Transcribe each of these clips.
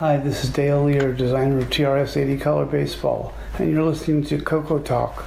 Hi, this is Dale Lear, designer of TRS 80 Color Baseball, and you're listening to Coco Talk.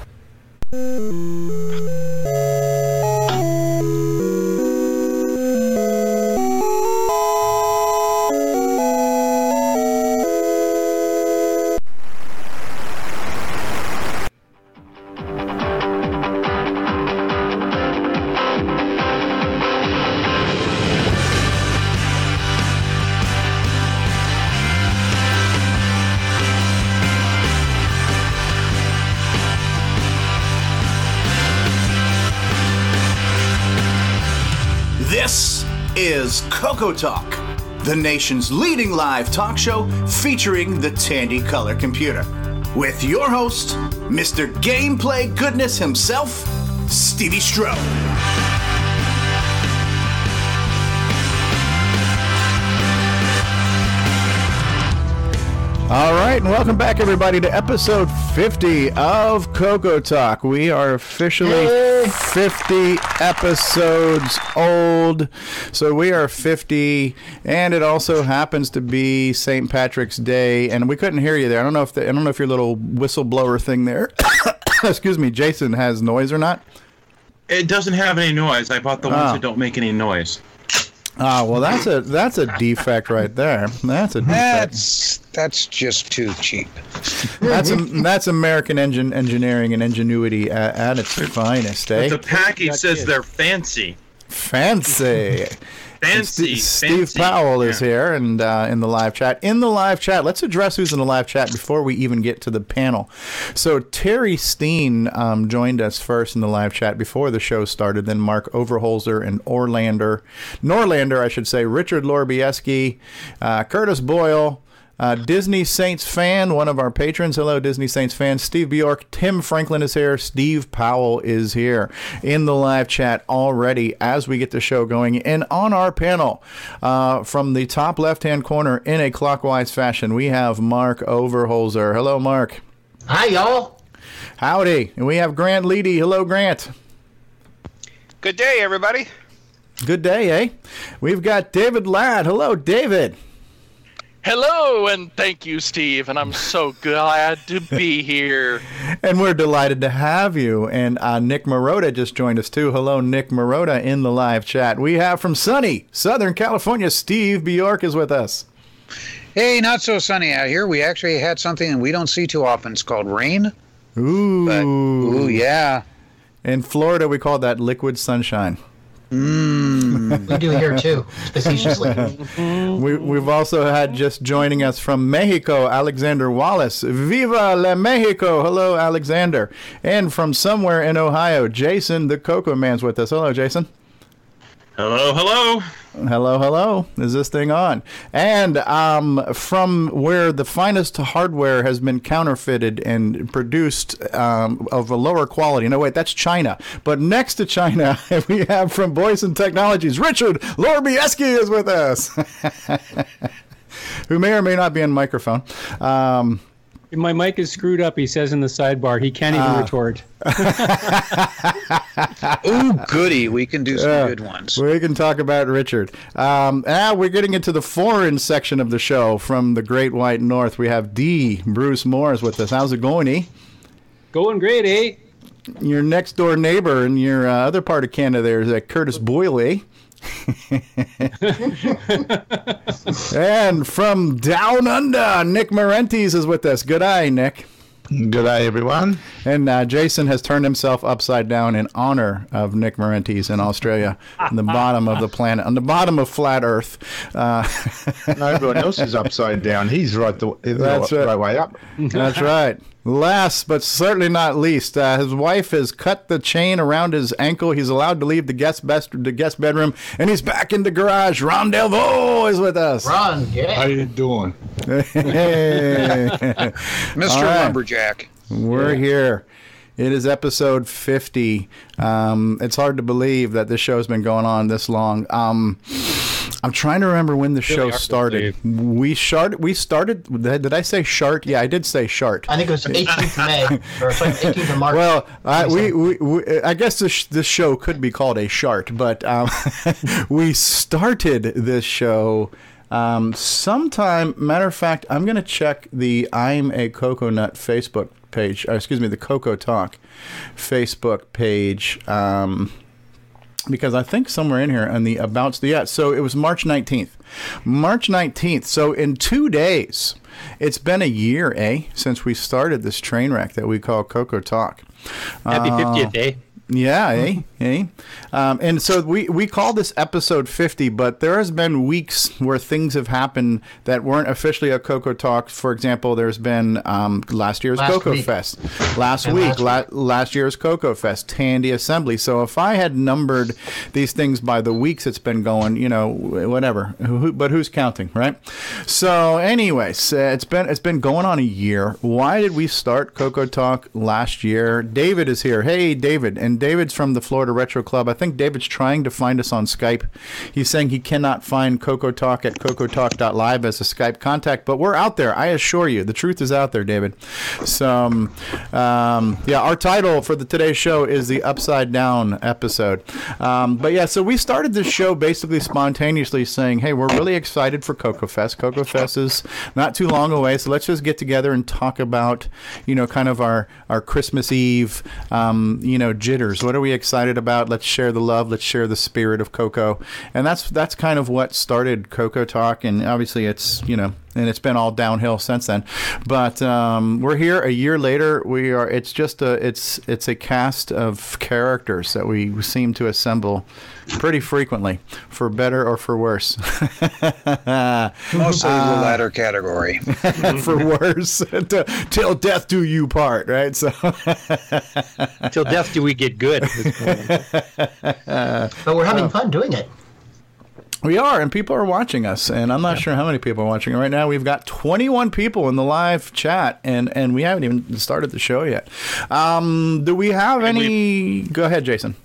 Coco Talk, the nation's leading live talk show featuring the Tandy Color computer. With your host, Mr. Gameplay Goodness himself, Stevie Strow. All right, and welcome back, everybody, to episode 50 of Coco Talk. We are officially 50 episodes old. So we are 50, and it also happens to be St. Patrick's Day. And we couldn't hear you there. I don't know if the, I don't know if your little whistleblower thing there, excuse me, Jason has noise or not. It doesn't have any noise. I bought the ones Ah. that don't make any noise. Ah, well, that's a that's a defect right there. That's a defect. That's that's just too cheap. That's a, that's American engine engineering and ingenuity at, at its finest, eh? The package says they're fancy. Fancy. Fancy. Steve, Steve fancy. Powell is Yeah. here and uh, in the live chat. In the live chat, let's address who's in the live chat before we even get to the panel. So Terry Steen um, joined us first in the live chat before the show started. Then Mark Overholzer and Orlander, Norlander, I should say, Richard Lorbieski, uh, Curtis Boyle. Uh, Disney Saints fan, one of our patrons. Hello, Disney Saints fan. Steve Bjork. Tim Franklin is here. Steve Powell is here in the live chat already as we get the show going. And on our panel, uh, from the top left hand corner in a clockwise fashion, we have Mark Overholzer. Hello, Mark. Hi, y'all. Howdy. And we have Grant Leedy. Hello, Grant. Good day, everybody. Good day, eh? We've got David Ladd. Hello, David. Hello, and thank you, Steve. And I'm so glad to be here. And we're delighted to have you. And uh, Nick Marotta just joined us too. Hello, Nick Marotta in the live chat. We have from sunny Southern California, Steve Bjork is with us. Hey, not so sunny out here. We actually had something that we don't see too often. It's called rain. Ooh. But ooh, yeah. In Florida, we call that liquid sunshine. Mm. We do here too, facetiously. We, we've also had just joining us from Mexico, Alexander Wallace. Viva la Mexico! Hello, Alexander. And from somewhere in Ohio, Jason the Cocoa Man's with us. Hello, Jason. Hello, hello. Hello, hello. Is this thing on? And um, from where the finest hardware has been counterfeited and produced um, of a lower quality. No, wait, that's China. But next to China, we have from Boyson Technologies, Richard Lorbieski is with us, who may or may not be on microphone. Um, My mic is screwed up, he says in the sidebar. He can't even retort. Ooh, goody. We can do some Yeah. good ones. We can talk about Richard. Um, now we're getting into the foreign section of the show from the Great White North. We have D. Bruce Moore is with us. How's it going, E? Going great, eh? Your next door neighbor in your uh, other part of Canada there is uh, Curtis Boyle, eh? and from down under, Nick Marentes is with us. Good eye, Nick. Good day, everyone. And uh, Jason has turned himself upside down in honor of Nick Marentes in Australia, on the bottom of the planet, on the bottom of flat Earth. Uh, No, everyone else is upside down. He's right the, the right, right. way up. That's right. Last but certainly not least, uh, his wife has cut the chain around his ankle. He's allowed to leave the guest best the guest bedroom, and he's back in the garage. Ron Delvaux is with us. Ron, get How it. you doing? Hey. Mr. All right. Lumberjack. We're here. It is episode 50. Um, it's hard to believe that this show's been going on this long. Um, I'm trying to remember when the show hard to started. We shart. We started. Did I say shart? Yeah, I did say shart. I think it was 18th May, or 18th of March. Well, I, we, we, we, I guess this, this show could be called a shart, but um, we started this show Um, sometime, matter of fact, I'm going to check the I'm a Coconut Facebook page, or excuse me, the Coco Talk Facebook page. Um, because I think somewhere in here on the abouts the yeah, so it was March 19th. March 19th. So in 2 days, it's been a year, eh, since we started this train wreck that we call Coco Talk. Happy Uh, 50th day. Yeah, eh? eh? Um, and so we, we call this episode 50, but there has been weeks where things have happened that weren't officially a Coco Talk. For example, there's been um, last year's Last Coco week. Fest. Last And week, last la- last year's Coco Fest, Tandy Assembly. So if I had numbered these things by the weeks it's been going, you know, whatever. Who, but who's counting, right? So, anyways, uh, it's been it's been going on a year. Why did we start Coco Talk last year? David is here. Hey, David, and David's from the Florida Retro Club. I think David's trying to find us on Skype. He's saying he cannot find Coco Talk at cocotalk.live as a Skype contact, but we're out there. I assure you, the truth is out there, David. So, um, um, yeah, our title for the today's show is the Upside Down episode. Um, but yeah, so we started this show basically spontaneously saying, hey, we're really excited for Coco Fest. Coco Fest is not too long away, so let's just get together and talk about, you know, kind of our, our Christmas Eve, um, you know, jitters. What are we excited about? Let's share the love. Let's share the spirit of Coco. And that's that's kind of what started Coco Talk. And obviously, it's you know, and it's been all downhill since then. But um, we're here a year later. We are. It's just a. It's it's a cast of characters that we seem to assemble pretty frequently, for better or for worse. Mostly the latter category. for worse, T- till death do you part. Right. So. Till death do we get good. But we're having fun doing it. We are, and people are watching us, and I'm not sure how many people are watching right now. We've got 21 people in the live chat, and and we haven't even started the show yet. Um, do we have And any? Go ahead, Jason.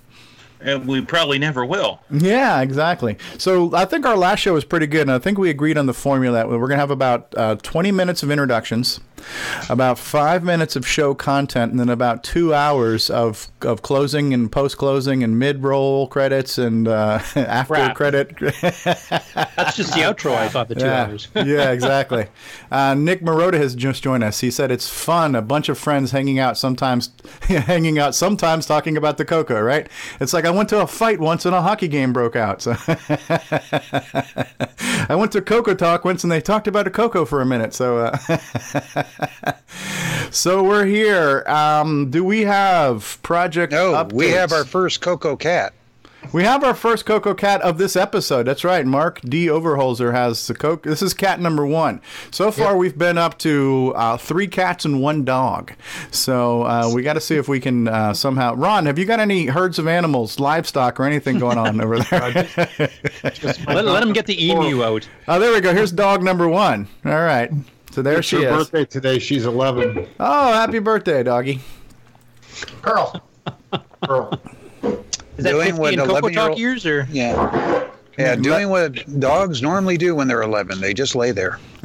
And we probably never will. Yeah, exactly. So I think our last show was pretty good, and I think we agreed on the formula that we're going to have about uh, 20 minutes of introductions, about five minutes of show content, and then about two hours of of closing and post closing and mid roll credits and uh, after Wrap. credit. That's just the outro. I thought the two yeah. hours. yeah, exactly. Uh, Nick Marotta has just joined us. He said it's fun, a bunch of friends hanging out, sometimes hanging out, sometimes talking about the Coco. Right? It's like I went to a fight once and a hockey game broke out. So I went to Coco Talk once and they talked about a Coco for a minute. So. Uh, So we're here. Um, do we have project? No, we have our first Coco Cat. We have our first Coco Cat of this episode. That's right. Mark D. Overholzer has the Coco. This is cat number one. So far, we've been up to uh, three cats and one dog. So uh, we got to see if we can uh, somehow. Ron, have you got any herds of animals, livestock, or anything going on over there? Let, let him get the emu out. oh, there we go. Here's dog number one. All right. So there It's she her is. birthday today. She's 11. Oh, happy birthday, doggy. Pearl. Pearl. Is that Doing 50 what in Coco 11 year Talk old- years or? Yeah. Yeah, doing what dogs normally do when they're 11. They just lay there.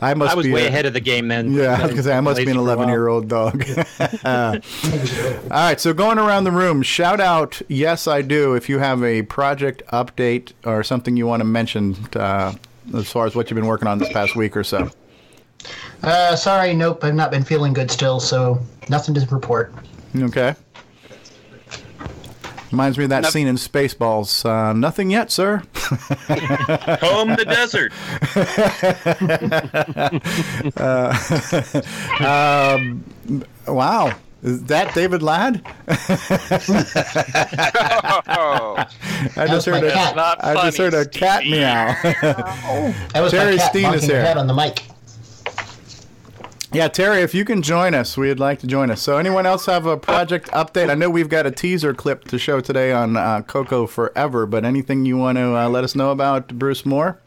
I must I was be way a- ahead of the game then. Yeah, I was gonna say I must be an Lazy for a while. 11 year old dog. All right, so going around the room, shout out, yes, I do. If you have a project update or something you want to mention uh, as far as what you've been working on this past week or so. Uh, sorry, nope. I've not been feeling good still, so nothing to report. Okay. Reminds me of that Noth- scene in Spaceballs. Uh, nothing yet, sir. Comb the desert. um, wow. Is that David Ladd? Oh, I just heard a, cat. not I just heard a cat Stevie. meow. That was Terry my cat Steen is bonking here. head on the mic. Yeah, Terry, if you can join us, we'd like to join us. So, anyone else have a project update? I know we've got a teaser clip to show today on uh, Coco Forever, but anything you want to uh, let us know about Bruce Moore?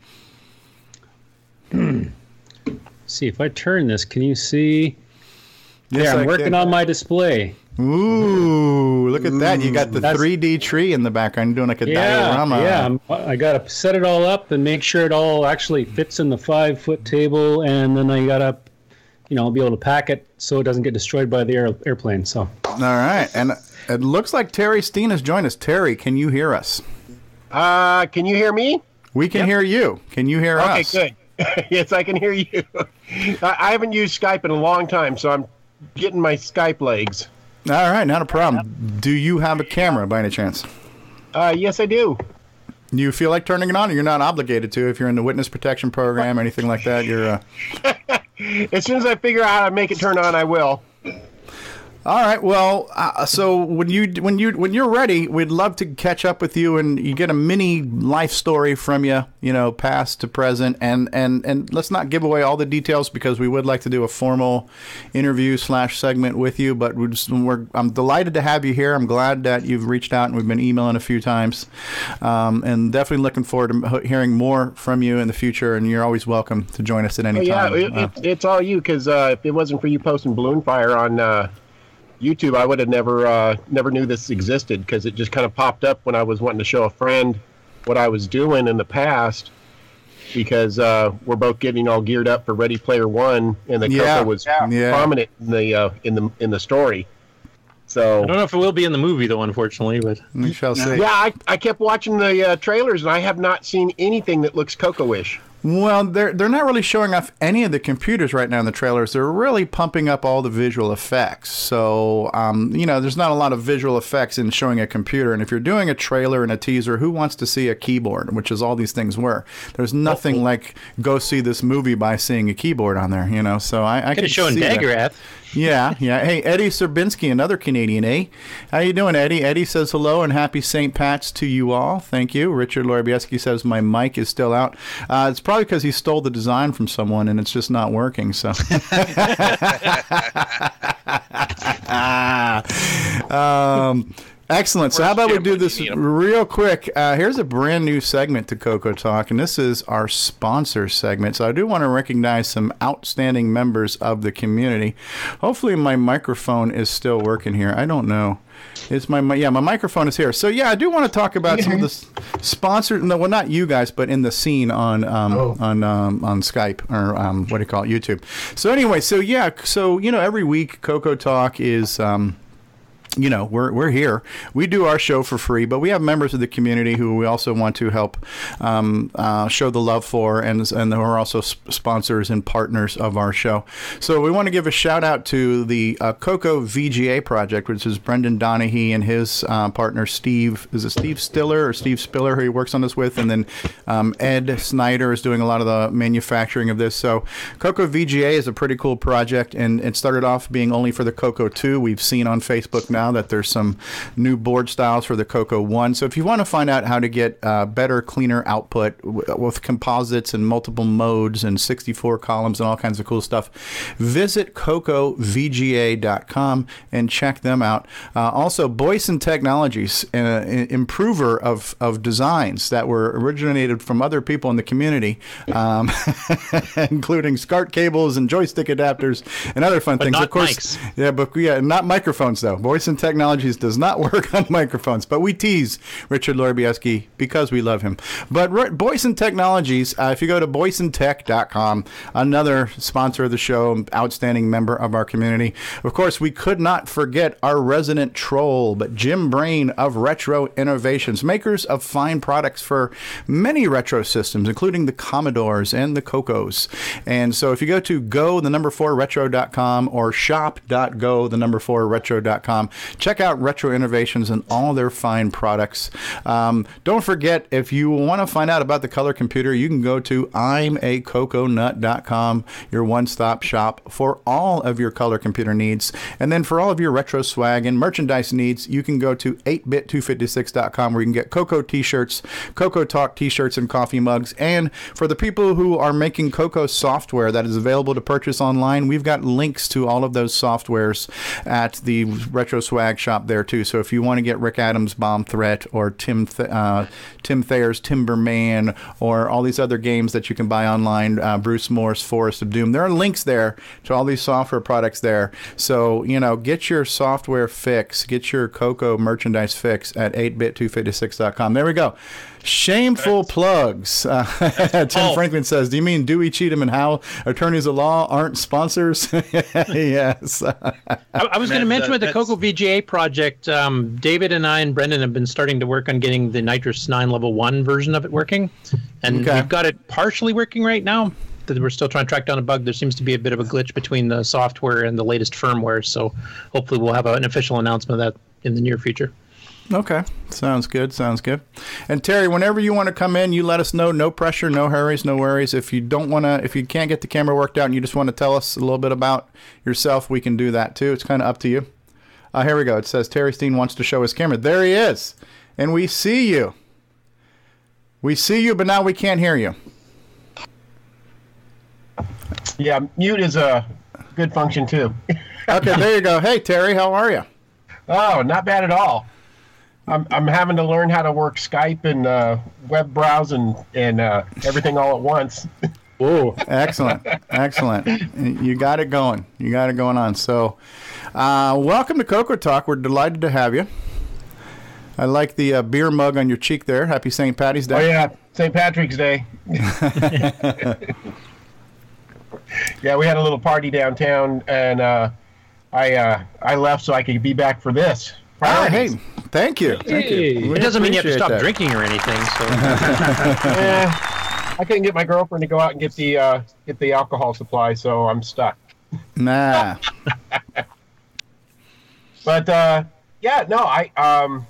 See if I turn this, can you see? Yes, yeah, I I'm working can. on my display. Ooh, look at that! You got the That's- 3D tree in the background, doing like a Yeah, diorama. yeah. I'm, I got to set it all up and make sure it all actually fits in the five foot table, and then I got to, you know, be able to pack it so it doesn't get destroyed by the air, airplane. So All right, and it looks like Terry Steen has joined us. Terry, can you hear us? Uh, can you hear me? We can Yep. hear you. Can you hear Okay, us? Okay, good. yes, I can hear you. I, I haven't used Skype in a long time, so I'm getting my Skype legs. All right, not a problem. Do you have a camera by any chance? Uh, yes, I do. Do you feel like turning it on? Or you're not obligated to if you're in the witness protection program, or anything like that. You're. Uh... As soon as I figure out how to make it turn on, I will. All right. Well, uh, so when you when you when you're ready, we'd love to catch up with you and you get a mini life story from you, you know, past to present, and and and let's not give away all the details because we would like to do a formal interview slash segment with you. But we're, just, we're I'm delighted to have you here. I'm glad that you've reached out and we've been emailing a few times, um, and definitely looking forward to hearing more from you in the future. And you're always welcome to join us at any Oh, yeah, time. it, Uh, it, it's all you because uh, if it wasn't for you posting balloon fire on uh, YouTube, I would have never uh, never knew this existed because it just kind of popped up when I was wanting to show a friend what I was doing in the past. Because uh, we're both getting all geared up for Ready Player One, and the Yeah. Coco was Yeah. prominent in the uh, in the in the story. So I don't know if it will be in the movie though, unfortunately, but we shall see. yeah, I, I kept watching the uh, trailers, and I have not seen anything that looks Coco-ish. Well, they're they're not really showing off any of the computers right now in the trailers. They're really pumping up all the visual effects. So, um, you know, there's not a lot of visual effects in showing a computer. And if you're doing a trailer and a teaser, who wants to see a keyboard, which is all these things were? There's nothing like go see this movie by seeing a keyboard on there. You know, so I, I could shown see. Daggorath. Yeah, yeah. Hey, Eddie Serbinsky, another Canadian, eh? How you doing, Eddie? Eddie says hello and happy St. Pat's to you all. Thank you. Richard Lorbieski says my mic is still out. Uh, it's probably because he stole the design from someone and it's just not working. So. um, excellent. So how about we do this real quick? Uh, here's a brand new segment to Coco Talk, and this is our sponsor segment. So I do want to recognize some outstanding members of the community. Hopefully, my microphone is still working here. I don't know. It's my, my yeah, my microphone is here. So yeah, I do want to talk about some of the s- sponsors. No, well, not you guys, but in the scene on um, on um, on Skype or um, what do you call it, YouTube. So anyway, so yeah, so you know, every week Coco Talk is. Um, you know we're, we're here. We do our show for free but we have members of the community who we also want to help um, uh, show the love for and, and who are also s- sponsors and partners of our show. So we want to give a shout out to the uh, coco vga project which is brendan donahe and his uh, partner steve is it steve stiller or steve spiller who he works on this with? And then um, ed snyder is doing a lot of the manufacturing of this. So coco vga is a pretty cool project and it started off being only for the coco 2 we've seen on facebook now that there's some new board styles for the Coco 1. So if you want to find out how to get uh, better, cleaner output w- with composites and multiple modes and 64 columns and all kinds of cool stuff, visit cocovga.com and check them out. Uh, also, Boyson Technologies, uh, an improver of, of designs that were originated from other people in the community, um, including SCART cables and joystick adapters and other fun But things. not of course, mics. yeah, but yeah, not microphones though. Boyson Technologies does not work on microphones, but we tease Richard Lorbieski because we love him. But Boyson Technologies, uh, if you go to boysontech.com, another sponsor of the show, outstanding member of our community. Of course, we could not forget our resident troll, but Jim Brain of Retro Innovations, makers of fine products for many retro systems, including the Commodores and the Cocos. And so if you go to go the number four retro.com or shop.go the number four retro.com, check out Retro Innovations and all their fine products. Um, don't forget, if you want to find out about the color computer, you can go to I'm a coconut.com, your one stop shop for all of your color computer needs. And then for all of your retro swag and merchandise needs, you can go to 8bit256.com where you can get Coco t shirts, Coco Talk t shirts, and coffee mugs. And for the people who are making Coco software that is available to purchase online, we've got links to all of those softwares at the Retro Swag shop there too. So if you want to get Rick Adams' Bomb Threat or Tim Th- uh, Tim Thayer's Timberman or all these other games that you can buy online, uh, Bruce Moore's Forest of Doom, there are links there to all these software products there. So you know, get your software fix, get your Coco merchandise fix at 8bit256.com. There we go. Shameful plugs. Uh, Tim Franklin says, "Do you mean Dewey Cheatham and How attorneys of law aren't sponsors?" yes. I, I was going to That- mention with the that's- Coco VGA project, um, David and I and Brendan have been starting to work on getting the NitrOS-9 level 1 version of it working. And Okay. we've got it partially working right now. That We're still trying to track down a bug. There seems to be a bit of a glitch between the software and the latest firmware. So hopefully we'll have an official announcement of that in the near future. Okay, sounds good. Sounds good. And Terry, whenever you want to come in, you let us know. No pressure, no hurries, no worries. If you don't want to, if you can't get the camera worked out, and you just want to tell us a little bit about yourself, we can do that too. It's kind of up to you. Uh, here we go. It says Terry Steen wants to show his camera. There he is, and we see you. We see you, but now we can't hear you. Yeah, mute is a good function too. Okay, there you go. Hey Terry, how are you? Oh, not bad at all. I'm I'm having to learn how to work Skype and uh, web browse and and uh, everything all at once. Whoa! Excellent, excellent. You got it going. You got it going on. So, uh, welcome to Coco Talk. We're delighted to have you. I like the uh, beer mug on your cheek there. Happy St. Patty's Day. Oh yeah, St. Patrick's Day. yeah, we had a little party downtown, and uh, I uh, I left so I could be back for this. Ah, hey, thank you. Thank you. We it doesn't mean you have to stop that. drinking or anything. So Eh, I couldn't get my girlfriend to go out and get the uh, get the alcohol supply, so I'm stuck. Nah. But uh, yeah, no, I um,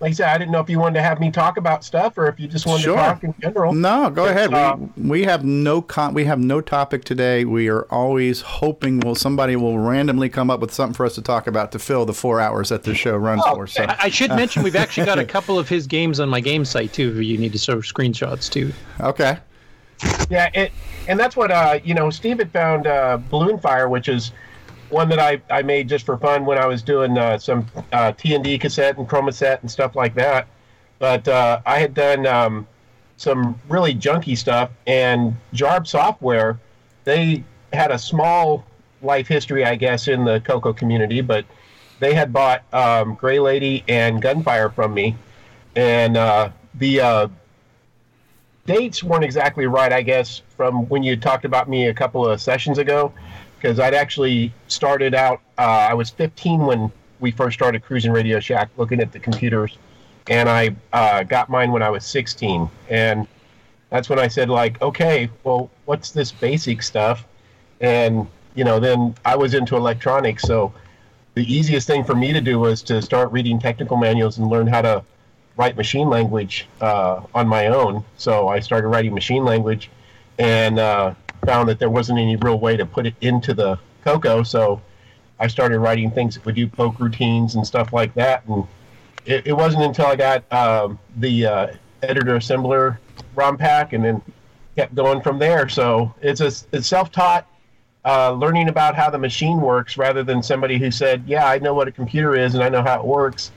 like I said, I didn't know if you wanted to have me talk about stuff or if you just wanted Sure. to talk in general. No, go ahead. Uh, we, we have no con- we have no topic today. We are always hoping will somebody will randomly come up with something for us to talk about to fill the four hours that the show runs Oh, for. So I, I should mention we've actually got a couple of his games on my game site too. If you need to show screenshots too. okay. Yeah, it, and that's what uh, you know. Steve had found uh, Balloon Fire, which is one that I, I made just for fun when I was doing uh, some uh, T and D cassette and Chromasette and stuff like that. But uh, I had done um, some really junky stuff, and Jarb Software, they had a small life history, I guess, in the Coco community, but they had bought um, Gray Lady and Gunfire from me, and uh, the uh, dates weren't exactly right, I guess, from when you talked about me a couple of sessions ago, because I'd actually started out. Uh, I was 15 when we first started cruising Radio Shack, looking at the computers, and I uh, got mine when I was 16, and that's when I said like, okay, well, what's this basic stuff? And you know, then I was into electronics, so the easiest thing for me to do was to start reading technical manuals and learn how to write machine language uh, on my own. So I started writing machine language and uh, found that there wasn't any real way to put it into the Coco. So I started writing things that would do poke routines and stuff like that. And it, it wasn't until I got um, the uh, editor assembler ROM pack and then kept going from there. So it's a it's self-taught uh, learning about how the machine works rather than somebody who said, "Yeah, I know what a computer is and I know how it works.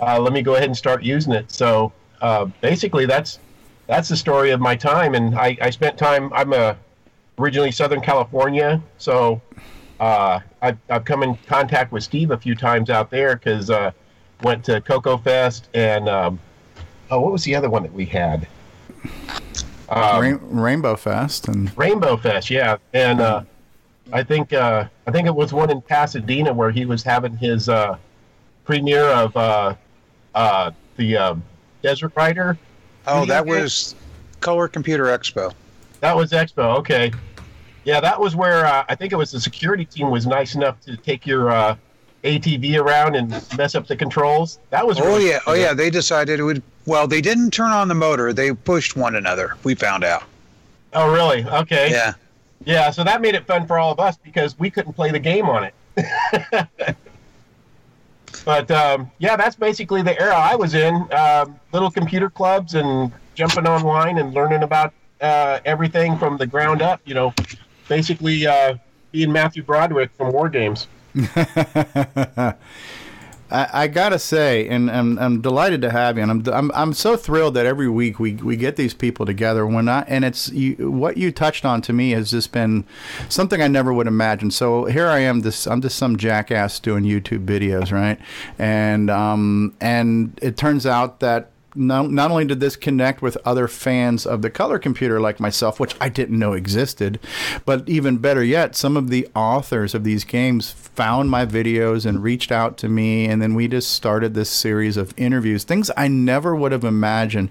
Uh, let me go ahead and start using it." So uh, basically, that's that's the story of my time. And I, I spent time. I'm a originally Southern California, so uh, I've, I've come in contact with Steve a few times out there because uh, went to Coco Fest and um, oh, what was the other one that we had? Um, Rain- Rainbow Fest and Rainbow Fest, yeah, and uh, I think uh, I think it was one in Pasadena where he was having his uh, premiere of uh, uh, the uh, Desert Rider. Oh, that was Color Computer Expo. That was Expo. Okay, yeah, that was where uh, I think it was the security team was nice enough to take your uh, ATV around and mess up the controls. That was Oh really yeah, oh yeah. They decided it would. Well, they didn't turn on the motor. They pushed one another. We found out. Oh really? Okay. Yeah. Yeah, so that made it fun for all of us because we couldn't play the game on it. but um, yeah, that's basically the era I was in. Um, little computer clubs and jumping online and learning about uh, everything from the ground up. You know, basically uh, being Matthew Broderick from War Games. I, I gotta say, and I'm, I'm delighted to have you, and I'm, I'm I'm so thrilled that every week we, we get these people together. When I and it's you, what you touched on to me has just been something I never would imagine. So here I am, this I'm just some jackass doing YouTube videos, right? And um and it turns out that not, not only did this connect with other fans of the color computer like myself, which I didn't know existed, but even better yet, some of the authors of these games found my videos and reached out to me, and then we just started this series of interviews, things I never would have imagined,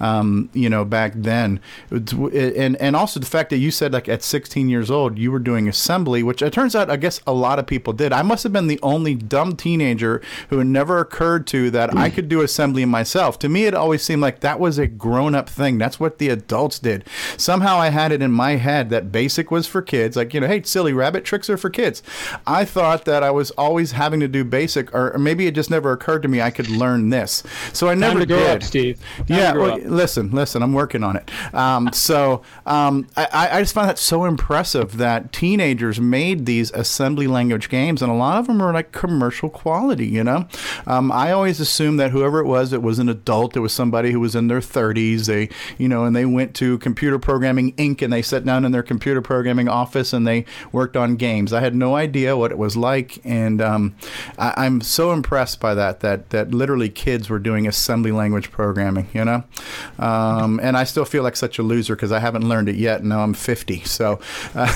um, you know, back then. And and also the fact that you said like at 16 years old you were doing assembly, which it turns out I guess a lot of people did. I must have been the only dumb teenager who it never occurred to that I could do assembly myself. To me, it always seemed like that was a grown up thing. That's what the adults did. Somehow I had it in my head that basic was for kids. Like, you know, hey, silly rabbit, tricks are for kids. I thought that I was always having to do basic, or maybe it just never occurred to me I could learn this. So I Time never did. up, Steve. Time yeah, well, listen, listen, I'm working on it. Um, so um, I, I just find that so impressive that teenagers made these assembly language games, and a lot of them are like commercial quality. You know, um, I always assumed that whoever it was, it was an adult, it was somebody who was in their 30s. They, you know, and they went to Computer Programming Inc. and they sat down in their computer programming office and they worked on games. I had no idea what it was like, and um, I, I'm so impressed by that. That that literally kids were doing assembly language programming. You know, um, and I still feel like such a loser because I haven't learned it yet. and Now I'm 50. So, uh,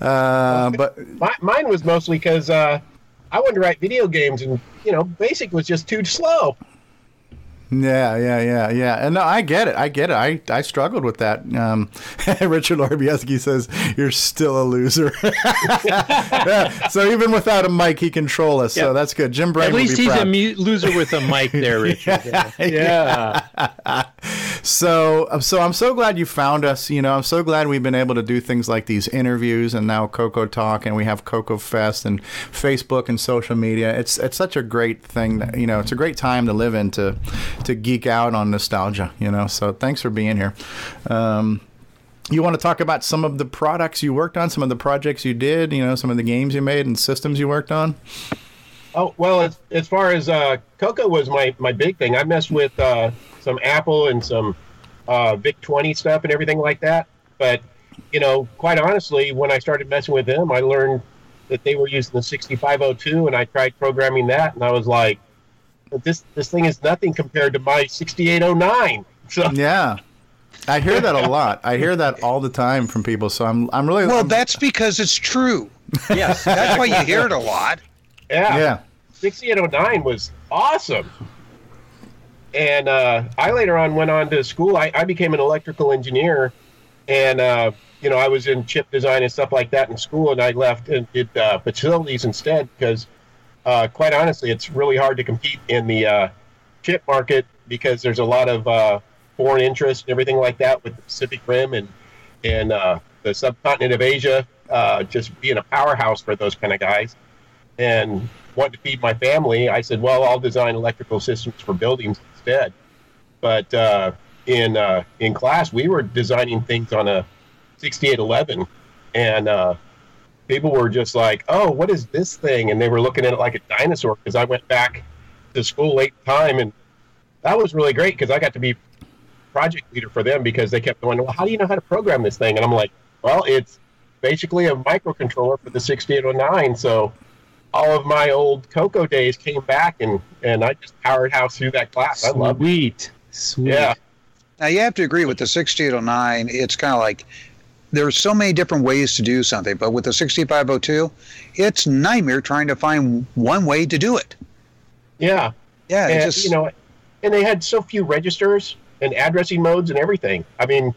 uh, but My, mine was mostly because uh, I wanted to write video games, and you know, Basic was just too slow. Yeah, yeah, yeah, yeah. And no, I get it. I get it. I, I struggled with that. Um, Richard Lorbieski says, You're still a loser. Yeah, So even without a mic, he can troll us. So that's good. Jim Brain At least he's proud. a mu- loser with a mic there, Richard. Yeah. Yeah. So, so I'm so glad you found us. You know, I'm so glad we've been able to do things like these interviews and now Coco Talk, and we have Coco Fest and Facebook and social media. It's it's such a great thing. That, you know, it's a great time to live in to to geek out on nostalgia. You know, so thanks for being here. Um, you want to talk about some of the products you worked on, some of the projects you did, you know, some of the games you made and systems you worked on? Oh well, as, as far as uh, Coco was my, my big thing. I messed with uh, some Apple and some uh, Vic 20 stuff and everything like that. But you know, quite honestly, when I started messing with them, I learned that they were using the 6502, and I tried programming that, and I was like, this this thing is nothing compared to my 6809. So Yeah. I hear that a lot. I hear that all the time from people. So I'm I'm really Well, I'm- that's because it's true. Yes. That's why you hear it a lot. yeah, yeah. 6809 was awesome. And uh, I later on went on to school. I, I became an electrical engineer, and uh, you know I was in chip design and stuff like that in school. And I left and did uh, facilities instead because, uh, quite honestly, it's really hard to compete in the uh, chip market because there's a lot of uh, foreign interest and everything like that with the Pacific Rim and and uh, the subcontinent of Asia uh, just being a powerhouse for those kind of guys and wanting to feed my family, I said, "Well, I'll design electrical systems for buildings instead." But uh, in in class, we were designing things on a 6811, and people were just like, "Oh, what is this thing?" And they were looking at it like a dinosaur because I went back to school late time, and that was really great because I got to be project leader for them because they kept going, "Well, how do you know how to program this thing?" And I'm like, "Well, it's basically a microcontroller for the 6809, so." all of my old Coco days came back, and and I just powered house through that class. I love it. Sweet. Sweet. Yeah, Now you have to agree with the 6809. It's kind of like there's so many different ways to do something, but with the 6502, it's nightmare trying to find one way to do it. yeah, Yeah, and just you know, and they had so few registers and addressing modes and everything. I mean,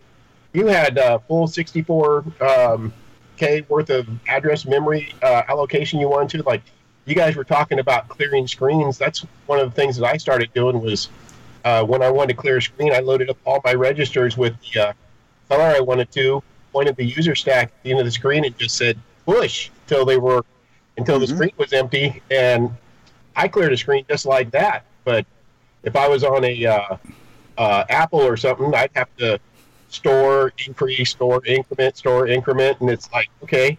you had uh, full 64 um, k worth of address memory uh, allocation you wanted to. Like, you guys were talking about clearing screens. That's one of the things that I started doing was uh, when I wanted to clear a screen, I loaded up all my registers with the uh, color I wanted to, pointed the user stack at the end of the screen, and just said push until they were until the screen was empty, and I cleared a screen just like that. But if I was on a uh, uh, Apple or something, I'd have to store, increase, store, increment, store, increment, and it's like okay.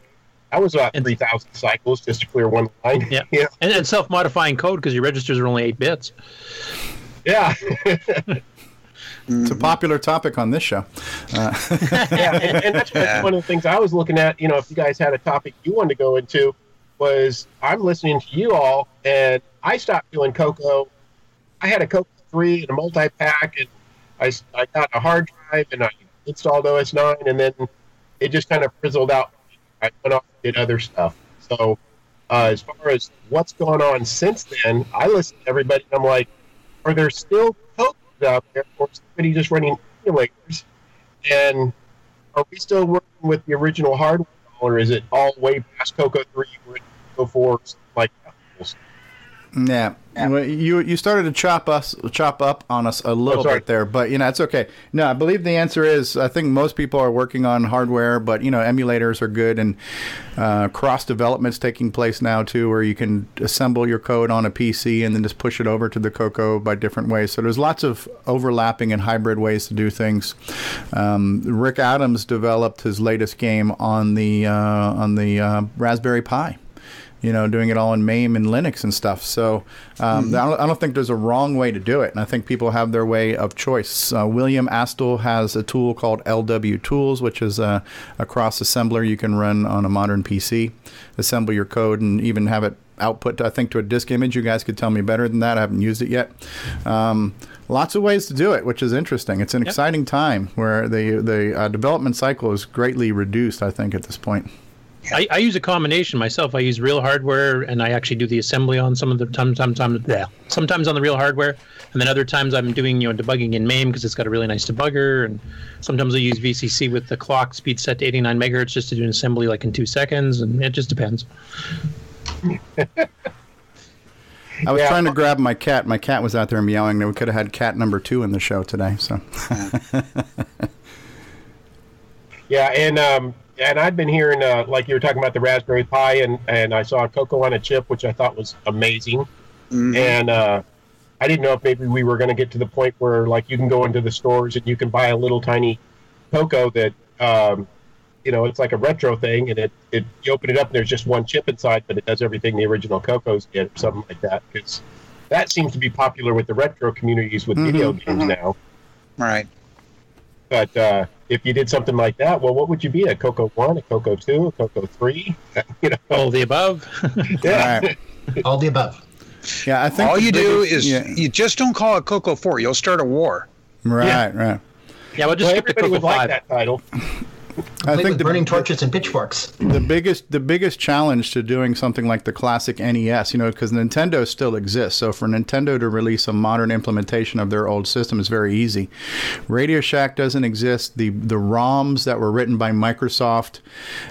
That was about three thousand cycles just to clear one line. Yeah. yeah, And, and self-modifying code because your registers are only eight bits. yeah. It's a popular topic on this show. Uh, yeah, and, and that's Yeah. one of the things I was looking at. You know, if you guys had a topic you wanted to go into, was I'm listening to you all, and I stopped doing Coco. I had a Coco 3 and a multi-pack, and I, I got a hard drive and I installed OS 9, and then it just kind of frizzled out. I went off and did other stuff. So uh, as far as what's going on since then, I listen to everybody and I'm like, are there still codes out there or somebody just running emulators? And are we still working with the original hardware or is it all way past Coco 3 or Coco 4 something like that? Yeah. Well, You you started to chop us chop up on us a little sorry. bit there, but you know it's okay. No, I believe the answer is I think most people are working on hardware, but you know emulators are good and uh, cross development's taking place now too, where you can assemble your code on a PC and then just push it over to the Coco by different ways. So there's lots of overlapping and hybrid ways to do things. Um, Rick Adams developed his latest game on the uh, on the uh, Raspberry Pi you know, doing it all in MAME and Linux and stuff. So um, I, don't, I don't think there's a wrong way to do it, and I think people have their way of choice. Uh, William Astle has a tool called LW Tools, which is a, a cross assembler you can run on a modern PC, assemble your code, and even have it output, I think, to a disk image. You guys could tell me better than that. I haven't used it yet. Um, lots of ways to do it, which is interesting. It's an exciting time where the the uh, development cycle is greatly reduced. I think at this point. I, I use a combination myself. I use real hardware, and I actually do the assembly on some of the times. Sometimes, yeah, sometimes on the real hardware, and then other times I'm doing you know debugging in MAME because it's got a really nice debugger. And sometimes I use VCC with the clock speed set to 89 megahertz just to do an assembly like in two seconds, and it just depends. I was trying to grab my cat. My cat was out there meowing. We could have had cat number two in the show today. So, Yeah, and um, and I've been hearing uh, like you were talking about the Raspberry Pi, and and I saw a Coco on a chip, which I thought was amazing. And uh, I didn't know if maybe we were going to get to the point where like you can go into the stores and you can buy a little tiny Coco that um, you know it's like a retro thing, and it, it you open it up and there's just one chip inside, but it does everything the original Cocos did, or something like that. Because that seems to be popular with the retro communities with video games now. Right. But uh, if you did something like that, well, what would you be? A Coco One, a Coco Two, a Coco Three? you know, all the above. yeah. All the above. Yeah, I think all the you do is yeah. you just don't call it Coco Four. You'll start a war. right, right. Yeah, we'll just Well, skip the everybody Coco would like that title. I think with the, burning torches and pitchforks. the biggest the biggest challenge to doing something like the classic NES, you know, because Nintendo still exists. So for Nintendo to release a modern implementation of their old system is very easy. Radio Shack doesn't exist. The the ROMs that were written by Microsoft,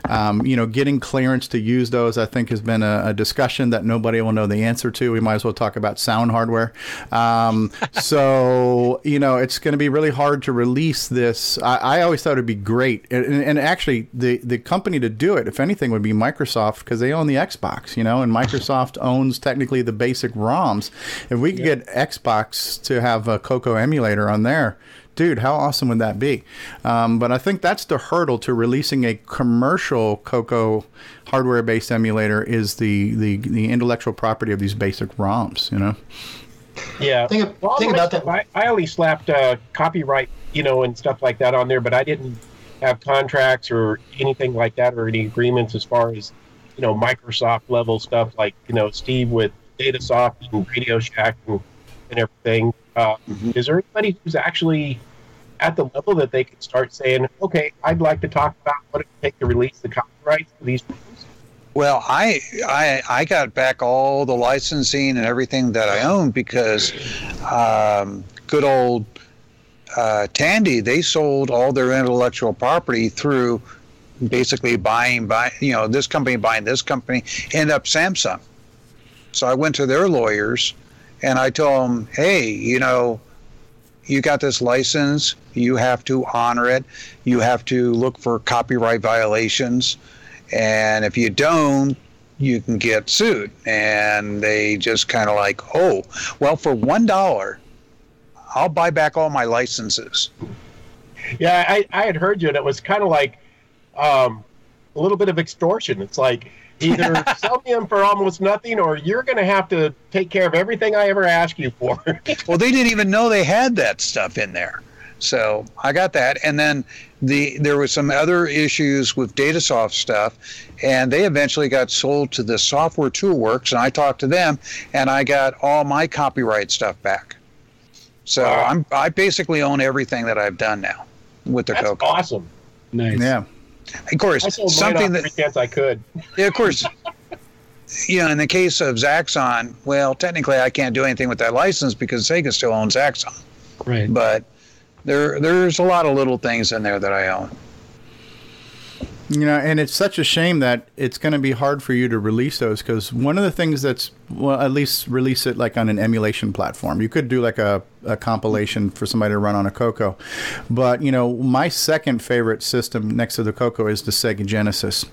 um, you know, getting clearance to use those, I think, has been a, a discussion that nobody will know the answer to. We might as well talk about sound hardware. Um, so you know, it's going to be really hard to release this. I, I always thought it'd be great, and, and actually, the the company to do it, if anything, would be Microsoft because they own the Xbox, you know, and Microsoft owns technically the basic ROMs. If we could get Xbox to have a Coco emulator on there. Dude, how awesome would that be? Um, but I think that's the hurdle to releasing a commercial Coco hardware-based emulator is the, the, the intellectual property of these basic ROMs. You know. Yeah. Think, Well, think about that. I, I only slapped uh, copyright, you know, and stuff like that on there, but I didn't have contracts or anything like that or any agreements as far as, you know, Microsoft level stuff like, you know, Steve with Datasoft and Radio Shack and, and everything. Uh, Is there anybody who's actually at the level that they can start saying, okay, I'd like to talk about what it would take to release the copyrights for these? Well, I, I I got back all the licensing and everything that I owned because um, good old uh, Tandy they sold all their intellectual property through basically buying by you know this company buying this company end up Samsung. So I went to their lawyers and I told them, hey, you know, you got this license, you have to honor it, you have to look for copyright violations and if you don't you can get sued and they just kind of like oh well for one dollar i'll buy back all my licenses Yeah, I, I had heard you, and it was kind of like um, a little bit of extortion. It's like either sell me them for almost nothing, or you're going to have to take care of everything I ever ask you for. well they didn't even know they had that stuff in there so i got that and then the there was some other issues with datasoft stuff and they eventually got sold to the software toolworks and i talked to them and i got all my copyright stuff back So I'm I basically own everything that I've done now with the That's Coco. awesome. Nice. Yeah. Of course, I something that every chance I could. yeah, of course. You know, in the case of Zaxxon, well, technically I can't do anything with that license because Sega still owns Zaxxon. Right. But there, there's a lot of little things in there that I own. You know, and it's such a shame that it's going to be hard for you to release those because one of the things that's, well, at least release it like on an emulation platform. You could do like a, a compilation for somebody to run on a Coco. But, you know, my second favorite system next to the Coco is the Sega Genesis.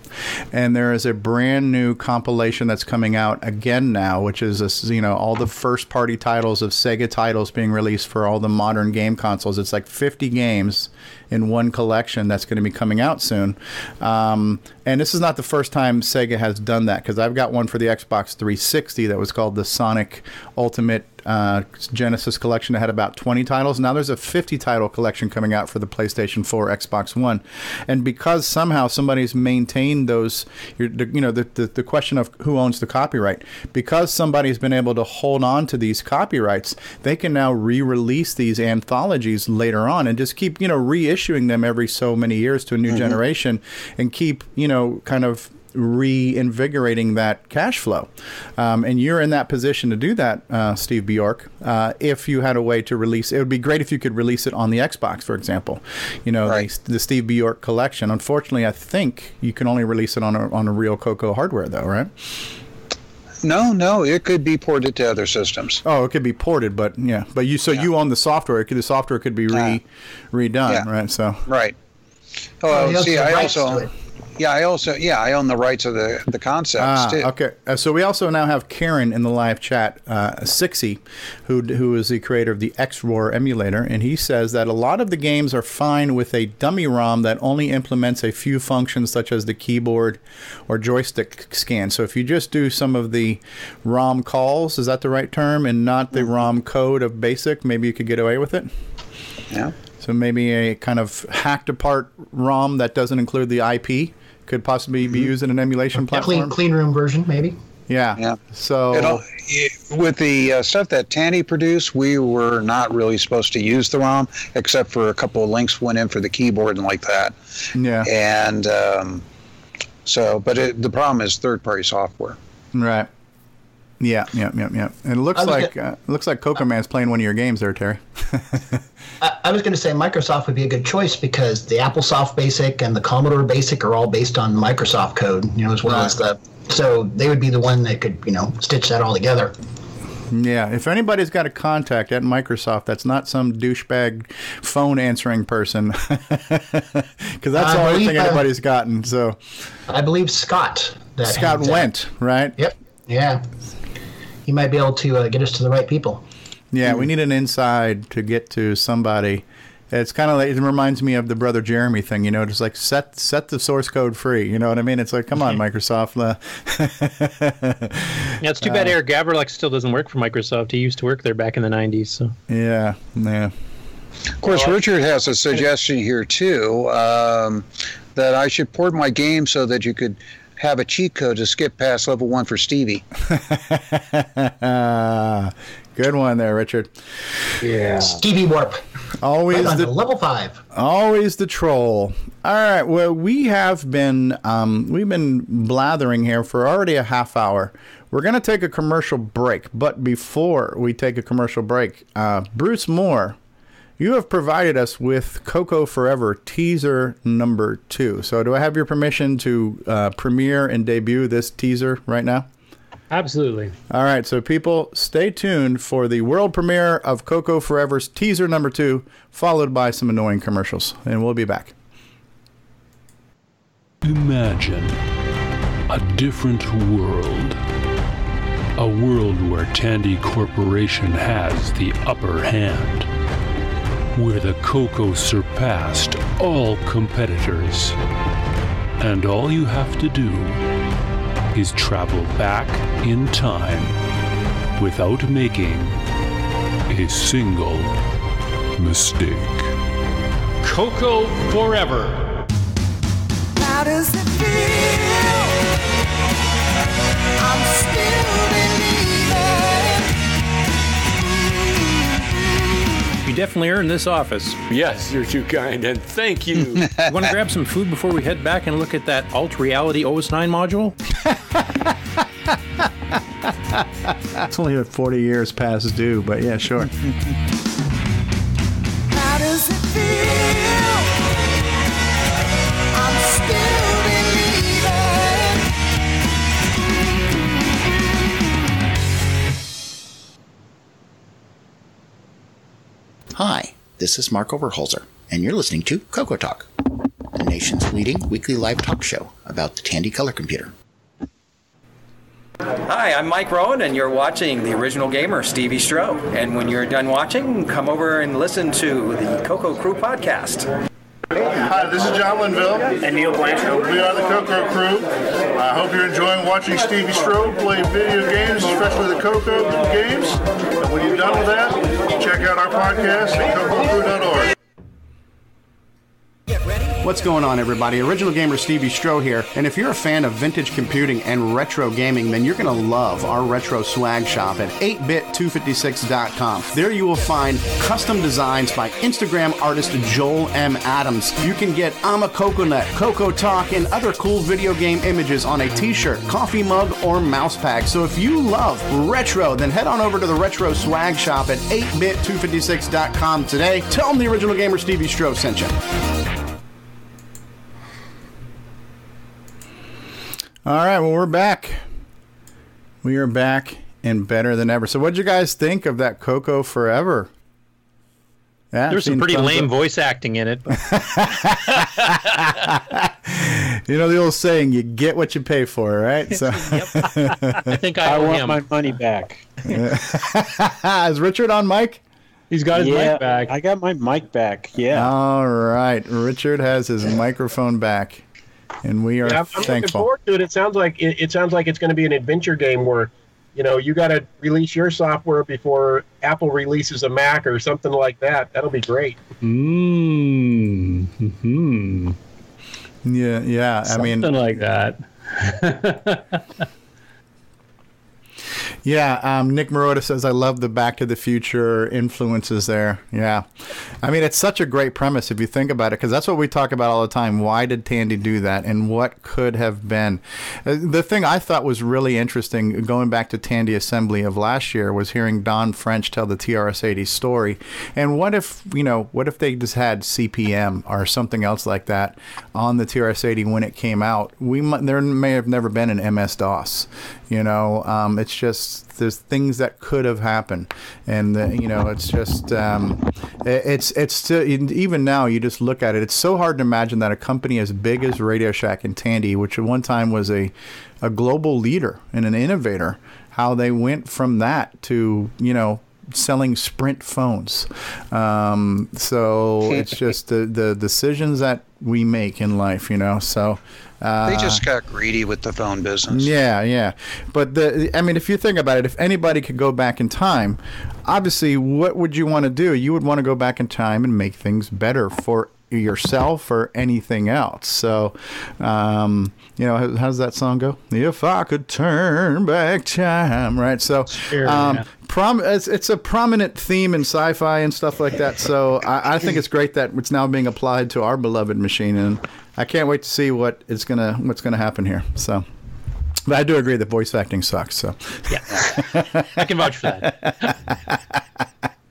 And there is a brand new compilation that's coming out again now, which is, a, you know, all the first party titles of Sega titles being released for all the modern game consoles. It's like 50 games in one collection that's going to be coming out soon. Um, and this is not the first time Sega has done that because I've got one for the Xbox 360 that was called the Sonic Ultimate uh, Genesis collection that had about 20 titles. Now there's a 50 title collection coming out for the PlayStation 4, Xbox One, and because somehow somebody's maintained those, you know, the, the the question of who owns the copyright, because somebody's been able to hold on to these copyrights, they can now re-release these anthologies later on and just keep you know reissuing them every so many years to a new generation, and keep you know kind of reinvigorating that cash flow. Um, and you're in that position to do that, uh, Steve Bjork. Uh, if you had a way to release, it would be great if you could release it on the Xbox, for example. You know, the, the Steve Bjork collection. Unfortunately, I think you can only release it on a, on a real Coco hardware, though, right? No, no, it could be ported to other systems. Oh, it could be ported, but yeah, but you so you own the software. It could, the software could be re redone, yeah. right? So Right. Oh, Oh, see, I also, it. Yeah, I also, yeah, I own the rights of the the concepts Ah, too. okay. Uh, so we also now have Ciaran in the live chat, uh, Sixy, who who is the creator of the XRoar emulator, and he says that a lot of the games are fine with a dummy ROM that only implements a few functions such as the keyboard or joystick scan. So if you just do some of the ROM calls, is that the right term, and not the ROM code of BASIC, maybe you could get away with it. Yeah. So maybe a kind of hacked apart ROM that doesn't include the IP could possibly be used in an emulation A platform. clean clean room version, maybe. Yeah. Yeah. So all, it, with the uh, stuff that Tandy produced, we were not really supposed to use the ROM, except for a couple of links went in for the keyboard and like that. yeah. And um, so, but it, the problem is third-party software. Right. Yeah, yeah, yeah, yeah. And it looks like uh, looks like Coco Man's playing one of your games there, Terry. I, I was going to say Microsoft would be a good choice because the AppleSoft Basic and the Commodore Basic are all based on Microsoft code, you know, as well as the. So they would be the one that could, you know, stitch that all together. Yeah, if anybody's got a contact at Microsoft, that's not some douchebag phone answering person, because that's I the only thing uh, anybody's gotten. So I believe Scott. That Scott went right. Yep. Yeah. He might be able to uh, get us to the right people. Yeah, we need an inside to get to somebody. It's kind of like it reminds me of the brother Jeremy thing, you know, just like set set the source code free. You know what I mean? It's like, come on, Microsoft. uh, Yeah, it's too bad Eric Gavrlik still doesn't work for Microsoft. He used to work there back in the 90s. So yeah, yeah. Of course, Richard has a suggestion here too um, that I should port my game so that you could have a cheat code to skip past level one for Stevie. Good one there, Richard. Yeah. Stevie Warp. Always Right on the to level five. Always the troll. All right. Well, we have been um, we've been blathering here for already a half hour. We're gonna take a commercial break, but before we take a commercial break, uh, Bruce Moore, you have provided us with Coco Forever teaser number two. So, do I have your permission to uh, premiere and debut this teaser right now? Absolutely. All right, so people, stay tuned for the world premiere of Coco Forever's teaser number two, followed by some annoying commercials, and we'll be back. Imagine a different world. A world where Tandy Corporation has the upper hand. Where the Coco surpassed all competitors. And all you have to do is travel back in time without making a single mistake. Coco Forever. How does it feel? I'm still believing. Definitely earned this office. Yes, you're too kind, and thank you. Want to grab some food before we head back and look at that alt reality OS9 module? it's only 40 years past due, but yeah, sure. this is Mark Overholzer, and you're listening to Coco Talk, the nation's leading weekly live talk show about the Tandy color computer. Hi, I'm Mike Rowan, and you're watching the original gamer, Stevie Strow. And when you're done watching, come over and listen to the Coco Crew podcast. Hi, this is John Linville. And Neil Blanchard. We are the Coco Crew. I hope you're enjoying watching Stevie Strow play video games, especially the Coco games. And when you're done with that, check out our podcast at cococrew.org. What's going on, everybody? Original Gamer Stevie Strow here. And if you're a fan of vintage computing and retro gaming, then you're going to love our retro swag shop at 8bit256.com. There you will find custom designs by Instagram artist Joel M. Adams. You can get I'm a Coconut, Coco Talk, and other cool video game images on a t shirt, coffee mug, or mouse pad. So if you love retro, then head on over to the retro swag shop at 8bit256.com today. Tell them the original gamer Stevie Strow sent you. All right, well, we're back. We are back and better than ever. So, what'd you guys think of that Coco Forever? Yeah, There's some pretty lame up. voice acting in it. You know the old saying, you get what you pay for, right? So, I think I, I want him. my money back. Is Richard on mic? He's got his Yeah, mic back. I got my mic back. Yeah. All right. Richard has his microphone back, and we are Yeah, I'm, I'm looking forward to it. It sounds like it, it sounds like it's going to be an adventure game where, you know, you got to release your software before Apple releases a Mac or something like that. That'll be great. Mmm. Hmm. Yeah, yeah. I mean, Something like that. Yeah, um, Nick Marotta says, I love the Back to the Future influences there. Yeah. I mean, it's such a great premise if you think about it, because that's what we talk about all the time. Why did Tandy do that, and what could have been? Uh, The thing I thought was really interesting, going back to Tandy Assembly of last year, was hearing Don French tell the TRS 80 story. And what if, you know, what if they just had CPM or something else like that on the TRS 80 when it came out? We There may have never been an MS DOS. You know, um, it's just there's things that could have happened, and uh, you know, it's just um, it- it's it's still even now you just look at it. It's so hard to imagine that a company as big as Radio Shack and Tandy, which at one time was a a global leader and an innovator, how they went from that to you know selling Sprint phones. Um, so it's just the the decisions that we make in life, you know. So. Uh, They just got greedy with the phone business. yeah, yeah. But the I mean if you think about it, if anybody could go back in time, obviously what would you want to do? You would want to go back in time and make things better for yourself or anything else. So, um, you know, how, how does that song go? If I could turn back time, right? So, um, yeah. prom- it's, it's a prominent theme in sci-fi and stuff like that. So, I, I think it's great that it's now being applied to our beloved machine, and I can't wait to see what is gonna what's gonna happen here. So. But I do agree that voice acting sucks. So yeah, I can vouch for that.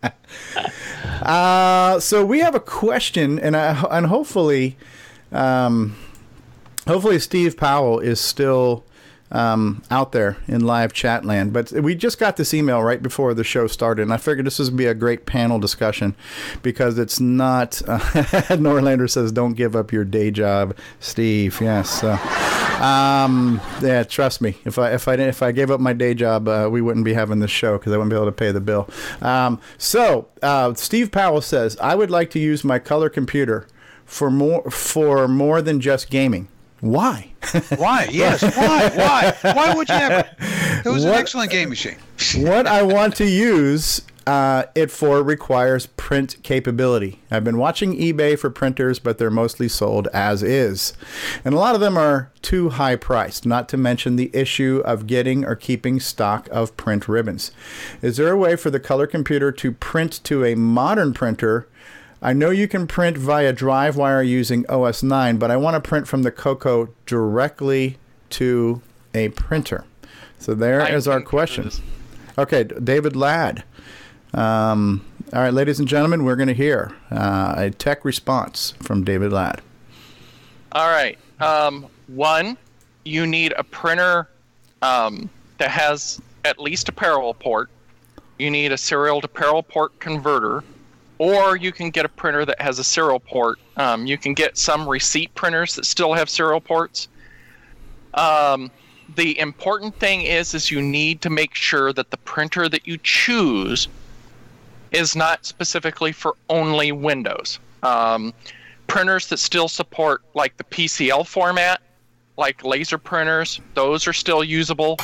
Uh, so we have a question, and I, and hopefully, um, hopefully Steve Powell is still um, out there in live chat land. But we just got this email right before the show started, and I figured this would be a great panel discussion because it's not. Uh, Norlander says, "Don't give up your day job, Steve." Yes. Um, yeah, trust me. If I if I if I gave up my day job, uh, we wouldn't be having this show because I wouldn't be able to pay the bill. Um, so uh, Steve Powell says, "I would like to use my color computer for more for more than just gaming." Why? Why? Yes. Why? Why? Why would you ever? It was an What- excellent game machine. what I want to use uh, it for requires print capability. I've been watching eBay for printers, but they're mostly sold as is. And a lot of them are too high priced, not to mention the issue of getting or keeping stock of print ribbons. Is there a way for the color computer to print to a modern printer? I know you can print via DriveWire using OS 9, but I want to print from the Coco directly to a printer. So there is our question. Okay, David Ladd. Um, all right, ladies and gentlemen, we're going to hear uh, a tech response from David Ladd. All right. Um, one, you need a printer um, that has at least a parallel port. You need a serial to parallel port converter, or you can get a printer that has a serial port. Um, you can get some receipt printers that still have serial ports. Um, the important thing is, is you need to make sure that the printer that you choose is not specifically for only Windows. Um, printers that still support like the PCL format, like laser printers, those are still usable.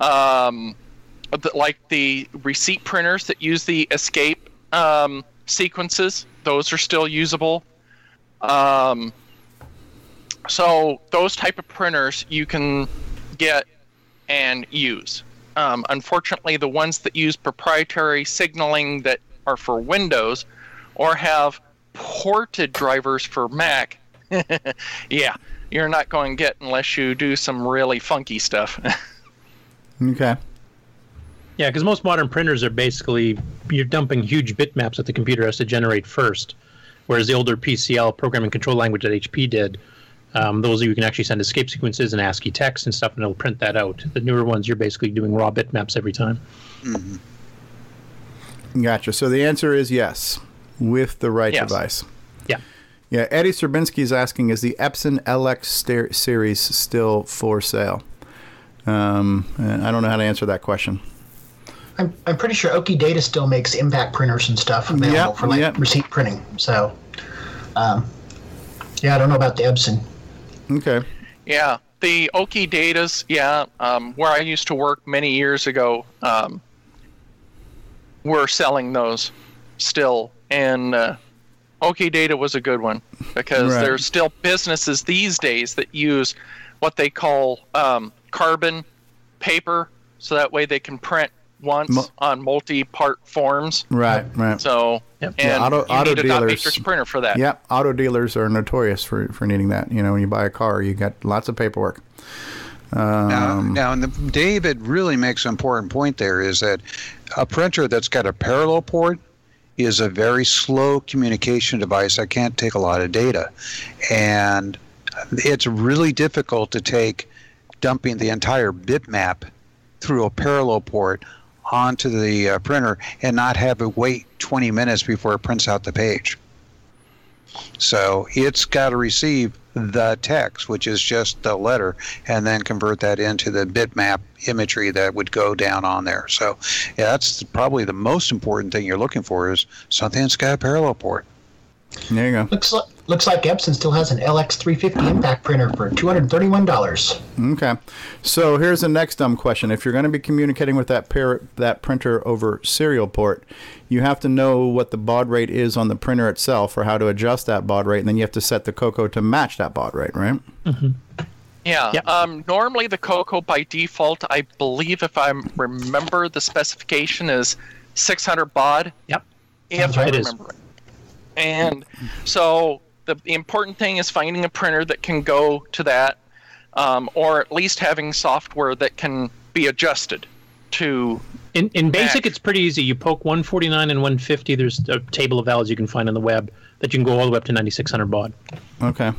Um, like the receipt printers that use the escape um, sequences, those are still usable. Um, so those type of printers you can get and use. Um, unfortunately, the ones that use proprietary signaling that are for Windows or have ported drivers for Mac, yeah, you're not going to get unless you do some really funky stuff. Okay. Yeah, because most modern printers are basically you're dumping huge bitmaps that the computer has to generate first, whereas the older PCL programming control language that HP did, um, those you can actually send escape sequences and ASCII text and stuff, and it'll print that out. The newer ones, you're basically doing raw bitmaps every time. Gotcha. So the answer is yes, with the right Yes. device. Yeah. Yeah. Eddie Serbinsky is asking: Is the Epson LX ster- series still for sale? Um, I don't know how to answer that question. I'm, I'm pretty sure Oki Data still makes impact printers and stuff available Yep, for like yep. receipt printing. So, um, yeah, I don't know about the Epson. Okay. Yeah, the Oki Datas, yeah, um, where I used to work many years ago, um, we're selling those still, and uh, Oki Data was a good one because Right. there's still businesses these days that use what they call um, carbon paper, so that way they can print once Mo- on multi-part forms. Right. Right. So, and Yeah, auto- you auto need a dot dealers- matrix printer for that. Yep, auto dealers are notorious for, for needing that. You know, when you buy a car, you got lots of paperwork. Now, Um, now and the, David really makes an important point there is that a printer that's got a parallel port is a very slow communication device that can't take a lot of data. And it's really difficult to take dumping the entire bitmap through a parallel port onto the uh, printer and not have it wait 20 minutes before it prints out the page. So it's got to receive the text, which is just the letter, and then convert that into the bitmap imagery that would go down on there. So yeah, that's probably the most important thing you're looking for is something that's got a parallel port. there you go. Looks like looks like Epson still has an LX350 impact printer for two hundred thirty-one dollars. Okay. So here's the next dumb question. If you're going to be communicating with that par- that printer over serial port, you have to know what the baud rate is on the printer itself or how to adjust that baud rate, and then you have to set the Coco to match that baud rate, right? Yeah. Um, normally, the Coco by default, I believe, if I remember, the specification is 600 baud. Yep. If Sounds I right. It is. remember it. And so the, the important thing is finding a printer that can go to that, um, or at least having software that can be adjusted to. In in basic, it's pretty easy. You poke 149 and 150. There's a table of values you can find on the web that you can go all the way up to 9600 baud. Okay.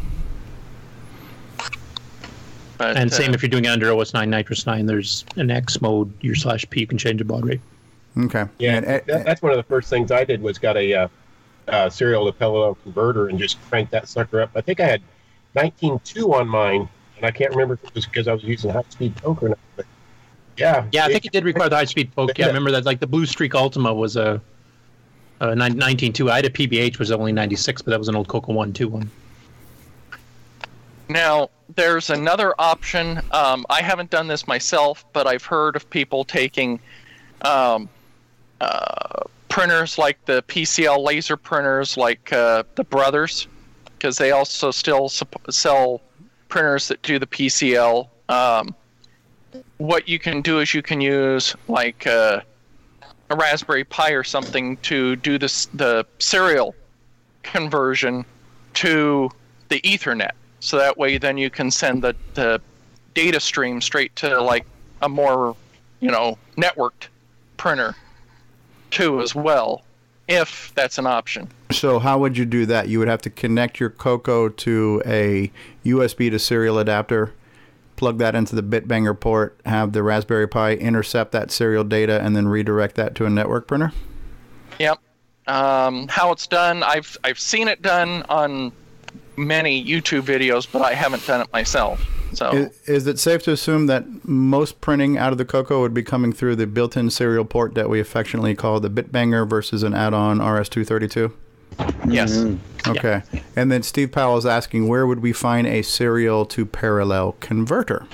But, and uh, same if you're doing it under OS 9 NitrOS-9. There's an X mode, your slash P. You can change the baud rate. Okay. Yeah, And, uh, that, that's one of the first things I did was got a uh, uh, serial to parallel converter and just cranked that sucker up. I think I had 19.2 on mine, and I can't remember if it was because I was using high speed poke or not. But yeah, Yeah, I think it did require the high speed poke. Yeah, I remember that. Like the Blue Streak Ultima was a, a 19.2. I had a PBH was only 96, but that was an old Coco 1 2 one. Now, there's another option. Um, I haven't done this myself, but I've heard of people taking um, uh, printers like the PCL laser printers, like uh, the Brothers, because they also still sell printers that do the PCL, um, what you can do is you can use like uh, a Raspberry Pi or something to do this the serial conversion to the Ethernet. So that way, then you can send the, the data stream straight to like a more, you know, networked printer too as well, if that's an option. So how would you do that? You would have to connect your Coco to a USB to serial adapter, plug that into the Bitbanger port, have the Raspberry Pi intercept that serial data, and then redirect that to a network printer. Yep. Um, how it's done, I've I've seen it done on many YouTube videos, but I haven't done it myself. So Is, is it safe to assume that most printing out of the Coco would be coming through the built-in serial port that we affectionately call the Bitbanger versus an add-on RS-232? Yes. Mm-hmm. Okay. And then Steve Powell is asking, where would we find a serial to parallel converter?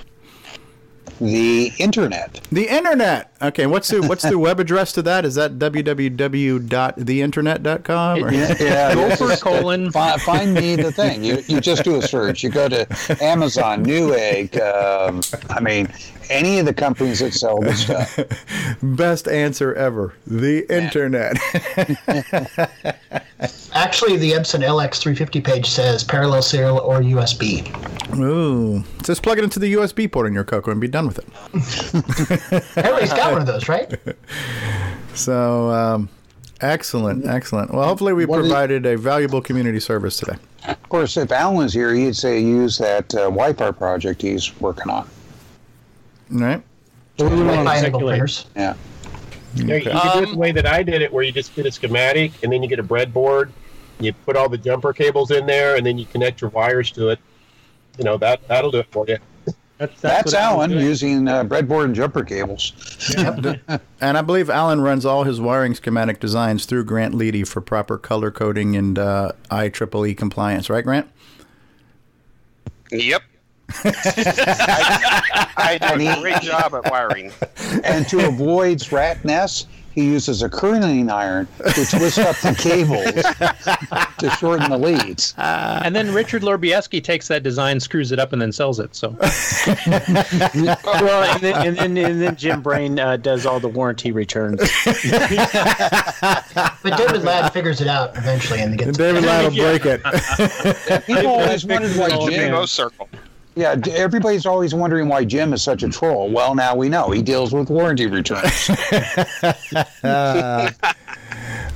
The internet. The internet. Okay. What's the what's the web address to that? Is that www.theinternet.com? Or? Yeah, yeah, Go for just- colon. fi- Find me the thing. You you just do a search. You go to Amazon, Newegg. Um, I mean, any of the companies that sell this stuff. Best answer ever. The internet. Actually, the Epson LX350 page says parallel serial or USB. Ooh. Just plug it into the USB port in your Coco and be done with it. Everybody's got one of those, right? So, um, excellent, excellent. Well, hopefully we What provided a valuable community service today. Of course, if Alan was here, he'd say use that uh, Wi-Fi project he's working on. Right? Wi-Fi enabled printers. Yeah. Yeah, you can do it the way that I did it, where you just get a schematic and then you get a breadboard, you put all the jumper cables in there, and then you connect your wires to it. You know that that'll do it for you. That's, That's, Alan using uh, breadboard and jumper cables. And I believe Alan runs all his wiring schematic designs through Grant Leedy for proper color coding and uh, IEEE compliance, right, Grant? Yep. I, I do a great job at wiring. and to avoid rat nests, he uses a curling iron to twist up the cables to shorten the leads. and then Richard Lorbieski takes that design, screws it up, and then sells it. So well, and then, and then, and then Jim Brain uh, does all the warranty returns. But David Ladd figures it out eventually and gets David Ladd will break it. People always wondered why Jim. O circle. Yeah, everybody's always wondering why Jim is such a troll. Well, now we know he deals with warranty returns.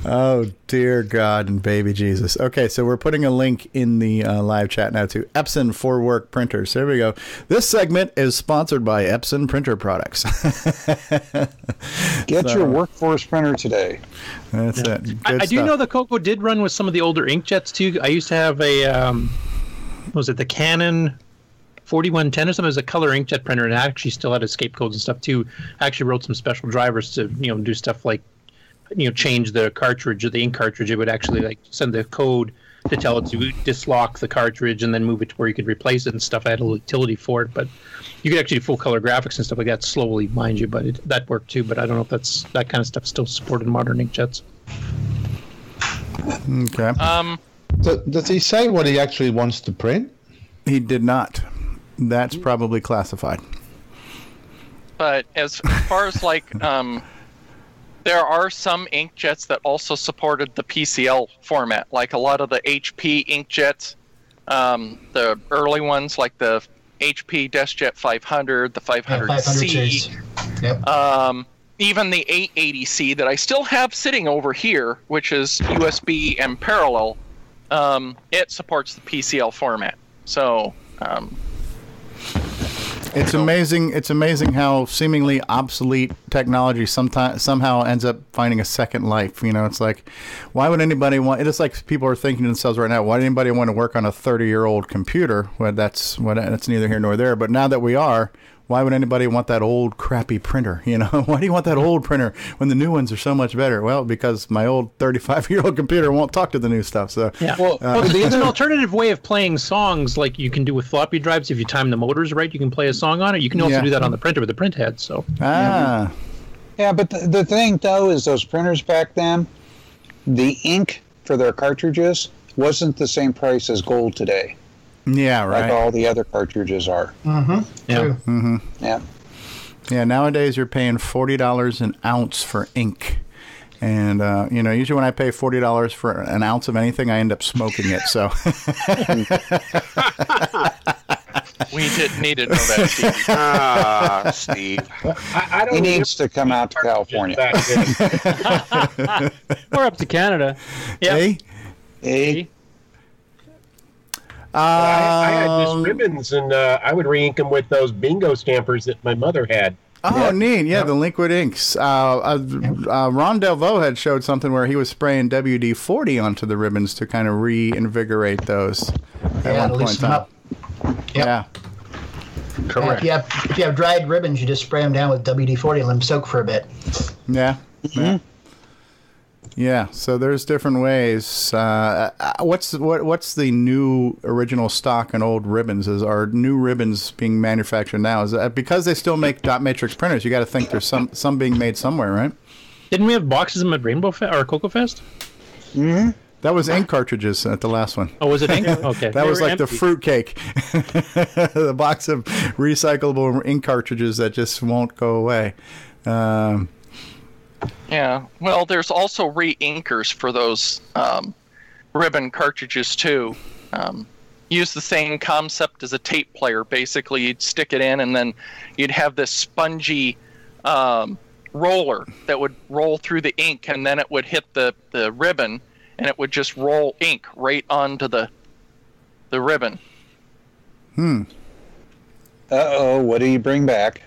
oh dear God and baby Jesus. Okay, so we're putting a link in the uh, live chat now to Epson for Work printers. There we go. This segment is sponsored by Epson printer products. Get So- your workforce printer today. That's it. I, Good I do stuff. know the Coco did run with some of the older inkjets too. I used to have a um, was it the Canon 4110 or something? It was a color inkjet printer, and actually still had escape codes and stuff too. I actually wrote some special drivers to you know do stuff like you know change the cartridge or the ink cartridge. It would actually like send the code to tell it to dislock the cartridge and then move it to where you could replace it and stuff. I had a little utility for it, but you could actually do full color graphics and stuff like that slowly, mind you. But it, that worked too. But I don't know if that's that kind of stuff still supported in modern inkjets. Okay. Um, So, does he say what he actually wants to print? He did not. That's probably classified. but as far as like um, there are some inkjets that also supported the PCL format, like a lot of the HP inkjets, um, the early ones like the HP DeskJet 500, the 500C, 500. Yep. um, even the 880C that I still have sitting over here, which is USB and parallel. Um, it supports the PCL format. So It's amazing. It's amazing how seemingly obsolete technology sometimes somehow ends up finding a second life. You know, it's like, why would anybody want? It's like people are thinking to themselves right now, why would anybody want to work on a thirty-year-old computer? Well, that's what that's neither here nor there. But now that we are, why would anybody want that old crappy printer? You know, why do you want that old printer when the new ones are so much better? Well, because my old thirty-five-year-old computer won't talk to the new stuff. So Yeah. Well, Well, it's, an alternative way of playing songs, like you can do with floppy drives. If you time the motors right, you can play a song on it. You can also Yeah. do that on the printer with the print head. So ah, Yeah, but the, the thing though is those printers back then, the ink for their cartridges wasn't the same price as gold today. Yeah, right. like all the other cartridges are. Mm-hmm. Yeah. Mm-hmm. Yeah. Yeah, nowadays you're paying forty dollars an ounce for ink, and uh, you know usually when I pay forty dollars for an ounce of anything, I end up smoking it. So We didn't need to know that, Steve. Ah, Steve. I, I don't He needs to come out to California. We're up to Canada. Hey, Hey, I, I had Um, Miss Ribbons, and uh, I would re-ink them with those bingo stampers that my mother had. Oh, neat. Yeah, the liquid inks. Uh, uh, uh, Ron Delvaux had showed something where he was spraying WD 40 onto the ribbons to kind of reinvigorate those at Yeah, one to point loosen them time. up. Yeah. Yeah, if you have if you have dried ribbons, you just spray them down with WD-40 and let them soak for a bit. Yeah. Yeah. Yeah, so there's different ways. Uh, uh, what's what what's the new original stock and old ribbons? Is are new ribbons being manufactured now? Is that because they still make dot matrix printers? You got to think there's some some being made somewhere, right? Didn't we have boxes of them at Rainbow Fe- or Cocoa Fest? Mm-hmm. That was ink cartridges at the last one. Oh, was it ink? Okay. that They was like the empty. fruit cake, the box of recyclable ink cartridges that just won't go away. Um, Yeah. Well, there's also re-inkers for those um, ribbon cartridges too. Um, use the same concept as a tape player. Basically, you'd stick it in, and then you'd have this spongy um, roller that would roll through the ink, and then it would hit the, the ribbon, and it would just roll ink right onto the the ribbon. hmm. uh oh, what do you bring back?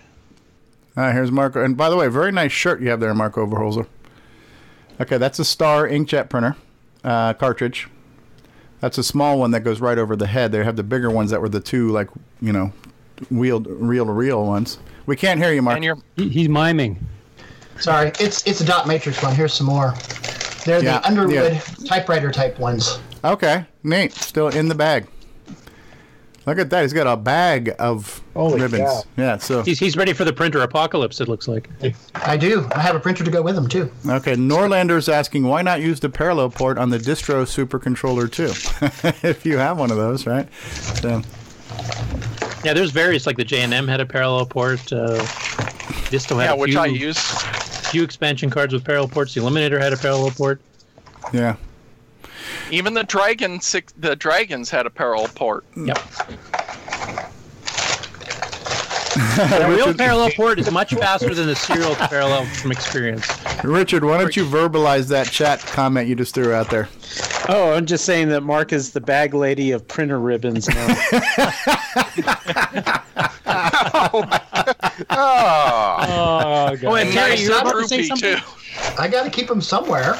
All right, here's Marco. And by the way, very nice shirt you have there, Marco Overholzer. Okay, that's a Star inkjet printer uh, cartridge. That's a small one that goes right over the head. They have the bigger ones that were the two, like you know, wheeled reel to reel ones. We can't hear you, Mark. And you're He- He's miming. Sorry, it's it's a dot matrix one. Here's some more. They're Yeah, the Underwood yeah. typewriter type ones. Okay, Nate, Still in the bag. Look at that. He's got a bag of Holy ribbons. cow. Yeah. So He's, he's ready for the printer apocalypse. It looks like. I do. I have a printer to go with him, too. okay. Norlander's asking why not use the parallel port on the Disto supercontroller too, if you have one of those, right? So. Yeah, there's various like the J and M had a parallel port. Uh, Disto had yeah, a which I use. few expansion cards with parallel ports. The Eliminator had a parallel port. Yeah. Even the dragon six, the dragons had a parallel port. Yep. a real parallel port is much faster than the serial parallel from experience. Richard, why don't you verbalize that chat comment you just threw out there? Oh, I'm just saying that Mark is the bag lady of printer ribbons now. Oh, oh, God. Oh, and Terry, you were and about to say something. too. I got to keep them somewhere.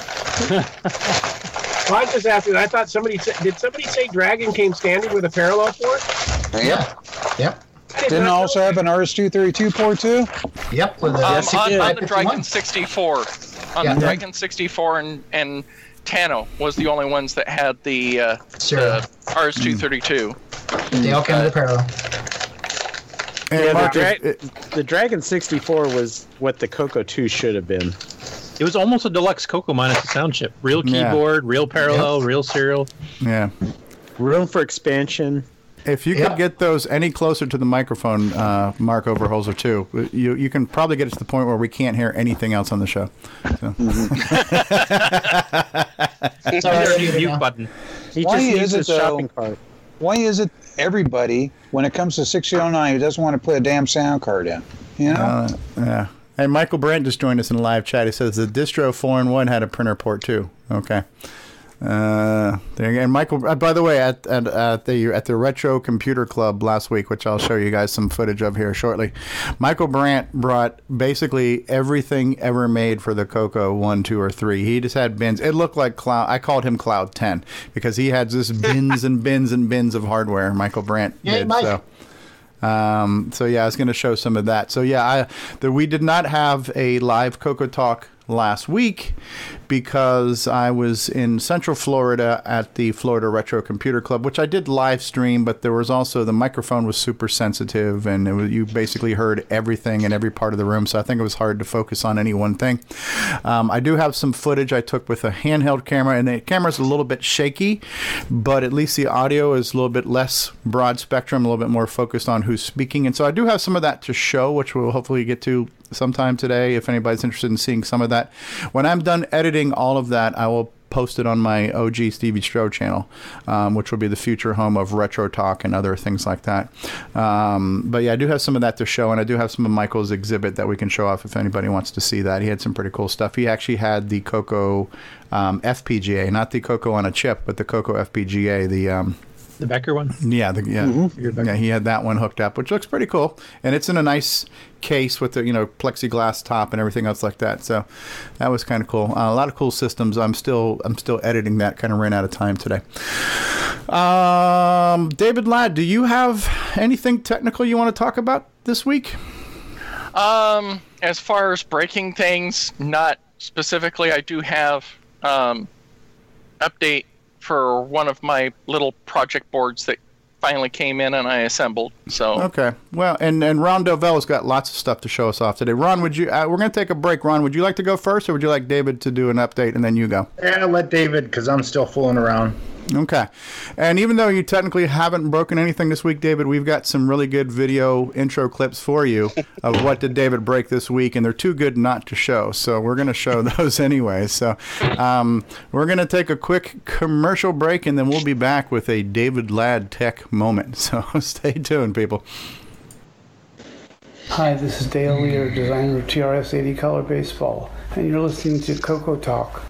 Well, I just asked. I thought somebody said. Did somebody say Dragon came standard with a parallel port? Yeah. Yep. I did Didn't also know have an RS-232 port too? Yep. With a Um, yes, on, on the Dragon 64, on Yeah. the Dragon 64 and and Tano was the only ones that had the, uh, Serial. the RS-232. They all came with a parallel. And Yeah, Mark, the, if- dra- the Dragon 64 was what the Coco 2 should have been. It was almost a deluxe Coco minus the sound chip. Real Yeah. keyboard, real parallel, real serial. yeah. Room for expansion. If you Yeah. could get those any closer to the microphone, uh, Mark Overholzer too, you you can probably get it to the point where we can't hear anything else on the show. So. There's Sorry, a I new muted mute button. He Why just is needs it, his though? shopping cart. Why is it everybody, when it comes to 6009, who doesn't want to put a damn sound card in? You know? Uh, yeah. Hey, Michael Brandt just joined us in the live chat. He says the Disto four in one had a printer port too. Okay. Uh, there again, Michael. Uh, by the way, at, at at the at the Retro Computer Club last week, which I'll show you guys some footage of here shortly, Michael Brandt brought basically everything ever made for the Coco one, two, or three. He just had bins. It looked like cloud. I called him Cloud Ten because he had just bins and bins and bins of hardware. Michael Brandt yeah, did Mike. so. Um, so yeah, I was going to show some of that. So yeah, I the, we did not have a live Coco Talk last week because I was in Central Florida at the Florida Retro Computer Club, which I did live stream, but there was also the microphone was super sensitive and was, you basically heard everything in every part of the room. So I think it was hard to focus on any one thing. Um, I do have some footage I took with a handheld camera, and the camera's a little bit shaky, but at least the audio is a little bit less broad spectrum, a little bit more focused on who's speaking. And so I do have some of that to show, which we'll hopefully get to sometime today if anybody's interested in seeing some of that. When I'm done editing all of that, I will post it on my OG Stevie Strow channel, um, which will be the future home of Retro Talk and other things like that. Um, but yeah, I do have some of that to show, and I do have some of Michael's exhibit that we can show off if anybody wants to see that. He had some pretty cool stuff. He actually had the Coco um, FPGA, not the Coco on a chip, but the Coco FPGA, the um, The Becker one? yeah, the, yeah, yeah. He had that one hooked up, which looks pretty cool, and it's in a nice case with the you know plexiglass top and everything else like that. So that was kind of cool. Uh, a lot of cool systems. I'm still I'm still editing that. Kind of ran out of time today. Um, David Ladd, do you have anything technical you want to talk about this week? Um, as far as breaking things, not specifically. I do have um, update for one of my little project boards that finally came in and I assembled. So Okay. Well, and and Ron Delvaux's got lots of stuff to show us off today. Ron, would you? Uh, we're going to take a break. Ron, would you like to go first, or would you like David to do an update and then you go? Yeah, let David, because I'm still fooling around. Okay. And even though you technically haven't broken anything this week, David, we've got some really good video intro clips for you of what did David break this week, and they're too good not to show. So we're going to show those anyway. So um, we're going to take a quick commercial break, and then we'll be back with a David Ladd tech moment. So stay tuned, people. Hi, this is Dale Lear, designer of TRS 80 Color Baseball, and you're listening to Coco Talk.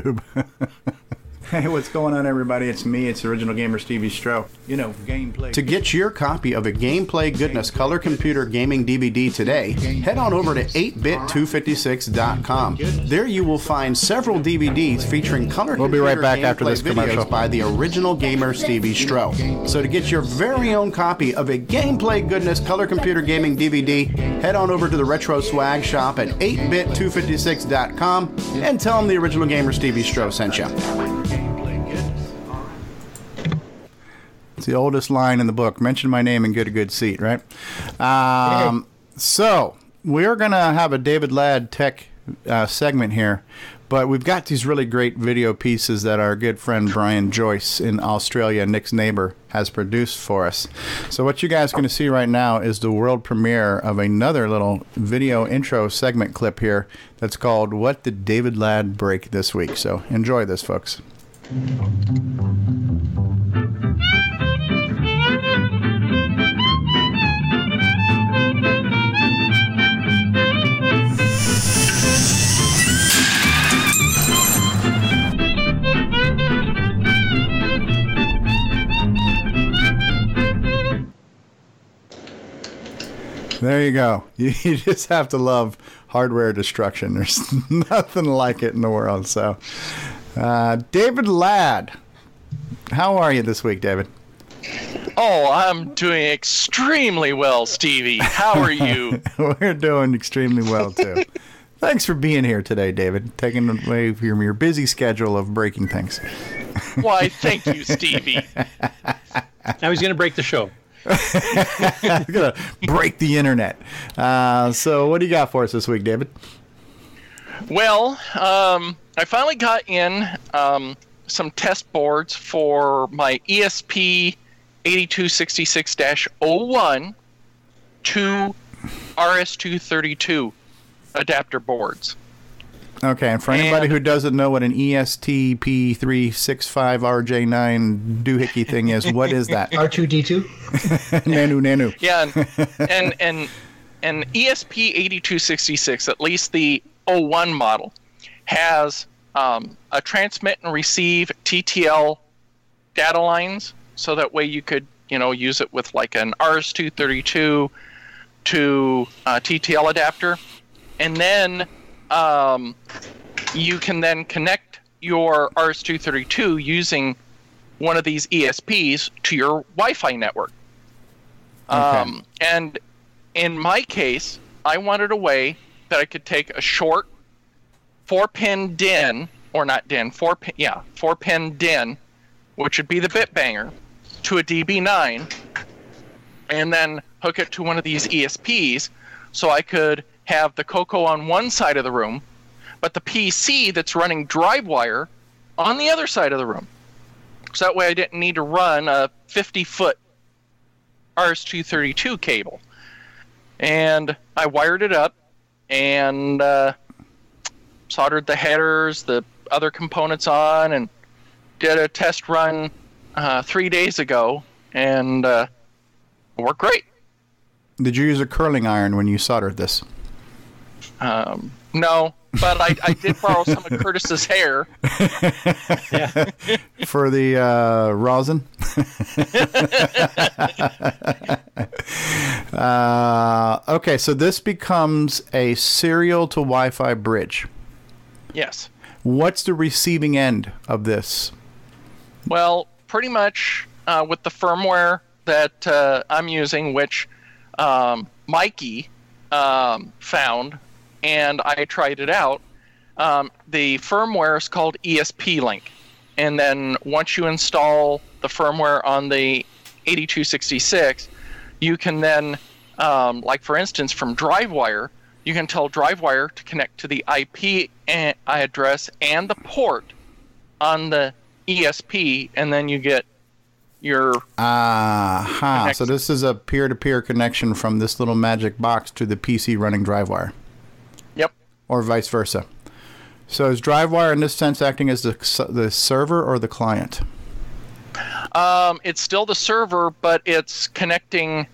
YouTube. hey, what's going on, everybody? It's me. It's original gamer Stevie Strow. You know, gameplay. To get your copy of a Gameplay Goodness Color Computer Gaming DVD today, head on over to 8bit256.com. There you will find several DVDs featuring color We'll be right back after this commercial. videos by the original gamer Stevie Strow. So to get your very own copy of a Gameplay Goodness Color Computer Gaming DVD, head on over to the Retro Swag Shop at 8bit256.com and tell them the original gamer Stevie Strow sent you. It's the oldest line in the book. Mention my name and get a good seat, right? Um, so we're gonna have a David Ladd tech uh, segment here, but we've got these really great video pieces that our good friend Brian Joyce in Australia, Nick's neighbor, has produced for us. So what you guys are going to see right now is the world premiere of another little video intro segment clip here that's called "What Did David Ladd Break This Week?" So enjoy this, folks. There you go. You, you just have to love hardware destruction. There's nothing like it in the world. So, uh, David Ladd, how are you this week, David? Oh, I'm doing extremely well, Stevie. How are you? We're doing extremely well too. Thanks for being here today, David. Taking away from your busy schedule of breaking things. Why, thank you, Stevie. Now he's going to break the show. He's gonna break the internet. Uh, so, what do you got for us this week, David? Well, um, I finally got in um, some test boards for my ESP 8266-01 to RS232 adapter boards. Okay, and for anybody And- who doesn't know what an E ESTP365RJ9 doohickey thing is, what is that? R2D2? nanu, nanu. Yeah, and and and, and E ESP 8266, at least the 01 model, has um, a transmit and receive TTL data lines, so that way you could you know use it with like an RS232 to uh, TTL adapter, and then um, you can then connect your RS232 using one of these ESPs to your Wi-Fi network. Um, and in my case, I wanted a way that I could take a short four-pin DIN, or not DIN, four pin, yeah, four-pin DIN, which would be the bit banger, to a DB9, and then hook it to one of these ESPs, so I could have the Coco on one side of the room, but the PC that's running DriveWire on the other side of the room. So that way I didn't need to run a 50 foot RS232 cable. And I wired it up and uh, soldered the headers, the other components on, and did a test run uh, three days ago, and uh, worked great. Did you use a curling iron when you soldered this? Um, no, but I, I did borrow some of Curtis's hair. For the uh, rosin? uh, okay, so this becomes a serial to Wi Fi bridge. Yes. What's the receiving end of this? Well, pretty much uh, with the firmware that uh, I'm using, which um, Mikey um, found, and I tried it out. Um, the firmware is called ESP Link, and then once you install the firmware on the 8266, you can then, um, like for instance, from DriveWire, you can tell DriveWire to connect to the IP address and the port on the ESP, and then you get your Aha. So this is a peer to peer connection from this little magic box to the PC running DriveWire. Or vice versa. So is DriveWire in this sense acting as the, the server or the client? Um, it's still the server, but it's connecting.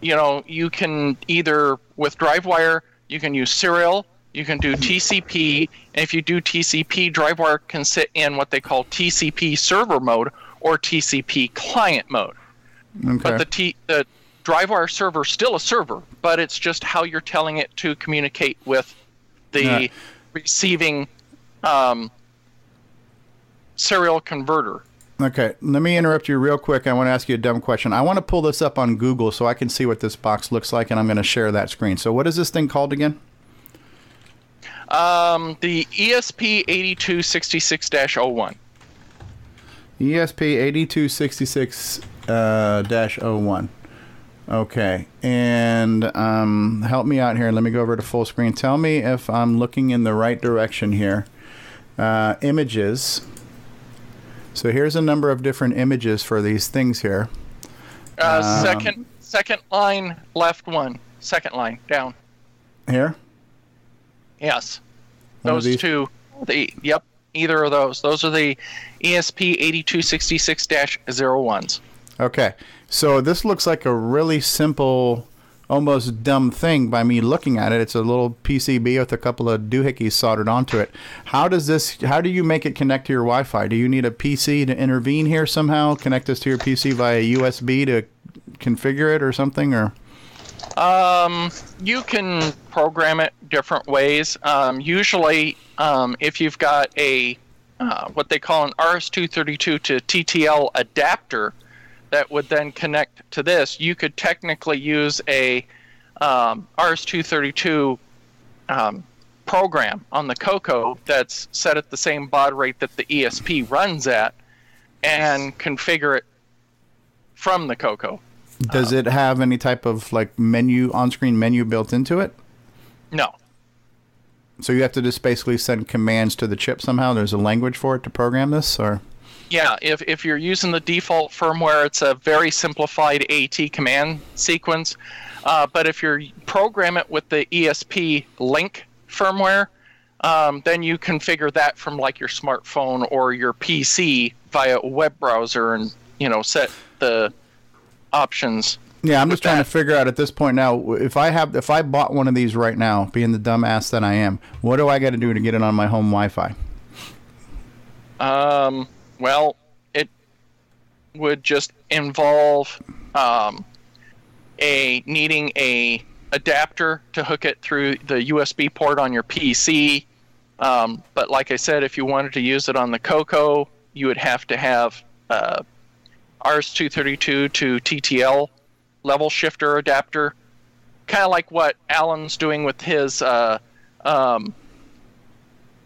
You know, you can either with DriveWire, you can use Serial, you can do TCP, and if you do TCP, DriveWire can sit in what they call TCP server mode or TCP client mode. Okay. But the T the DriveWire server is still a server, but it's just how you're telling it to communicate with the Yeah. receiving um, serial converter. Okay, let me interrupt you real quick. I want to ask you a dumb question. I want to pull this up on Google so I can see what this box looks like, and I'm going to share that screen. So, what is this thing called again? Um, the ESP 8266-01. ESP 8266 uh, dash 01. Okay, and um, help me out here. Let me go over to full screen. Tell me if I'm looking in the right direction here. Uh, images. So here's a number of different images for these things here. Uh, Um, second, second line, left one. Second line, down. Here. Yes. One Those two. The yep, either of those. Those are the ESP 8266-01s. Okay, so this looks like a really simple, almost dumb thing by me looking at it. It's a little PCB with a couple of doohickeys soldered onto it. How does this? How do you make it connect to your Wi-Fi? Do you need a PC to intervene here somehow? Connect this to your PC via USB to configure it or something? Or Um, you can program it different ways. Um, usually, um, if you've got a uh, what they call an RS-232 to TTL adapter that would then connect to this, you could technically use a um, RS-232 um, program on the Coco that's set at the same baud rate that the ESP runs at, and configure it from the Coco. Does it have any type of like menu on-screen menu built into it? No. So you have to just basically send commands to the chip somehow. There's a language for it to program this, or Yeah, if, if you're using the default firmware, it's a very simplified AT command sequence. Uh, but if you program it with the ESP link firmware, um, then you configure that from like your smartphone or your PC via a web browser and you know set the options. yeah. I'm just trying to figure out at this point now if I have if I bought one of these right now, being the dumbass that I am, what do I got to do to get it on my home Wi-Fi? Um, well, it would just involve um, a needing a adapter to hook it through the USB port on your PC. Um, but like I said, if you wanted to use it on the Coco, you would have to have uh, RS-232 to TTL level shifter adapter, kind of like what Alan's doing with his uh, um,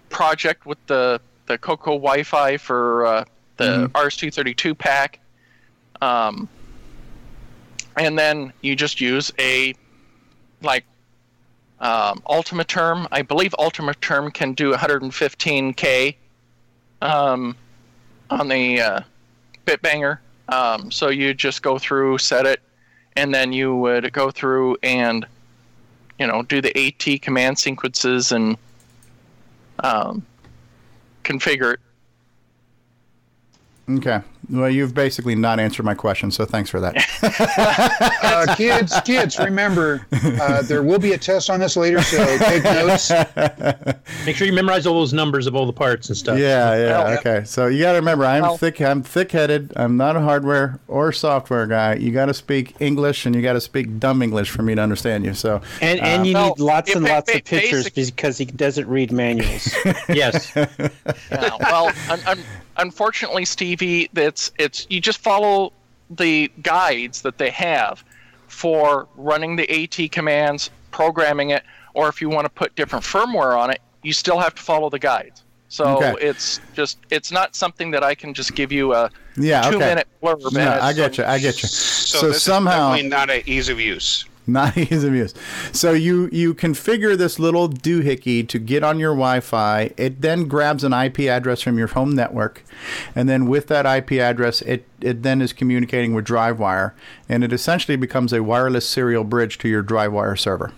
project with the the Coco Wi-Fi for uh, the Mhm. RS-232 pack. Um, and then you just use a like um, Ultima Term. I believe Ultima Term can do 115k um, on the uh, Bitbanger. Um, so you just go through, set it, and then you would go through and you know do the AT command sequences and um, configure it. Okay. Well, you've basically not answered my question, so thanks for that. uh, kids, kids, remember uh, there will be a test on this later, so take notes. Make sure you memorize all those numbers of all the parts and stuff. Yeah, yeah. Okay. So you got to remember, I'm Well- thick. I'm thick-headed. I'm not a hardware or software guy. You got to speak English, and you got to speak dumb English for me to understand you. So And and uh, you need lots and ba- lots ba- of pictures basic- because he doesn't read manuals. yes. Yeah, well, un- un- unfortunately, Stevie, that's it's you just follow the guides that they have for running the AT commands, programming it, or if you want to put different firmware on it, you still have to follow the guides. So Okay. it's just it's not something that I can just give you a Yeah, two okay. minute blurb. No, I get you. I get you. So, So, this somehow, is not a ease of use. Not ease of use. So you you configure this little doohickey to get on your Wi-Fi. It then grabs an IP address from your home network, and then with that IP address, it it then is communicating with DriveWire, and it essentially becomes a wireless serial bridge to your DriveWire server.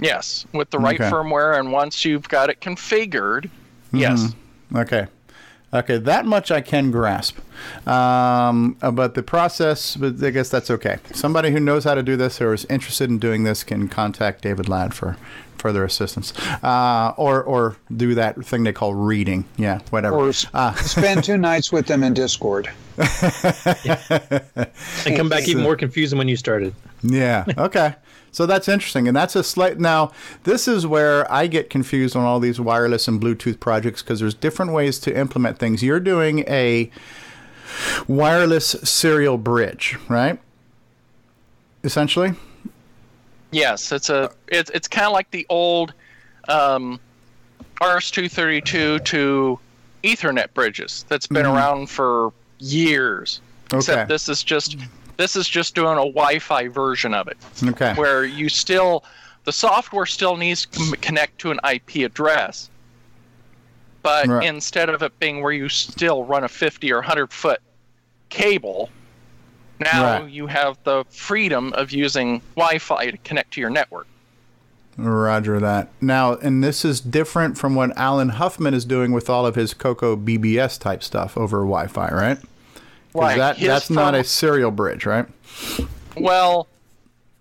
Yes, with the right Okay. firmware, and once you've got it configured, yes. Mhm. Okay. Okay, that much I can grasp. Um, uh, but the process, but I guess that's okay. Somebody who knows how to do this or is interested in doing this can contact David Ladd for further assistance, uh, or or do that thing they call reading. Yeah, whatever. Or s- spend two nights with them in Discord. And come back even more confused than when you started. Yeah. Okay. So that's interesting, and that's a slight. Now, this is where I get confused on all these wireless and Bluetooth projects because there's different ways to implement things. You're doing a wireless serial bridge, right? Essentially. Yes, it's a it's it's kind of like the old um, RS-232 to Ethernet bridges that's been Mhm. around for years. Okay. Except this is just this is just doing a Wi-Fi version of it, Okay. where you still the software still needs to connect to an IP address, but Right. instead of it being where you still run a 50 or 100 foot cable, now Right. you have the freedom of using Wi-Fi to connect to your network. Roger that. Now, and this is different from what Alan Huffman is doing with all of his Coco BBS type stuff over Wi-Fi, right? Right. That, that's not a serial bridge, right? Well,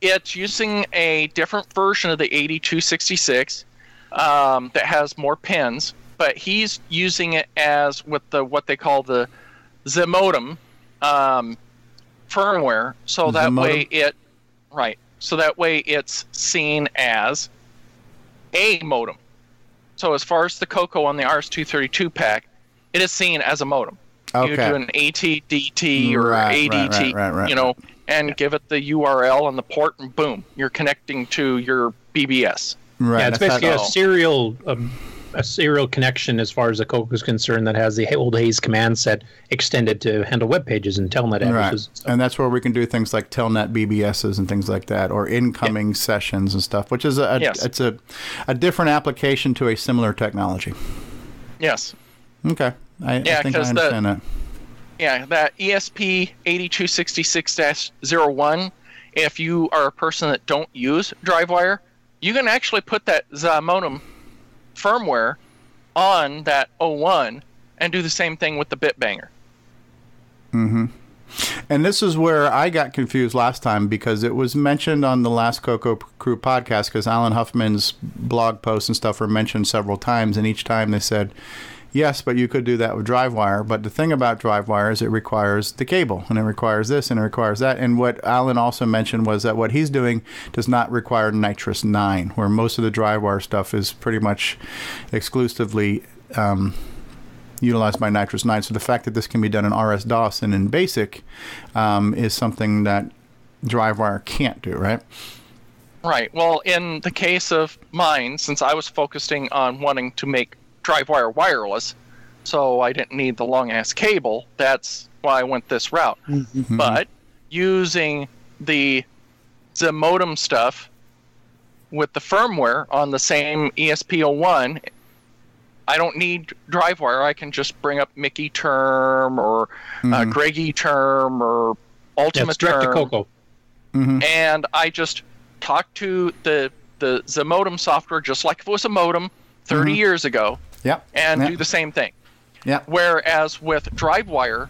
it's using a different version of the 8266 um, that has more pins, but he's using it as with the what they call the Zimodem um, firmware, so that way it right, so that way it's seen as a modem. So as far as the Coco on the RS232 pack, it is seen as a modem. You Okay. do an ATDT or Right, right, ADT, right, right, right, you know, and give it the URL and the port, and boom, you're connecting to your BBS. Right. yeah, it's that's how- basically a serial um, a serial connection as far as the Coco is concerned that has the old Hayes command set extended to handle web pages and telnet Right. addresses. And that's where we can do things like telnet BBSs and things like that, or incoming sessions and stuff, which is a, a Yes. it's a, a different application to a similar technology. Yes. Okay. I, I Yeah, think I 'cause the- understand that. Yeah, that ESP 8266-01, if you are a person that don't use DriveWire, you can actually put that modem firmware on that 01 and do the same thing with the Bitbanger. hmm And this is where I got confused last time because it was mentioned on the last Coco Crew podcast because Alan Huffman's blog posts and stuff were mentioned several times, and each time they said, yes, but you could do that with DriveWire. But the thing about DriveWire is it requires the cable, and it requires this, and it requires that. And what Alan also mentioned was that what he's doing does not require NitrOS-9, where most of the DriveWire stuff is pretty much exclusively. Um, utilized by NitrOS-9. So the fact that this can be done in RS DOS and in BASIC um, is something that DriveWire can't do, right? Right. Well, in the case of mine, since I was focusing on wanting to make DriveWire wireless, so I didn't need the long ass cable, that's why I went this route. But using the the modem stuff with the firmware on the same E ESP01, I don't need DriveWire. I can just bring up Mickey Term or uh, Mhm. Greggy Term or Ultimate direct to Term Coco. and I just talked to the the the modem software just like if it was a modem 30 Mhm. years ago, Yep. and Yep. do the same thing. Yeah. Whereas with DriveWire,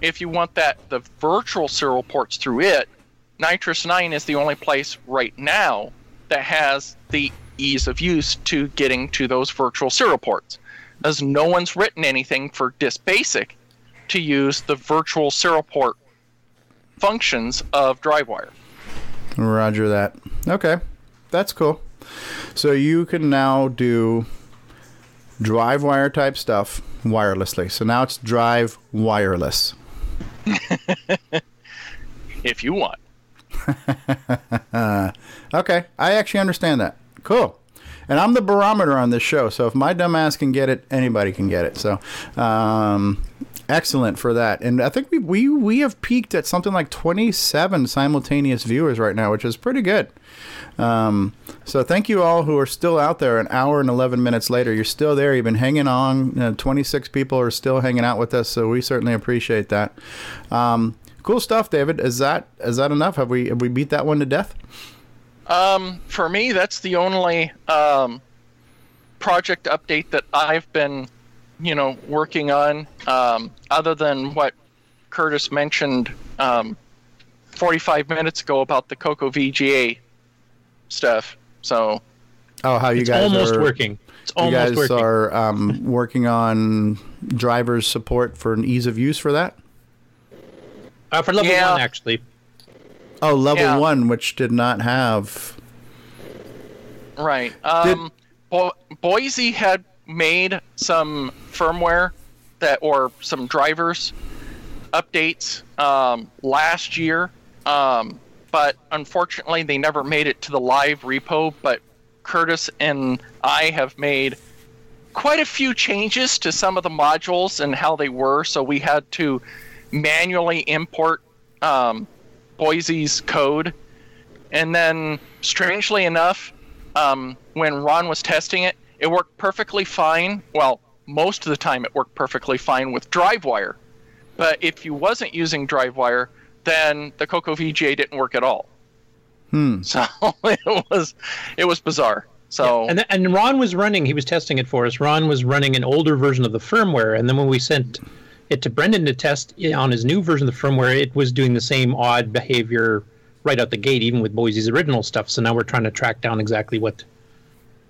if you want that the virtual serial ports through it, NitrOS-9 is the only place right now that has the ease of use to getting to those virtual serial ports. As no one's written anything for Disk Basic to use the virtual serial port functions of DriveWire. Roger that. Okay. That's cool. So you can now do DriveWire type stuff wirelessly. So now it's Drive Wireless. If you want. okay, I actually understand that. Cool. And I'm the barometer on this show, so if my dumbass can get it, anybody can get it. So, um, excellent for that. And I think we we we have peaked at something like 27 simultaneous viewers right now, which is pretty good. Um, so thank you all who are still out there. An hour and 11 minutes later, you're still there. You've been hanging on. Uh, 26 people are still hanging out with us, so we certainly appreciate that. Um, cool stuff, David. Is that is that enough? Have we have we beat that one to death? Um, for me, that's the only um, project update that I've been, you know, working on. Um, other than what Curtis mentioned um, 45 minutes ago about the Coco VGA stuff. So, Oh, how you It's guys almost are working. It's you guys working. are um, working on drivers support for an ease of use for that. Uh, for level Yeah. one, actually. Oh, level Yeah. one, which did not have. right. Um, Bo- Boisy had made some firmware that, or some drivers updates um, last year, um, but unfortunately they never made it to the live repo. But Curtis and I have made quite a few changes to some of the modules and how they were, so we had to manually import um, Boisy's code. And then, strangely enough, um, when Ron was testing it, it worked perfectly fine. Well, most of the time it worked perfectly fine with DriveWire. But if you wasn't using DriveWire, then the Coco VGA didn't work at all. Hmm. So it was it was bizarre. So And, th- and Ron was running, he was testing it for us. Ron was running an older version of the firmware. And then when we sent it to Brendan to test on his new version of the firmware, it was doing the same odd behavior right out the gate, even with Boisy's original stuff. So now we're trying to track down exactly what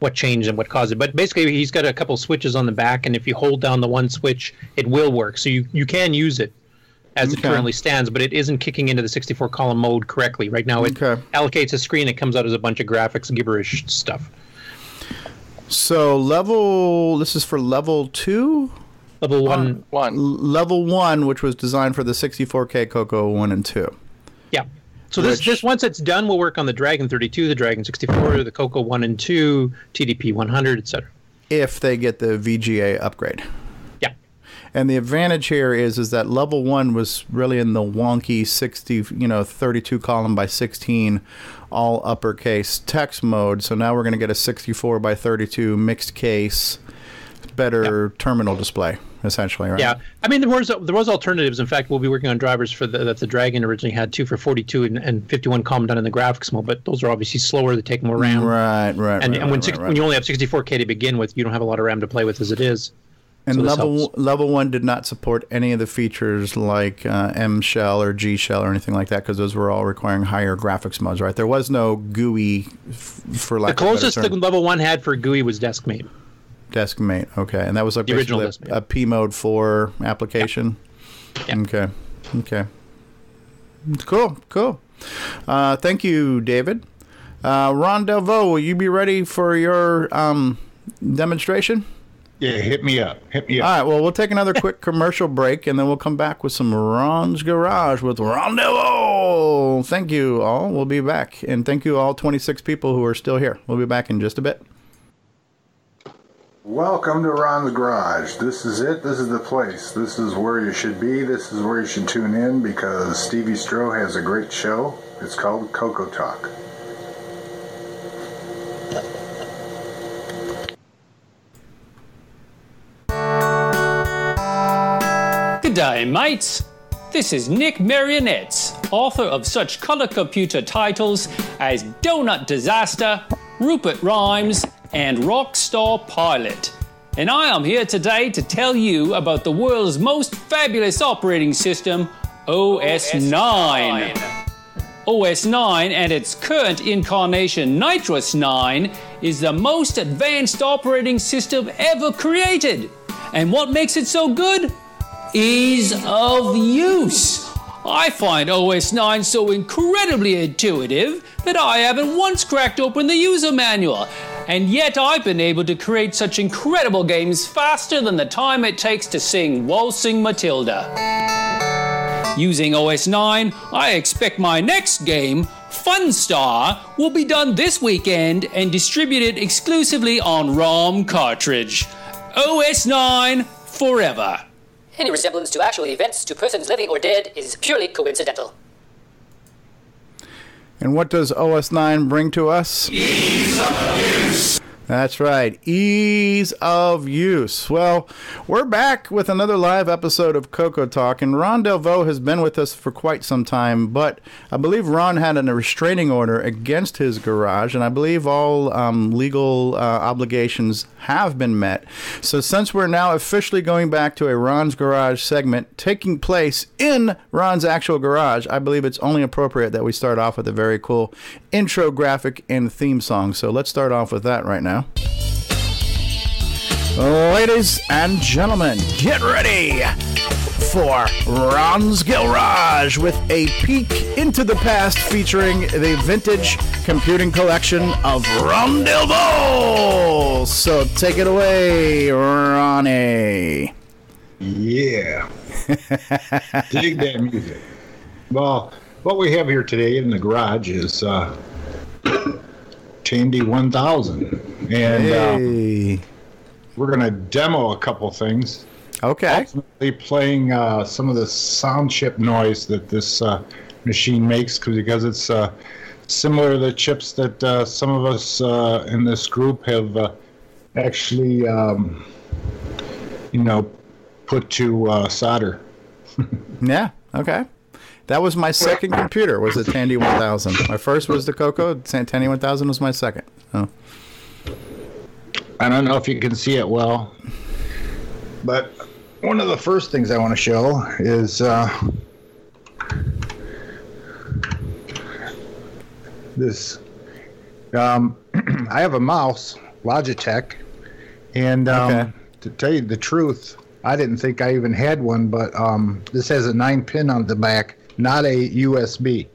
what changed and what caused it. But basically, he's got a couple switches on the back, and if you hold down the one switch, it will work. So you, you can use it as okay. it currently stands, but it isn't kicking into the 64 column mode correctly. Right now, it okay. allocates a screen, it comes out as a bunch of graphics, gibberish stuff. So, level this is for level two? Level one. Uh, one. Level one, which was designed for the 64K Coco 1 and 2. So Which, this this once it's done, we'll work on the Dragon 32, the Dragon 64, the Coco 1 and 2, TDP 100, etc. If they get the VGA upgrade. Yeah. And the advantage here is is that level 1 was really in the wonky 60, you know, 32 column by 16 all uppercase text mode. So now we're going to get a 64 by 32 mixed case better yeah. terminal display essentially, right? Yeah, I mean there was there was alternatives. In fact, we'll be working on drivers for the, that the Dragon originally had two for 42 and, and 51 column done in the graphics mode, but those are obviously slower. They take more RAM. Right, right, And, right, and when right, six, right, when you only have 64k to begin with, you don't have a lot of RAM to play with as it is. And So level helps. level one did not support any of the features like uh, M shell or G shell or anything like that because those were all requiring higher graphics modes, right? There was no GUI f- for lack the of a better closest the level one had for GUI was DeskMate. Deskmate, okay, and that was like The original basically a, a P mode four application. Okay, okay, cool, cool. Uh, thank you, David. Uh, Ron Delvaux, will you be ready for your um, demonstration? Yeah, hit me up. Hit me up. All right, well, we'll take another quick commercial break and then we'll come back with some Ron's Garage with Ron Delvaux. Thank you all. We'll be back. And thank you all 26 people who are still here. We'll be back in just a bit. Welcome to Ron's Garage. This is it. This is the place. This is where you should be. This is where you should tune in because Stevie Strow has a great show. It's called Coco Talk. Good day, mates. This is Nick Marentes, author of such color computer titles as Donut Disaster, Rupert Rhymes, and Rockstar Pilot. And I am here today to tell you about the world's most fabulous operating system, OS 9. OS 9 and its current incarnation, NitrOS-9, is the most advanced operating system ever created. And what makes it so good? Ease of use. I find OS 9 so incredibly intuitive that I haven't once cracked open the user manual. And yet I've been able to create such incredible games faster than the time it takes to sing Waltzing Matilda. Using OS 9, I expect my next game, Funstar, will be done this weekend and distributed exclusively on ROM cartridge. OS 9 forever. Any resemblance to actual events to persons living or dead is purely coincidental. And what does OS 9 bring to us? Ease of use. That's right, ease of use. Well, we're back with another live episode of Coco Talk, and Ron Delvaux has been with us for quite some time, but I believe Ron had a restraining order against his garage, and I believe all um, legal uh, obligations have been met. So, since we're now officially going back to a Ron's Garage segment taking place in Ron's actual garage, I believe it's only appropriate that we start off with a very cool intro graphic and theme song. So, let's start off with that right now. Ladies and gentlemen, get ready for Ron's Garage with a peek into the past featuring the vintage computing collection of Ron Delvaux. So take it away, Ronnie. Yeah. Dig that music. Well, what we have here today in the garage is uh, Tandy 1000. And uh, we're going to demo a couple things. Okay. Ultimately playing uh, some of the sound chip noise that this uh, machine makes because it's uh, similar to the chips that uh, some of us uh, in this group have uh, actually, um, you know, put to uh, solder. Yeah, okay. That was my second computer, was the Tandy 1000. My first was the Coco, Tandy 1000 was my second. Oh. I don't know if you can see it well, but one of the first things I want to show is uh, this. Um, I have a mouse, Logitech, and um, Okay. to tell you the truth, I didn't think I even had one, but um, this has a nine pin on the back, not a USB,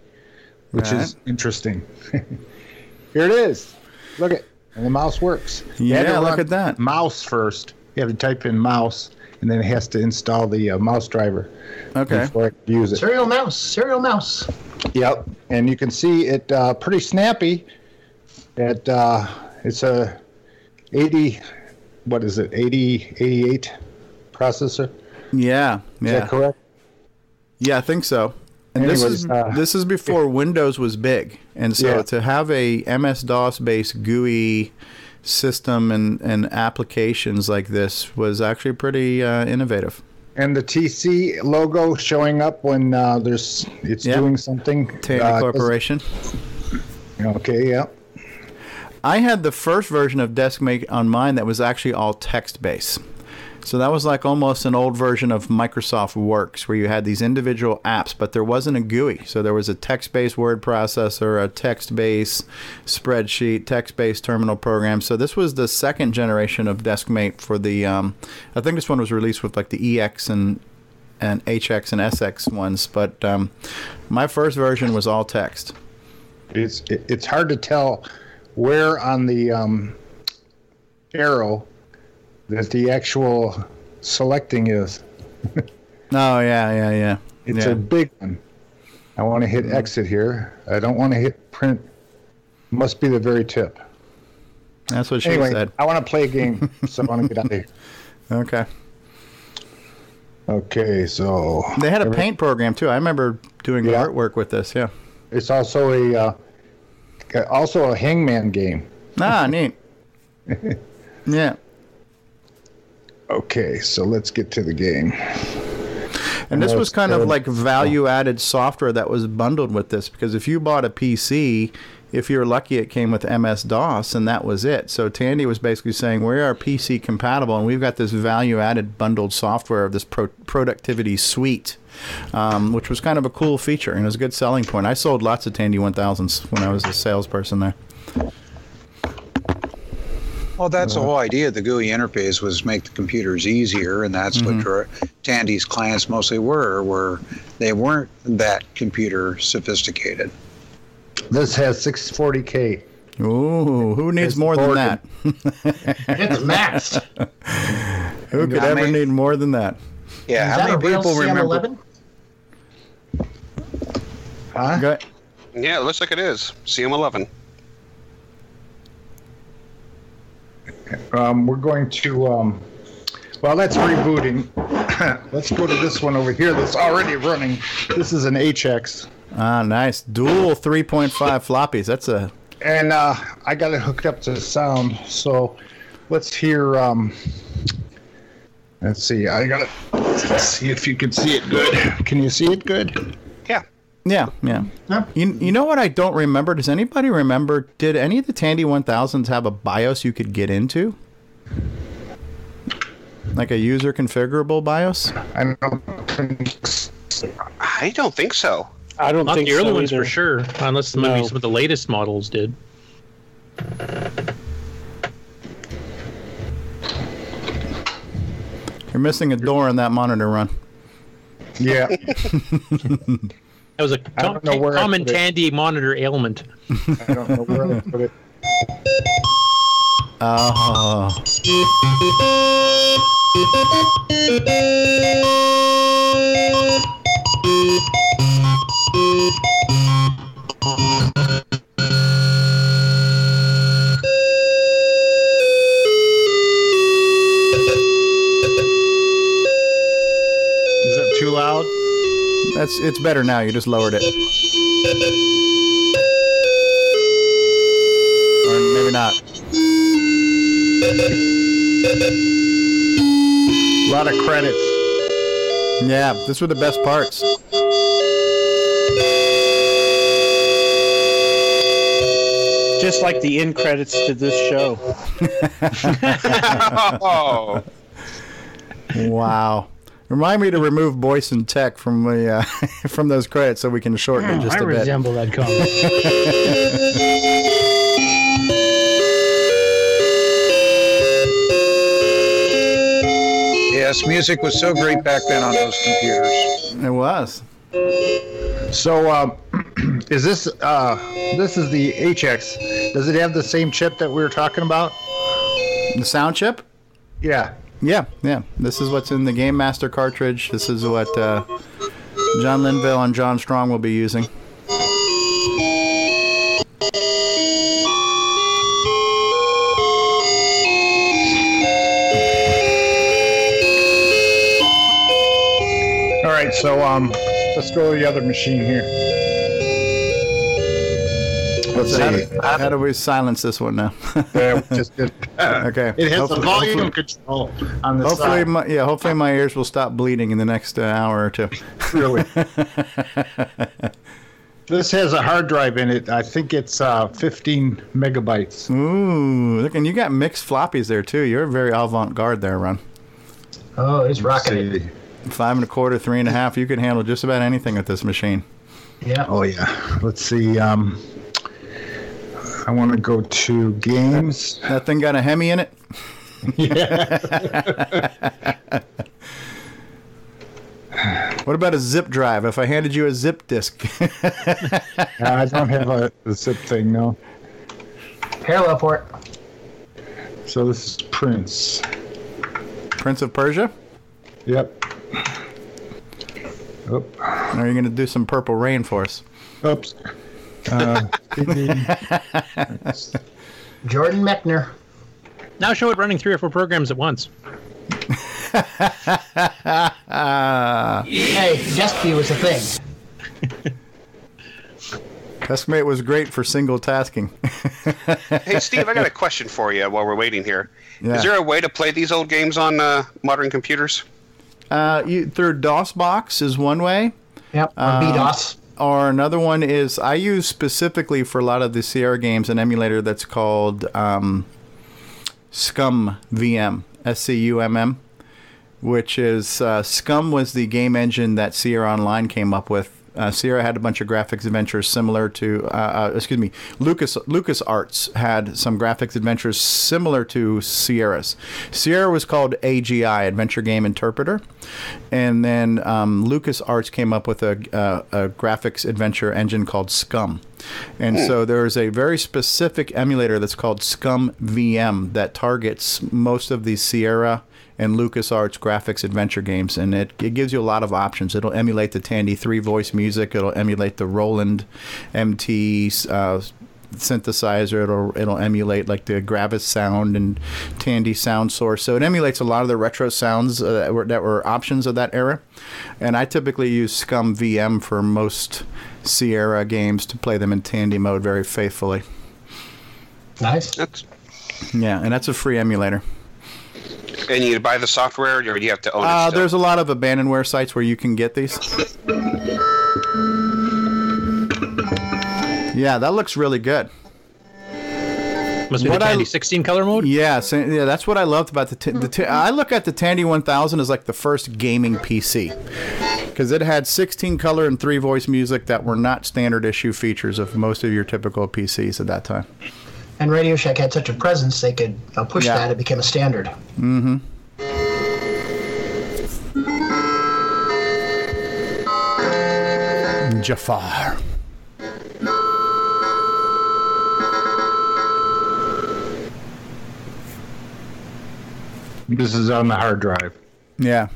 which Right. is interesting. Here it is. Look at, and the mouse works. You Yeah, look at that. Mouse first. You have to type in mouse, and then it has to install the uh, mouse driver. Okay. Before I can use it. Serial mouse, serial mouse. Yep, and you can see it uh, pretty snappy. It uh, it's a 80 what is it, 80, 88 processor? Yeah, Is yeah. that correct? Yeah, I think so. And this is uh, this is before Windows was big, and so Yeah. to have a MS DOS based GUI system and, and applications like this was actually pretty uh, innovative. And the TC logo showing up when uh, there's it's Yeah. doing something. Tandy uh, Corporation. Okay, yeah. I had the first version of DeskMate on mine that was actually all text based. So that was like almost an old version of Microsoft Works where you had these individual apps, but there wasn't a GUI. So there was a text based word processor, a text based spreadsheet, text based terminal program. So this was the second generation of DeskMate for the, um, I think this one was released with like the EX and and HX and SX ones, but um, my first version was all text. It's it's hard to tell where on the um, arrow that the actual selecting is. Oh yeah, yeah, yeah. It's yeah. a big one. I want to hit exit here. I don't want to hit print. Must be the very tip. That's what she anyway, said. I want to play a game, so I want to get out of here. Okay. Okay, so They had a every- paint program too. I remember doing Yeah. artwork with this. Yeah. It's also a uh, also a hangman game. Ah, neat. Yeah. Okay, so let's get to the game. And this was kind of like value added software that was bundled with this because if you bought a PC, if you're lucky, it came with MS DOS and that was it. So Tandy was basically saying, We are PC compatible and we've got this value added bundled software of this pro- productivity suite, um, which was kind of a cool feature and it was a good selling point. I sold lots of Tandy 1000s when I was a salesperson there. Well, that's the uh-huh. whole idea of the GUI interface was make the computers easier, and that's what mm-hmm. Tandy's clients mostly were. Were they weren't that computer sophisticated. This has 640k. Ooh, who needs It's more than that? It's maxed. Who could How ever many- need more than that? Yeah, Is how that a many real people remember? CM11? Huh? Go- Yeah, it looks like it is. CM11. Um, we're going to. Um, well, that's rebooting. Let's go to this one over here that's already running. This is an HX. Ah, nice. Dual 3.5 floppies. That's a And uh, I got it hooked up to the sound. So let's hear. Um, let's see. I got it. Let's see if you can see it good. Can you see it good? Yeah. Yeah, yeah. You, you know what I don't remember? Does anybody remember? Did any of the Tandy 1000s have a BIOS you could get into? Like a user configurable BIOS? I don't think. I don't think so. I don't Not think the early so ones either. for sure, unless maybe some of the latest models did. You're missing a door in that monitor run. Yeah. That was a com- know where common. Tandy monitor ailment. I don't know where I put it. Oh. That's it's better now. You just lowered it. Or maybe not. A lot of credits. Yeah, this were the best parts. Just like the end credits to this show. oh. Wow. Remind me to remove Boyce and Tech from the uh, from those credits so we can shorten it just I a bit. I resemble that comment. Yes, music was so great back then on those computers. It was. So, um, is this uh, this is the HX? Does it have the same chip that we were talking about? The sound chip? Yeah. Yeah, yeah. This is what's in the Game Master cartridge. This is what uh, John Linville and John Strong will be using. All right, so um, let's go to the other machine here. Let's So how, do, how do we silence this one now? Yeah, just did. okay. It has Hopefully- the volume hopefully- control on the Hopefully, side. my, yeah. Hopefully, my ears will stop bleeding in the next uh, hour or two. Really? This has a hard drive in it. I think it's uh, 15 megabytes. Ooh, look, and you got mixed floppies there too. You're very avant-garde there, Ron. Oh, it's rocking it. Five and a quarter, three and a half. You can handle just about anything with this machine. Yeah. Oh yeah. Let's see. Um, I want to go to games. That thing got a Hemi in it. Yeah. what about a zip drive? If I handed you a zip disk, I don't have a, a zip thing, no. Parallel port. So this is Prince. Prince of Persia. Yep. Oop. Are you're going to do some Purple Rain for us? Oops. Uh, Jordan Mechner. Now show it running three or four programs at once. Hey, desk was a thing. Deskmate was great for single tasking. hey, Steve, I got a question for you while we're waiting here. Is Yeah. there a way to play these old games on uh, modern computers? Uh, you, through DOSBox is one way. Yep. Or Um, BDOS. Or another one is I use specifically for a lot of the Sierra games an emulator that's called um, Scum VM, S C U M M, which is uh, SCUMM was the game engine that Sierra Online came up with. Uh, Sierra had a bunch of graphics adventures similar to, uh, uh, excuse me, Lucas LucasArts had some graphics adventures similar to Sierra's. Sierra was called AGI, Adventure Game Interpreter, and then um, LucasArts came up with a, a, a graphics adventure engine called SCUMM. And so there's a very specific emulator that's called ScummVM that targets most of the Sierra and LucasArts graphics adventure games, and it, it gives you a lot of options. It'll emulate the Tandy 3 voice music, it'll emulate the Roland MT uh, synthesizer, it'll, it'll emulate like the Gravis sound and Tandy sound source. So it emulates a lot of the retro sounds uh, that, were, that were options of that era. And I typically use ScummVM for most Sierra games to play them in Tandy mode very faithfully. Nice. That's, Yeah, and that's a free emulator. And you buy the software, or do you have to own it? Uh, still? there's a lot of abandonware sites where you can get these. Yeah, that looks really good. Must be What the I- Tandy 16 color mode. Yeah, so, yeah, that's what I loved about the. T- the t- I look at the Tandy 1000 as like the first gaming PC because it had 16 color and three voice music that were not standard issue features of most of your typical PCs at that time. And Radio Shack had such a presence, they could uh, push Yeah. that. It became a standard. Mm-hmm. Jafar. This is on the hard drive. Yeah.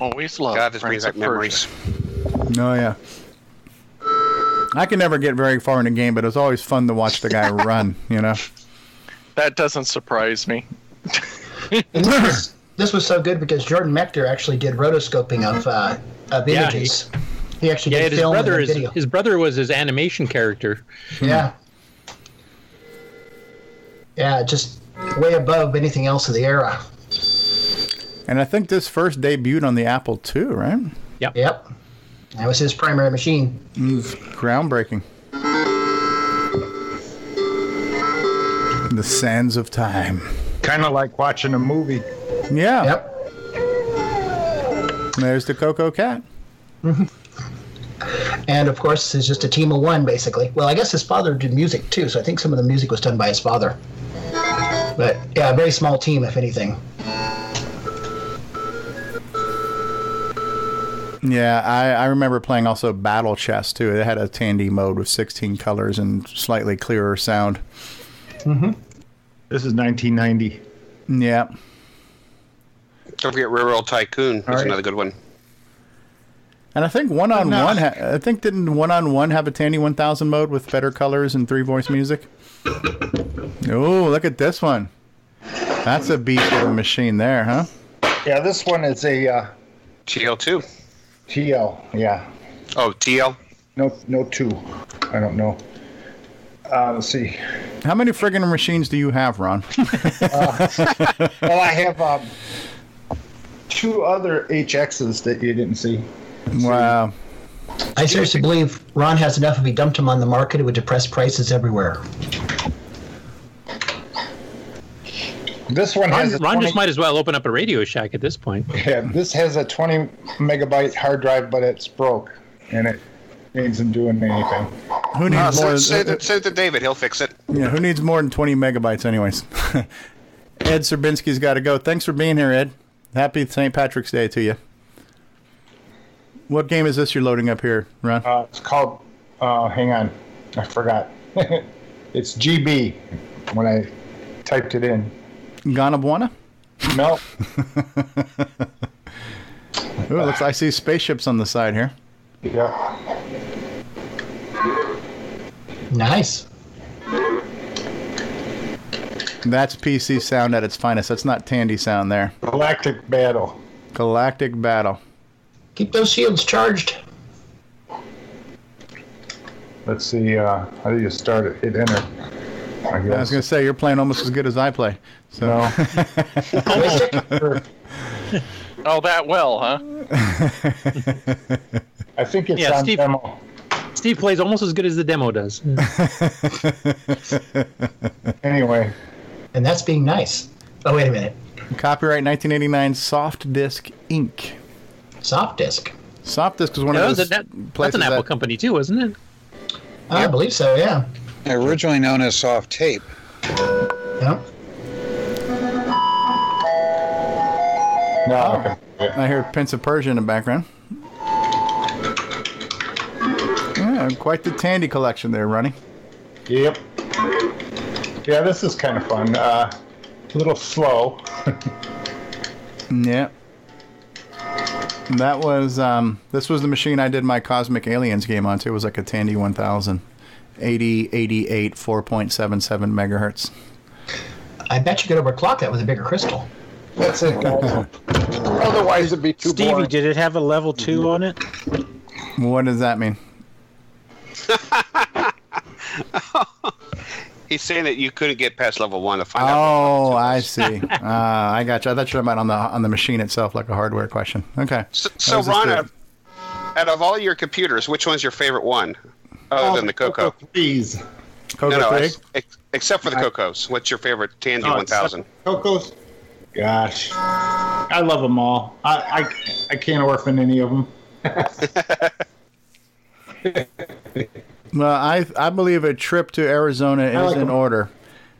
Always love. God, this brings back of memories. Oh yeah. I can never get very far in a game, but it's always fun to watch the guy run. You know. That doesn't surprise me. And this was, this was so good because Jordan Mechner actually did rotoscoping of, uh, of Yeah, images. he, actually Yeah, did his film brother and is video. his brother was his animation character. Yeah. Yeah, just way above anything else of the era. And I think this first debuted on the Apple II, right? Yep. Yep. That was his primary machine. It was groundbreaking. The sands of time. Kind of like watching a movie. Yeah. Yep. There's the Coco Cat. Mm-hmm. And of course, it's just a team of one, basically. Well, I guess his father did music too, so I think some of the music was done by his father. But yeah, a very small team, if anything. Yeah, I, I remember playing also Battle Chess too. It had a Tandy mode with 16 colors and slightly clearer sound. Mm-hmm. This is 1990. Yeah. Don't forget Railroad Tycoon. That's right. another good one. And I think one on one. I think didn't one on one have a Tandy 1000 mode with better colors and three voice music? Oh, look at this one. That's a beast of a machine there, huh? Yeah, this one is a uh, TL2. TL. Yeah. Oh, TL. No, no two. I don't know. Uh, let's see. How many friggin' machines do you have, Ron? Well, I have um, two other HXs that you didn't see. wow. I seriously believe Ron has enough. If he dumped them on the market, it would depress prices everywhere. This one has Ron, a Ron 20 just might as well open up a Radio Shack at this point. Yeah, this has a 20 megabyte hard drive, but it's broke, and it isn't doing anything. Who needs Uh, more? send, send, it, send it to David. He'll fix it. Yeah, who needs more than 20 megabytes, anyways? Ed Serbinsky's got to go. Thanks for being here, Ed. Happy St. Patrick's Day to you. What game is this you're loading up here, Ron? Uh, it's called. Uh, hang on, I forgot. it's GB when I typed it in. Ganabuana? No. Ooh, looks, I see spaceships on the side here. Yeah. Nice. That's PC sound at its finest. That's not Tandy sound there. Galactic Battle. Galactic Battle. Keep those shields charged. Let's see. Uh, how do you start it? Hit enter. I I was going to say, you're playing almost as good as I play. So. Oh, that well, huh? I think it's Yeah, on Steve- demo. Steve plays almost as good as the demo does. Anyway, And that's being nice. Oh, wait a minute. Copyright 1989 Soft Disk Inc. Soft disk. Soft Disk is one Yeah, of those that- that's an Apple that- company too, isn't it? I believe so, yeah. Originally known as soft tape. Yep. no. I hear Prince of Persia in the background. Yeah, quite the Tandy collection there, Ronnie. Yep. Yeah, this is kind of fun. Uh, a little slow. Yeah. That was um, this was the machine I did my Cosmic Aliens game on too. It was like a Tandy 1000. 80, 88, 4.77 megahertz. I bet you could overclock that with a bigger crystal. That's it. Otherwise, it'd be too Stevie, boring. did it have a level two on it? What does that mean? He's saying that you couldn't get past level one to find out. Oh, I see. uh, I got you. I thought you were about on the on the machine itself, like a hardware question. Okay. So, so was Ron, a- out of, out of all your computers, which one's your favorite one, other than the Coco? Please. Coco no, no, Three? ex- ex- except for the Cocos. What's your favorite Tandy Oh, 1000? Cocos. Gosh, I love them all. I I, I can't orphan any of them. Well, I I believe a trip to Arizona is like in 'em. order.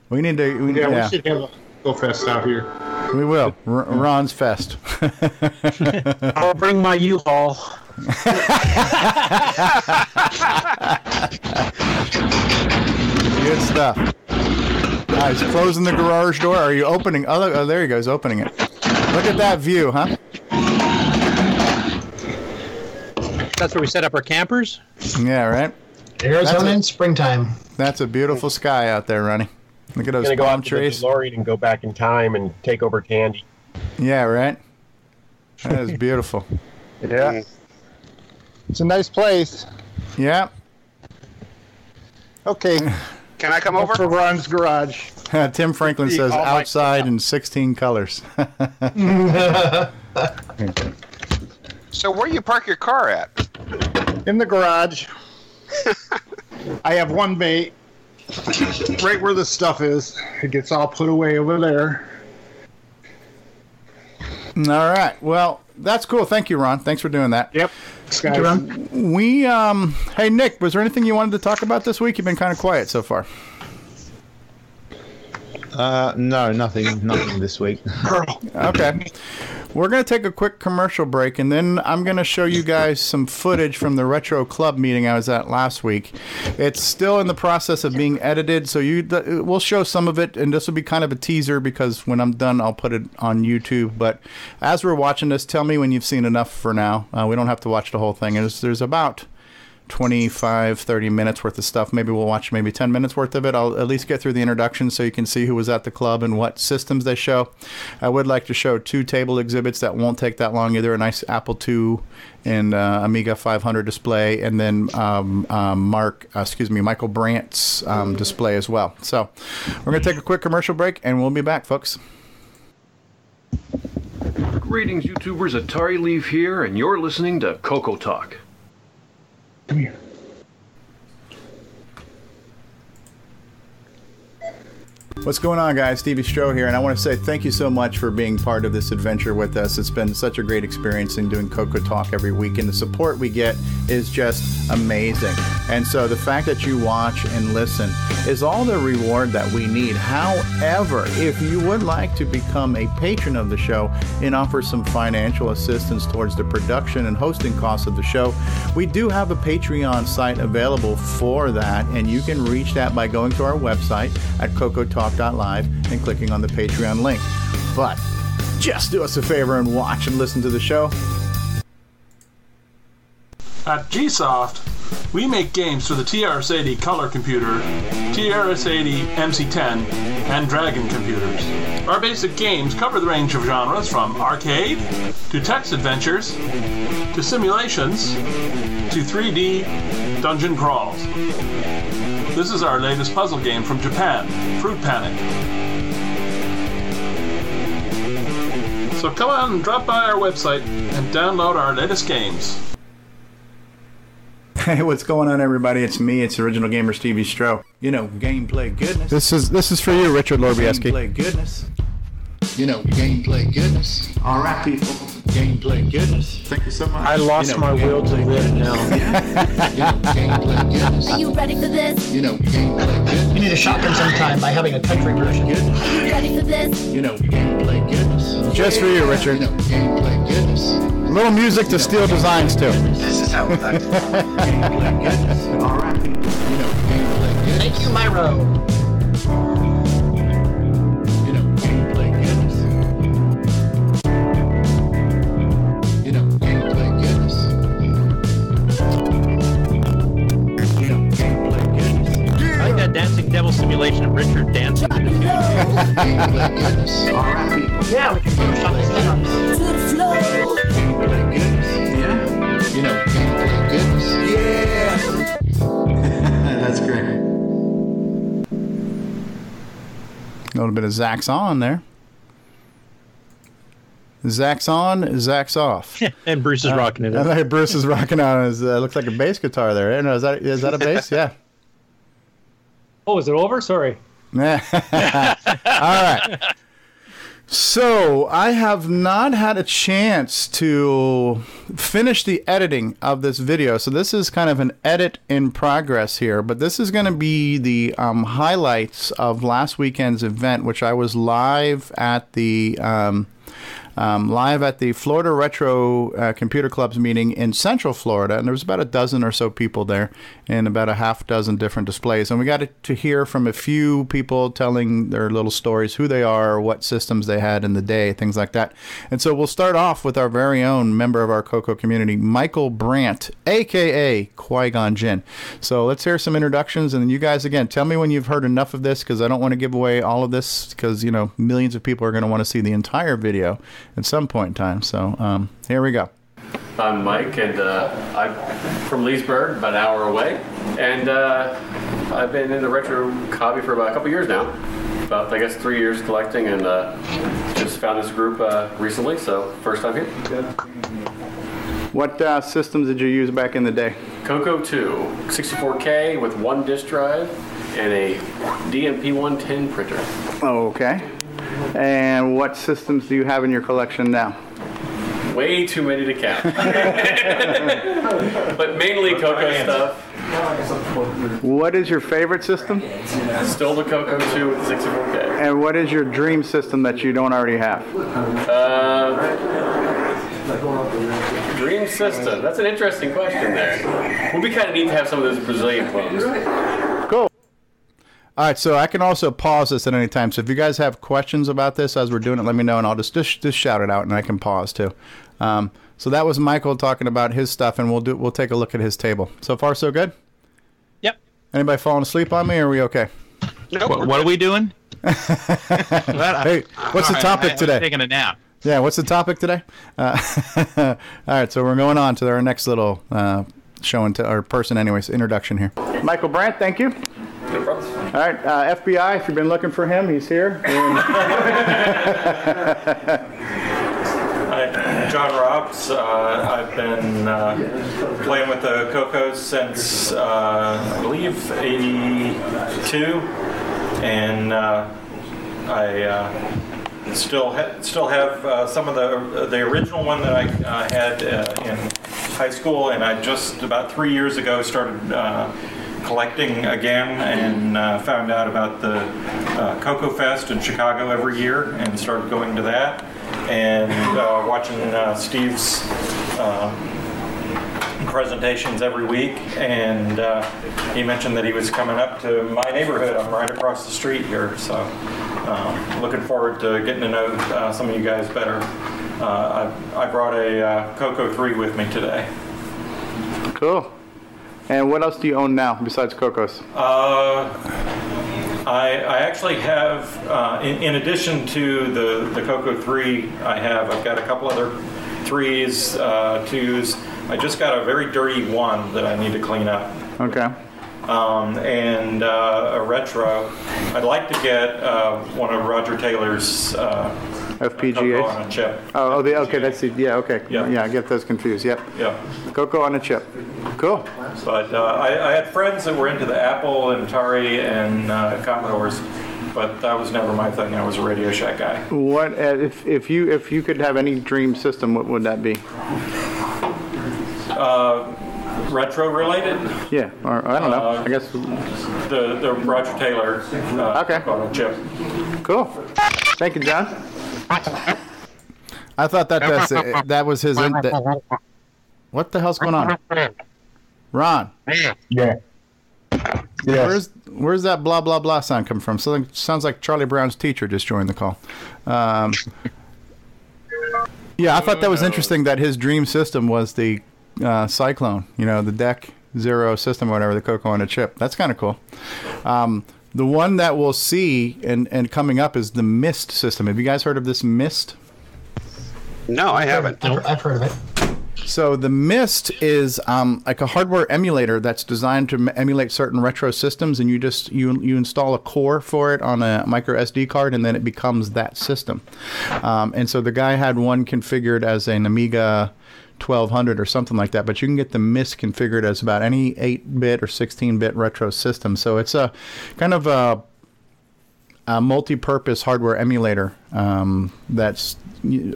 We need to. We, Yeah, yeah, we should have a go fest out here. we will. R- Ron's Fest. I'll bring my U-Haul. Good stuff. Ah, he's closing the garage door. Are you opening? Oh, look, oh, there he goes, opening it. Look at that view, huh? That's where we set up our campers. Yeah, right. Arizona That's in springtime. That's a beautiful sky out there, Ronnie. Look at those gonna go palm out to the trees. DeLorean and go back in time and take over Tandy. Yeah, right. That is beautiful. Yeah. It's a nice place. Yeah. Okay. Can I come over? For Ron's garage. Tim Franklin says Oh, outside in 16 colors. So where you park your car at? In the garage. I have one bay right where the stuff is. It gets all put away over there. All right. Well, that's cool. Thank you, Ron. Thanks for doing that. Yep. Thank you, Ron. We um hey Nick, was there anything you wanted to talk about this week? You've been kind of quiet so far. Uh, no, nothing, nothing this week. Okay. We're going to take a quick commercial break and then I'm going to show you guys some footage from the Retro Club meeting I was at last week. It's still in the process of being edited, so you we'll show some of it and this will be kind of a teaser because when I'm done I'll put it on YouTube, but as we're watching this, tell me when you've seen enough for now. Uh, we don't have to watch the whole thing. There's, there's about 25, 30 minutes worth of stuff. Maybe we'll watch maybe 10 minutes worth of it. I'll at least get through the introduction so you can see who was at the club and what systems they show. I would like to show two table exhibits that won't take that long either. A nice Apple II and uh, Amiga 500 display, and then um, um, Mark, uh, excuse me, Michael Brandt's um, display as well. So we're going to take a quick commercial break, and we'll be back, folks. Greetings, YouTubers. Atari Leaf here, and you're listening to Coco Talk. Come here. What's going on, guys? Stevie Strow here, and I want to say thank you so much for being part of this adventure with us. It's been such a great experience in doing Coco Talk every week, and the support we get is just amazing. And so the fact that you watch and listen is all the reward that we need. However, if you would like to become a patron of the show and offer some financial assistance towards the production and hosting costs of the show, we do have a Patreon site available for that, and you can reach that by going to our website at cocotalk.live and clicking on the Patreon link. But just do us a favor and watch and listen to the show. At GSoft, we make games for the TRS-80 color computer, TRS-80 MC10, and Dragon computers. Our basic games cover the range of genres from arcade to text adventures to simulations to 3D dungeon crawls. This is our latest puzzle game from Japan, Fruit Panic. So come on and drop by our website and download our latest games. Hey, what's going on, everybody? It's me. It's original gamer Stevie Strow. You know, gameplay goodness. This is this is for you, Richard Lorbieski. Gameplay goodness. You know, gameplay goodness. All right, people. Gameplay goodness. Thank you so much. I lost You know, my will to live now. gameplay goodness. Are you ready for this? You know, gameplay goodness. You need a shotgun sometime by having a country version. Are you ready for this? You know, gameplay goodness. Just for you, Richard. You know, gameplay goodness. A little music to steal Designs too. This is how it gameplay goodness. All right, people. You know, gameplay goodness. Thank you, Myro. Devil simulation of Richard dancing. to the tune. Gameplay goodness. All right, people. Yeah, we can Photoshop this in. To the floor. Yeah. You know. Yeah. That's great. A little bit of Zach's on there. Zach's on, Zach's off. and Bruce is rocking it. I Up. Bruce is rocking on his. Uh, looks like a bass guitar there. No, is that is that a bass? Yeah. Oh, is it over? Sorry. All right. So I have not had a chance to finish the editing of this video. So this is kind of an edit in progress here, but this is going to be the um, highlights of last weekend's event, which I was live at the. Um, um, live at the Florida Retro uh, Computer Club's meeting in Central Florida, and there was about a dozen or so people there, and about a half dozen different displays. And we got to hear from a few people telling their little stories, who they are, what systems they had in the day, things like that. And so we'll start off with our very own member of our Coco community, Michael Brandt, aka Qui Gon Jinn. So let's hear some introductions, and then you guys again tell me when you've heard enough of this, because I don't want to give away all of this, because you know millions of people are going to want to see the entire video at some point in time. So um, here we go. I'm Mike, and uh, I'm from Leesburg, about an hour away. And uh, I've been in the retro hobby for about a couple years now. About, I guess, three years collecting, and uh, just found this group uh, recently, so first time here. What uh, systems did you use back in the day? Coco 2, 64K with one disk drive and a DMP 110 printer. Okay. And what systems do you have in your collection now? Way too many to count. but mainly Coco stuff. What is your favorite system? Still the Coco 2 with 64K. And what is your dream system that you don't already have? Uh, dream system. That's an interesting question there. Would be kind of neat to have some of those Brazilian clones. Cool. All right, so I can also pause this at any time. So if you guys have questions about this as we're doing it, let me know, and I'll just just, just shout it out, and I can pause too. Um, so that was Michael talking about his stuff, and we'll do we'll take a look at his table. So far, so good. Yep. Anybody falling asleep on me? Or are we okay? what, what are we doing? hey, what's the All right, topic I- I was today? taking a nap. Yeah, what's the topic today? Uh, all right, so we're going on to our next little uh, show and t- or person, anyways, introduction here. Michael Brandt, thank you. All right, uh, FBI, if you've been looking for him, he's here. Hi, John Robs. Uh, I've been uh, playing with the Cocos since uh, I believe '82, and uh, I uh, still ha- still have uh, some of the the original one that I uh, had uh, in high school, and I just about three years ago started. Collecting again and uh, found out about the uh, Coco Fest in Chicago every year and started going to that and uh, watching uh, Steve's uh, presentations every week. And uh, he mentioned that he was coming up to my neighborhood. I'm right across the street here, so uh, looking forward to getting to know uh, some of you guys better. Uh, I, I brought a uh, Coco 3 with me today. Cool. And what else do you own now besides Cocos? Uh, I, I actually have, uh, in, in addition to the, the Coco 3, I have, I've got a couple other threes, uh, twos. I just got a very dirty one that I need to clean up. Okay. Um, and uh, a retro. I'd like to get uh, one of Roger Taylor's uh, FPGAs? Coco on a chip. Oh, oh, the, okay, that's the, yeah, okay. Yeah, I get those confused, yep. Yeah. Coco on a chip. Cool. But uh, I, I had friends that were into the Apple and Atari and uh, Commodores, but that was never my thing. I was a Radio Shack guy. What, uh, if, if you, if you could have any dream system, what would that be? Uh, retro related? Yeah, or, I don't know, Uh, I guess. The, the Roger Taylor uh, Okay. on a chip. Cool. Thank you, John. I thought that that's, uh, that was his. In, that, what the hell's going on? Ron. Yeah. Where's Where's that blah blah blah sound come from? Something sounds like Charlie Brown's teacher just joined the call. Um, yeah, I thought that was interesting that his dream system was the uh, Cyclone. You know, the Deck Zero system, or whatever, the Coco on a chip. That's kind of cool. Um, the one that we'll see and and coming up is the Mist system. Have you guys heard of this Mist? No, I haven't. I've heard of it. So the Mist is um, like a hardware emulator that's designed to emulate certain retro systems, and you just you you install a core for it on a micro SD card, and then it becomes that system. Um, and so the guy had one configured as an Amiga 1200 or something like that, but you can get the Mist configured as about any 8-bit or 16-bit retro system. So it's a kind of a a multi-purpose hardware emulator um, that's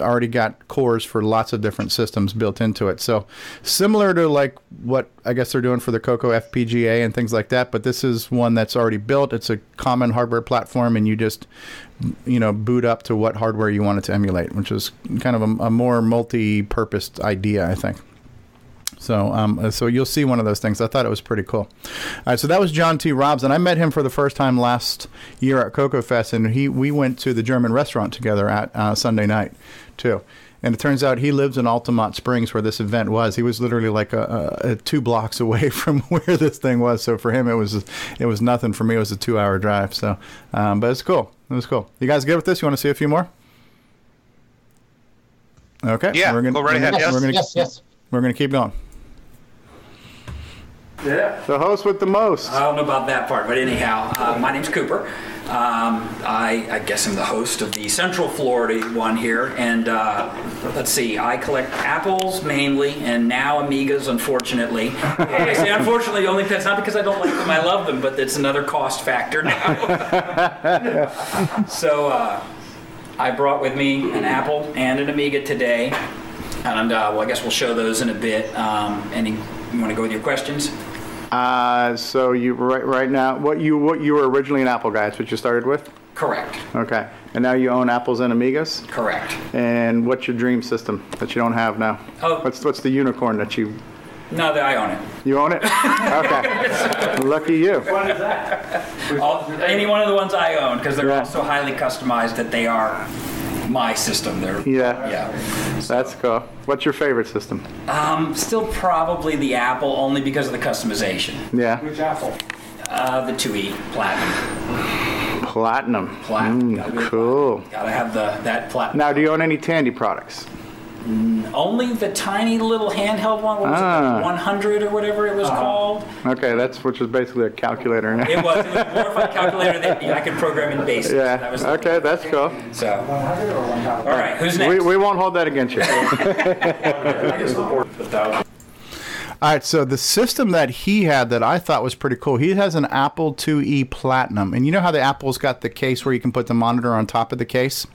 already got cores for lots of different systems built into it. So similar to like what I guess they're doing for the Coco FPGA and things like that, but this is one that's already built. It's a common hardware platform, and you just you know boot up to what hardware you want it to emulate, which is kind of a, a more multi-purpose idea, I think. So, um, so you'll see one of those things. I thought it was pretty cool. All right, so that was John T. Robs, and I met him for the first time last year at Coco Fest, and he we went to the German restaurant together at uh, Sunday night, too. And it turns out he lives in Altamonte Springs, where this event was. He was literally like a, a, a two blocks away from where this thing was. So for him, it was it was nothing. For me, it was a two-hour drive. So, um, but it's cool. It was cool. You guys good with this? You want to see a few more? Okay. Yeah, we're gonna, go right we're ahead. Gonna, Yes, we're gonna, yes, yes. We're going to keep going. Yeah. The host with the most. I don't know about that part, but anyhow, uh, my name's Cooper. Um, I, I guess I'm the host of the Central Florida one here, and uh, let's see, I collect apples mainly, and now Amigas, unfortunately. I say unfortunately only that's not because I don't like them, I love them, but it's another cost factor now. so uh, I brought with me an Apple and an Amiga today, and uh, well, I guess we'll show those in a bit. Um, any, you want to go with your questions? Uh, so you right right now, what you what you were originally an Apple guy? That's what you started with. Correct. Okay, and now you own Apples and Amigas. Correct. And what's your dream system that you don't have now? Oh. What's what's the unicorn that you No, that I own it. you own it? okay, lucky you. What is that? any one of the ones I own, because they're all so highly customized that they are my system. They're Yeah. yeah. That's cool. What's your favorite system? Um, still probably the Apple, only because of the customization. Yeah. Which Apple? Uh, the 2E Platinum. Platinum. Platinum. Mm, cool. Gotta have the that platinum. Now, do you own any Tandy products? Only the tiny little handheld one. What was Ah. it? 100 or whatever it was called. Okay, that's which is basically a calculator. It was, it was a glorified calculator that I could program in BASIC. That Yeah. was Okay, that's cool. So. All right. Who's next? We, we won't hold that against you. All right, so the system that he had that I thought was pretty cool, he has an Apple IIe Platinum. And you know how the Apple's got the case where you can put the monitor on top of the case?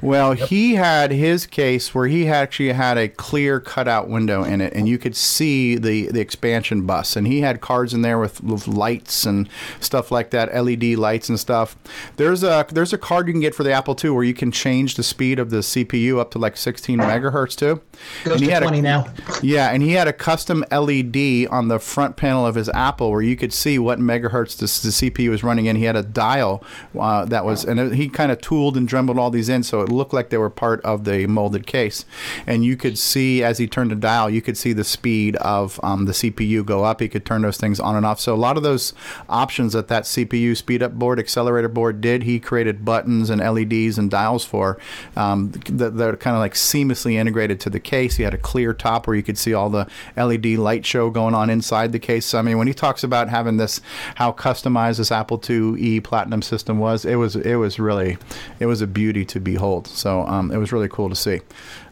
Well, he had his case where he actually had a clear cutout window in it, and you could see the, the expansion bus. And he had cards in there with, with lights and stuff like that, LED lights and stuff. There's a there's a card you can get for the Apple II where you can change the speed of the CPU up to like 16 megahertz too. Goes he to had 20 a, now. Yeah, and he had a custom LED on the front panel of his Apple where you could see what megahertz the, the CPU was running in. He had a dial uh, that was, and it, he kind of tooled and Dremeled all these in so it looked like they were part of the molded case. And you could see as he turned the dial, you could see the speed of um, the CPU go up. He could turn those things on and off. So a lot of those options that that CPU speed up board, accelerator board did, he created buttons and LEDs and dials for um, that, that are kind of like seamlessly integrated to the case. He had a clear top where you could see all the LED light show going on inside the case. So, I mean, when he talks about having this, how customized this Apple IIe Platinum system was, it was it was really it was a beauty to behold. So um, it was really cool to see.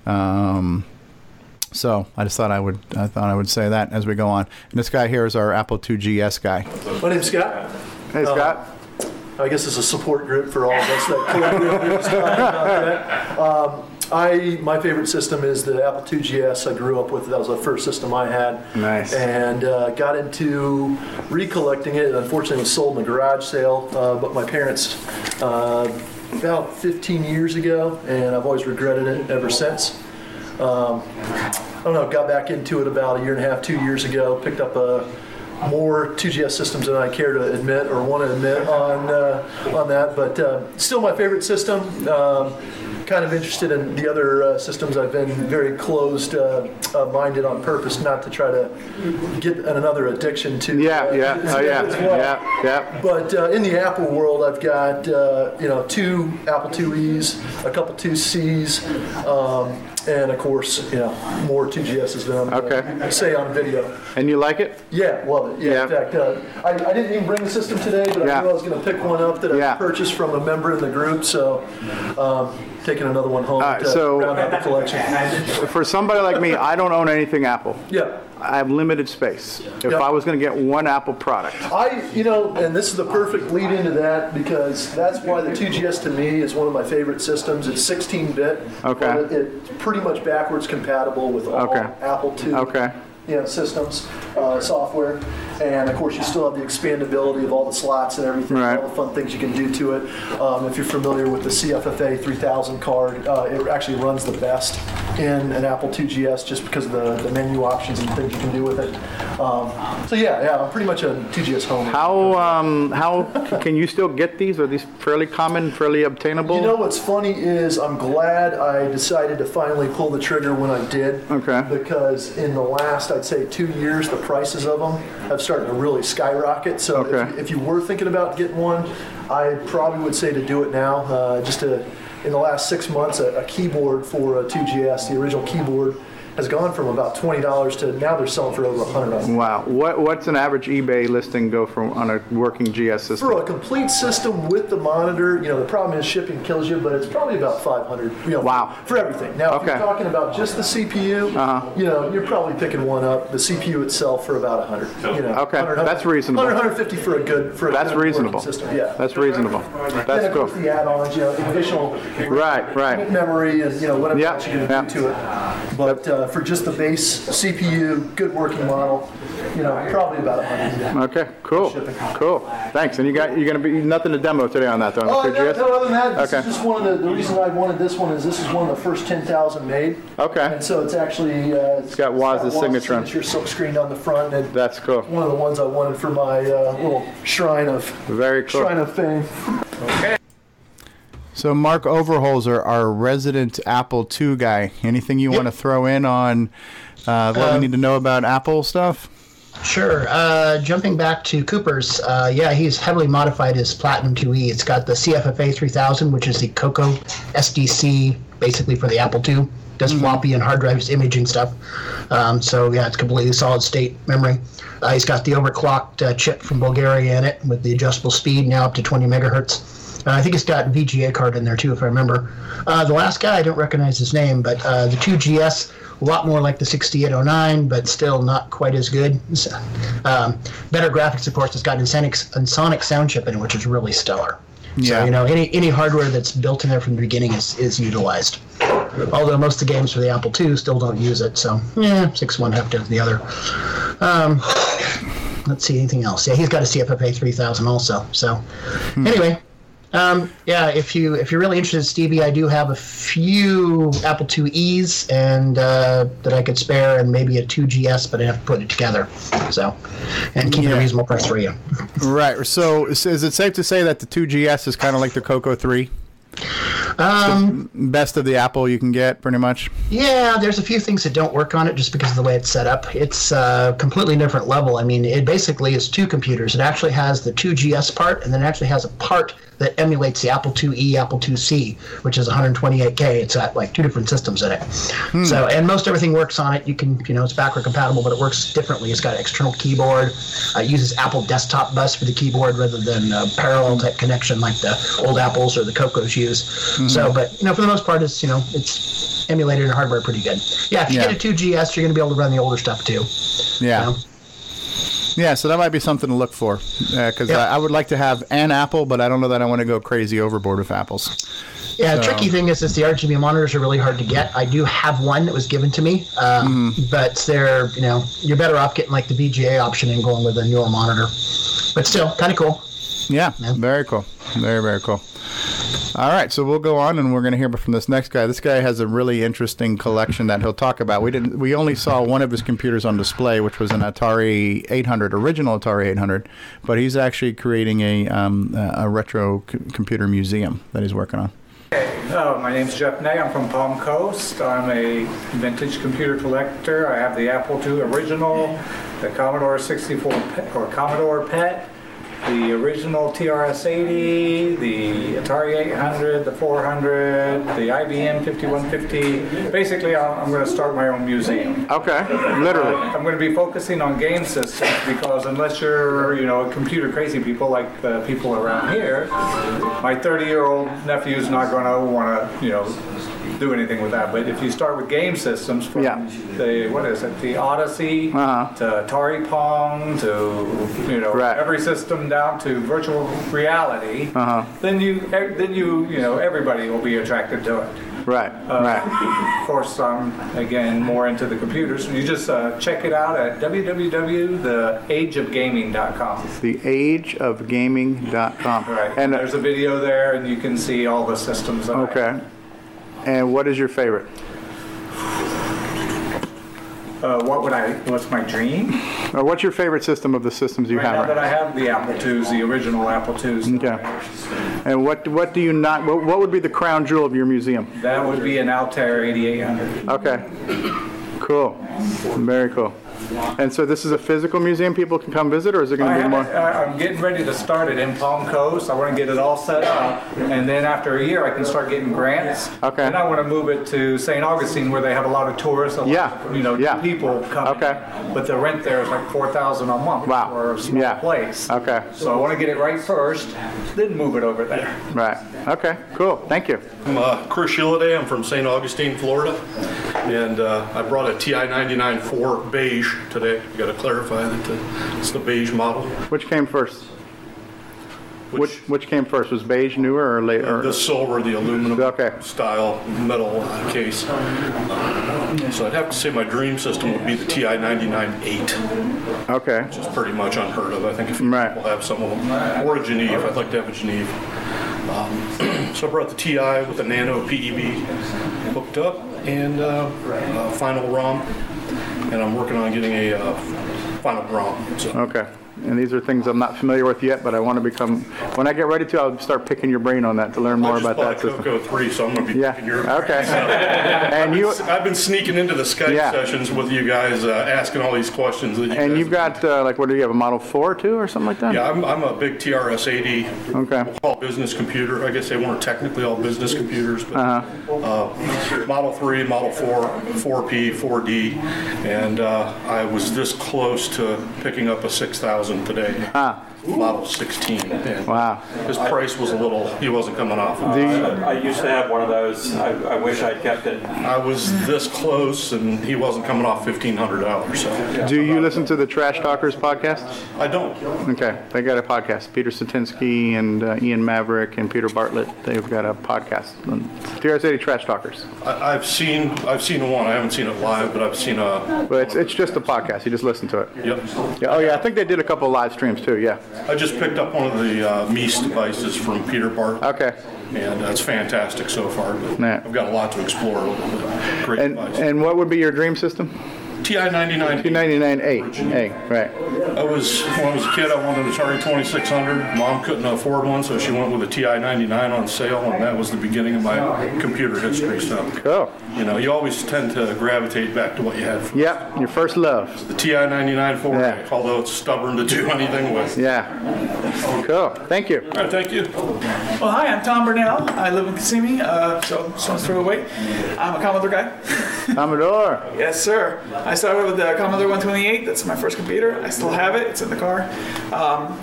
Um, so I just thought I would I thought I would say that as we go on. And this guy here is our Apple II GS guy. My name's Scott. Hey, Scott. I guess it's a support group for all of us that collectively was talking about that. Um, I my favorite system is the Apple II GS. I grew up with. it. That was the first system I had. Nice. And uh, got into recollecting it. Unfortunately, it was sold in a garage sale. Uh, but my parents, uh, about 15 years ago, and I've always regretted it ever since. Um, I don't know. Got back into it about a year and a half, two years ago. Picked up a more 2GS systems than I care to admit or want to admit on uh, on that, but uh, still my favorite system. Um, kind of interested in the other uh, systems. I've been very closed uh, uh, minded on purpose, not to try to get another addiction to. Yeah, uh, yeah, oh yeah, well. yeah, yeah. But uh, in the Apple world, I've got uh, you know two Apple IIe's, a couple 2Cs, um, and of course you know more 2GSs than I'm gonna say on video. And you like it? Yeah, love it. Yeah, in fact, uh, I, I didn't even bring the system today, but I knew I was going to pick one up that I purchased from a member in the group, so um, taking another one home to so- round out the collection. For somebody like me, I don't own anything Apple. Yeah. I have limited space. If Yeah. I was going to get one Apple product, I, you know, and this is the perfect lead into that because that's why the 2GS to me is one of my favorite systems. It's 16-bit. Okay. but It's pretty much backwards compatible with all Okay. Apple II. Okay. You know, systems, uh, software, and of course you still have the expandability of all the slots and everything, all the fun things you can do to it. Um, if you're familiar with the CFFA 3000 card, uh, it actually runs the best in an Apple 2GS just because of the, the menu options and things you can do with it. Um, so yeah, yeah, I'm pretty much a 2GS home. how um, how can you still get these? Are these fairly common, fairly obtainable? You know what's funny is I'm glad I decided to finally pull the trigger when I did. Okay. Because in the last, I'd say, two years, the prices of them have started to really skyrocket. So if, Okay. you, if you were thinking about getting one, I probably would say to do it now. Uh, just to, in the last six months, a, a keyboard for a 2GS, the original keyboard, has gone from about $20 to now they're selling for over $100. Wow. What what's an average eBay listing go from on a working GS system? For a complete system with the monitor, you know, the problem is shipping kills you, but it's probably about 500. You know, wow. For everything. Now, if you're talking about just the CPU, Uh-huh. you know, you're probably picking one up. The CPU itself for about 100. You know, Okay, 100, that's reasonable. 100, 150 for a good for a That's good reasonable. system. Yeah. That's reasonable. That's cool. the add-ons, you know, additional Right, right. memory and you know whatever else you can do to it. But uh, for just the base CPU, good working model, you know, probably about a 100. Okay, cool, cool. Thanks. And you got you're gonna be nothing to demo today on that though. Oh, no, no, other than that, this Okay. is just one of the, the reason I wanted this one is this is one of the first 10,000 made. Okay. And so it's actually, uh, it's got Woz's signature on it. signature silk screened on the front and That's cool. one of the ones I wanted for my uh, little shrine of, Very cool. shrine of fame. Okay. So Mark Overholzer, our resident Apple II guy. Anything you want to throw in on uh, what we Um, need to know about Apple stuff? Sure. Uh, jumping back to Cooper's, uh, yeah, he's heavily modified his Platinum 2E. It's got the CFFA 3000, which is the Coco SDC, basically for the Apple II. Does floppy and hard drives imaging stuff. Um, so yeah, it's completely solid state memory. Uh, he's got the overclocked uh, chip from Bulgaria in it with the adjustable speed now up to 20 megahertz. Uh, I think it's got VGA card in there too, if I remember. Uh, the last guy, I don't recognize his name, but uh, the 2GS, a lot more like the 6809, but still not quite as good. Um, better graphics, of course. It's got Ensoniq, Sonic sound chip in it, which is really stellar. Yeah. So you know, any any hardware that's built in there from the beginning is, is utilized. Although most of the games for the Apple II still don't use it, so yeah, six one half dozen the other. Um, let's see anything else. Yeah, he's got a CFFA 3000 also. So anyway, um, yeah, if you if you're really interested, Stevie, I do have a few Apple IIe's and uh, that I could spare, and maybe a 2GS, but I have to put it together. So, and keep it a reasonable price for you. Right. So is is it safe to say that the 2GS is kind of like the Coco 3? Um, best of the Apple you can get, pretty much. Yeah, there's a few things that don't work on it just because of the way it's set up. It's a completely different level. I mean, it basically is two computers. It actually has the 2GS part, and then it actually has a part that emulates the Apple IIe, Apple IIc, which is 128K. It's got like two different systems in it. So, and most everything works on it. You can, you know, it's backward compatible, but it works differently. It's got an external keyboard. Uh, it uses Apple Desktop Bus for the keyboard rather than uh, parallel type connection like the old Apples or the Cocos use. Mm-hmm. So, but you know, for the most part, it's you know, it's emulated in hardware pretty good. Yeah, if you Yeah. get a 2GS, you're going to be able to run the older stuff too. Yeah. Yeah, so that might be something to look for uh, because I, I would like to have an Apple, but I don't know that I want to go crazy overboard with apples. Yeah, the So- tricky thing is, is the RGB monitors are really hard to get. I do have one that was given to me, um, but they're you know you're better off getting like the VGA option and going with a newer monitor. But still, kind of cool. Yeah, very cool. Very, very cool. All right, so we'll go on, and we're going to hear from this next guy. This guy has a really interesting collection that he'll talk about. We didn't. We only saw one of his computers on display, which was an Atari 800, original Atari 800. But he's actually creating a um, a retro c- computer museum that he's working on. Hello, my name's Jeff Nay. I'm from Palm Coast. I'm a vintage computer collector. I have the Apple II original, the Commodore 64 Pet, or Commodore PET, the original TRS-80, the Atari 800, the 400, the IBM 5150. Basically, I'm, I'm going to start my own museum. Okay, literally. I'm going to be focusing on game systems because unless you're, you know, computer crazy people like the people around here, my 30-year-old nephew is not going to want to, you know, do anything with that. But if you start with game systems from the what is it, the Odyssey Uh-huh. to Atari Pong to you know every system down to virtual reality, Uh-huh. then you then you you know everybody will be attracted to it. Right, Uh, right. Of course, I'm again more into the computers. You just uh, check it out at www.theageofgaming.com. Theageofgaming.com. Right. And there's a video there, and you can see all the systems. Okay. And what is your favorite? Uh, what would I? What's my dream? Or what's your favorite system of the systems you Right now have? that I have the Apple IIs, the original Apple IIs, Okay. And what what do you not? What, what would be the crown jewel of your museum? that would be an Altair 8800. Okay. Cool. Very cool. And so this is a physical museum people can come visit, or is it going to be more? it, uh, I'm getting ready to start it in Palm Coast. I want to get it all set up, and then after a year, I can start getting grants. Okay. And I want to move it to St. Augustine, where they have a lot of tourists. A lot Yeah. Of, you know, people coming. Okay. But the rent there is like four thousand a month wow. for a small place. Okay. So I want to get it right first, then move it over there. Right. Okay. Cool. Thank you. I'm uh, Chris Shilliday. I'm from St. Augustine, Florida. And uh, I brought a TI 99 4 beige today. You got to clarify that the, it's the beige model. Which came first? Which which came first? Was beige newer or later? The silver, the aluminum style metal uh, case. So I'd have to say my dream system would be the TI 99 8. Okay. Which is pretty much unheard of. I think a few people have some of them. Or a Geneve. I'd like to have a Geneve. Um, so I brought the TI with the Nano PEB hooked up and uh, uh, final ROM. And I'm working on getting a uh, final ROM. So Okay. And these are things I'm not familiar with yet, but I want to become. When I get ready to, I'll start picking your brain on that to learn more I just about bought that a system. Coco 3, so I'm going to be Yeah. picking your Okay. So- And you- I've been sneaking into the Skype Yeah. sessions with you guys, uh, asking all these questions that you And you've got uh, like what do you have a Model Four too or something like that? Yeah, I'm, I'm a big TRS-80. Okay. We'll call it business computer. I guess they weren't technically all business computers, but Uh-huh. uh, Model 3, Model 4, 4P, 4D, and uh, I was this close to picking up a 6000 today. Ah. Model 16. and Wow. His price was a little, he wasn't coming off. I used to have one of those. I, I wish I'd kept it. I was this close, and he wasn't coming off $1,500, so. Do you listen to the Trash Talkers podcast? I don't. Okay, they got a podcast. Peter Cetinski and uh, Ian Mavric and Peter Bartlett. They've got a podcast. on TRS-80 Trash Talkers. I, I've seen, I've seen one. I haven't seen it live, but I've seen a. But it's it's just a podcast. You just listen to it. Yep. Yeah. Oh yeah, I think they did a couple of live streams too. Yeah. I just picked up one of the uh, MISE devices from Peter Bart. Okay. And that's fantastic so far, but Yeah. I've got a lot to explore a little bit. Great And device. and what would be your dream system? TI-99. T99A. A. Right. I was, when I was a kid, I wanted an Atari 2600. Mom couldn't afford one, so she went with a TI-99 on sale, and that was the beginning of my computer history. So, cool. You know, you always tend to gravitate back to what you had. Yep. Your first love. The TI-99 4 although it's stubborn to do anything with. Yeah. Cool. Thank you. All right, thank you. Well, hi, I'm Tom Burnell. I live in Kissimmee, uh, so just want to throw away. I'm a Commodore guy. Commodore. Yes, sir. I started with the Commodore 128. That's my first computer. I still have it. It's in the car. Um,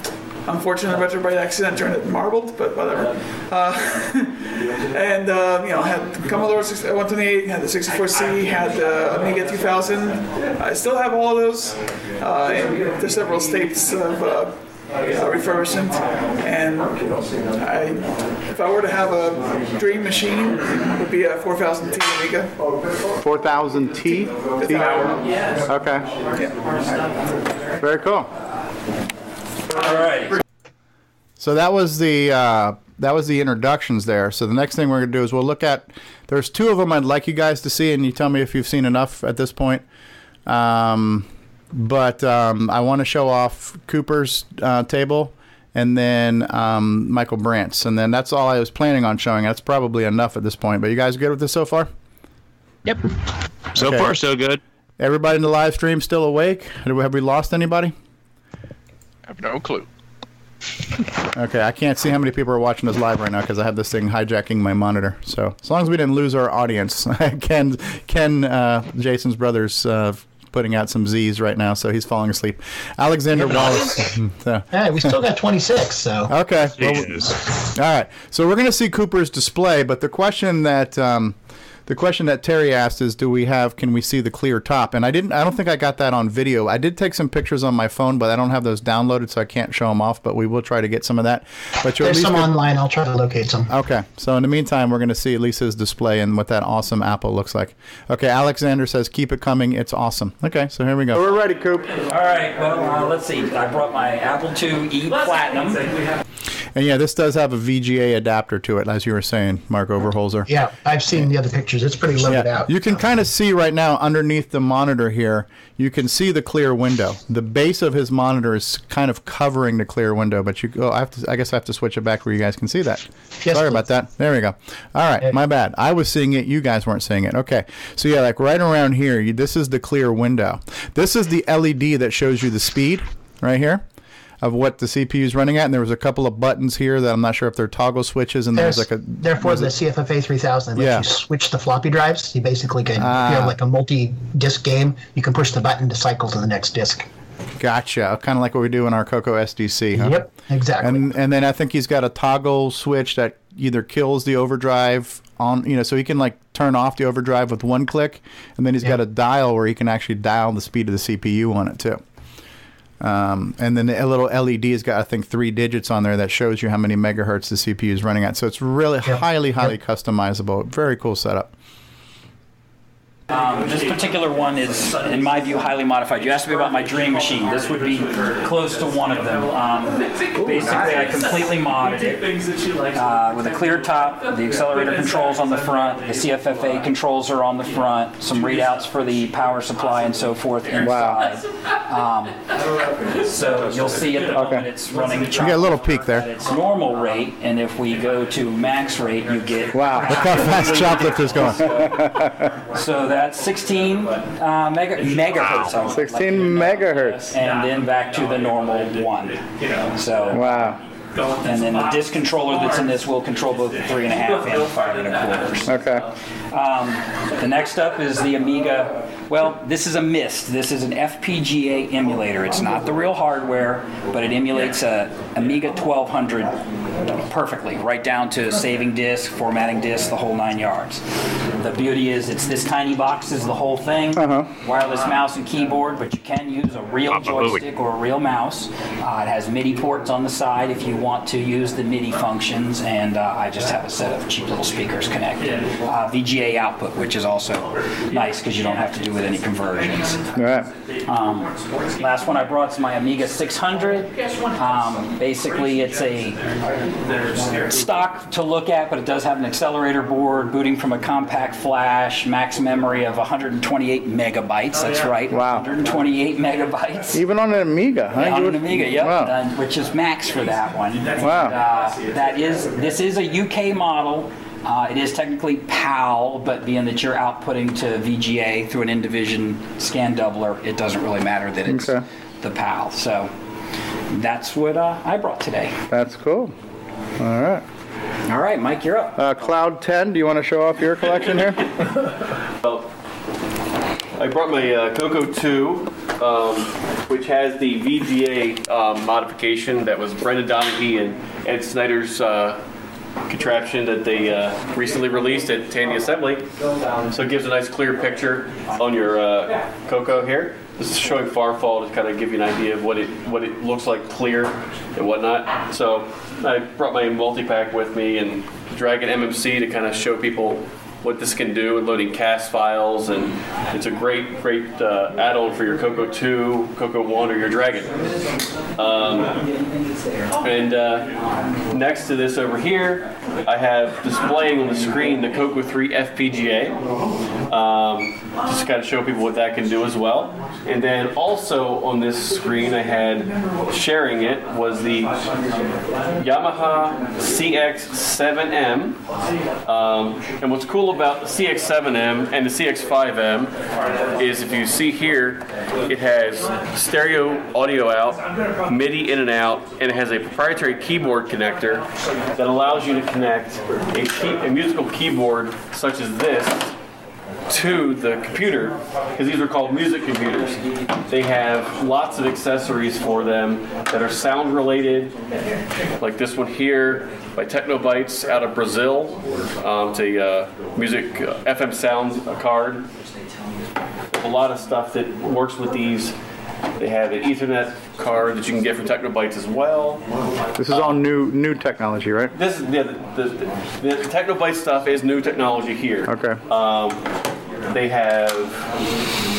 unfortunately, I retro by accident turned it marbled, but whatever. Uh, and uh, you know, I had Commodore 6- uh, 128, had the 64C, had the Amiga 2000. I still have all those. Uh, there's several states of. Refurbishment, and I, if I were to have a dream machine, it would be a 4000 T Amiga. 4000 T. T. Okay. Very cool. All right. So that was the uh, that was the introductions there. So the next thing we're gonna do is we'll look at. There's two of them I'd like you guys to see, and you tell me if you've seen enough at this point. Um, but um, I want to show off Cooper's uh, table, and then um, Michael Brandt's, and then that's all I was planning on showing. That's probably enough at this point. But you guys good with this so far? Yep. So far, so good. Everybody in the live stream still awake? Have we- have we lost anybody? I have no clue. Okay, I can't see how many people are watching this live right now because I have this thing hijacking my monitor. So as long as we didn't lose our audience, Ken, Ken, uh, Jason's brother's uh, putting out some Z's right now, so he's falling asleep. Alexander Wallace. so. Hey, we still got 26, so. Okay. well, all right. So we're going to see Cooper's display, but the question that um, the question that Terry asked is, do we have? Can we see the clear top? And I didn't. I don't think I got that on video. I did take some pictures on my phone, but I don't have those downloaded, so I can't show them off. But we will try to get some of that. But you'll at There's least some get- online. I'll try to locate some. Okay. So in the meantime, we're going to see at least his display and what that awesome apple looks like. Okay. Alexander says, "Keep it coming. It's awesome." Okay. So here we go. We're ready, Coop. All right. Well, uh, let's see. I brought my Apple IIe Platinum. And yeah, this does have a VGA adapter to it, as you were saying, Mark Overholzer. Yeah, I've seen the other pictures. It's pretty loaded out. You can kind of see right now underneath the monitor here, you can see the clear window. The base of his monitor is kind of covering the clear window, but you go. I have to. I guess I have to switch it back where you guys can see that. Yes, Sorry about that. There we go. All right, my bad. I was seeing it. You guys weren't seeing it. Okay. So yeah, like right around here, you, this is the clear window. This is the LED that shows you the speed right here. Of what the CPU is running at, and there was a couple of buttons here that I'm not sure if they're toggle switches, and there's, There's, like a therefore, the it- CFFA 3000 lets Yeah. you switch the floppy drives. You basically can, if you Ah. have like a multi-disc game, you can push the button to cycle to the next disc. Gotcha. Kind of like what we do in our Coco SDC. Huh? Yep, exactly. And and then I think he's got a toggle switch that either kills the overdrive on, you know, so he can like turn off the overdrive with one click, and then he's got a dial where he can actually dial the speed of the CPU on it too. Um, and then a little LED has got I think three digits on there that shows you how many megahertz the CPU is running at. So it's really highly highly customizable. Very cool setup. Um, this particular one is, in my view, highly modified. You asked me about my dream machine. This would be close to one of them. Um, basically, I completely modded it uh, with a clear top. The accelerator controls on the front. The CFFA controls are on the front. Some readouts for the power supply and so forth inside. Um, so you'll see at the moment it's running. You get a little peek there. Its normal rate, and if we go to max rate, you get Wow, look how fast Choplift is going. so that's 16 uh, mega, megahertz. Would 16 megahertz. And then back to the normal one. So wow. And then the disc controller that's in this will control both the three and a half and the five and a quarters. Okay. Um, the next up is the Amiga. Well, this is a MIST. This is an FPGA emulator. It's not the real hardware, but it emulates a Amiga 1200 perfectly, right down to saving disk, formatting disk, the whole nine yards. The beauty is it's this tiny box is the whole thing. Uh-huh. Wireless mouse and keyboard, but you can use a real joystick or a real mouse. Uh, it has MIDI ports on the side if you want to use the MIDI functions, and uh, I just have a set of cheap little speakers connected. Uh, VGA output, which is also nice because you don't have to do with any conversions. Right. Um, last one I brought is my Amiga 600. Um, basically, it's a stock to look at, but it does have an accelerator board, booting from a compact flash, max memory of 128 megabytes. That's right. Wow. 128 megabytes. Even on an Amiga, huh? Yeah, on an Amiga, yep, Wow. which is max for that one. Wow. And, uh, that is, this is a UK model. Uh, it is technically PAL, but being that you're outputting to VGA through an Indivision scan doubler, it doesn't really matter that it's the PAL. So that's what uh, I brought today. That's cool. All right. All right, Mike, you're up. Uh, Cloud 10, do you want to show off your collection here? Well, I brought my uh, Coco 2, um, which has the VGA um, modification that was Brendan Donaghe and Ed Snyder's uh, contraption that they uh, recently released at Tandy Assembly. So it gives a nice clear picture on your uh, Coco here. This is showing Farfall to kind of give you an idea of what it what it looks like clear and whatnot. So I brought my multi-pack with me and Dragon MMC to kind of show people what this can do and loading cast files and it's a great great uh, add-on for your Coco 2, Coco 1 or your Dragon. Um, and uh, next to this over here, I have displaying on the screen the Coco 3 FPGA. Um, just to kind of show people what that can do as well. And then also on this screen, I had sharing it was the Yamaha CX7M. Um, and what's cool about the CX7M and the CX5M is if you see here, it has stereo audio out, MIDI in and out, and it has a proprietary keyboard connector that allows you to connect a, key, a musical keyboard such as this to the computer because these are called music computers. They have lots of accessories for them that are sound related, like this one here by Technobytes out of Brazil. Um, it's a uh, music uh, FM sound card. A lot of stuff that works with these. They have an Ethernet card that you can get from Technobytes as well. This is all new new technology, right? This is yeah, the, the, the Technobyte stuff is new technology here. Okay. Um, they have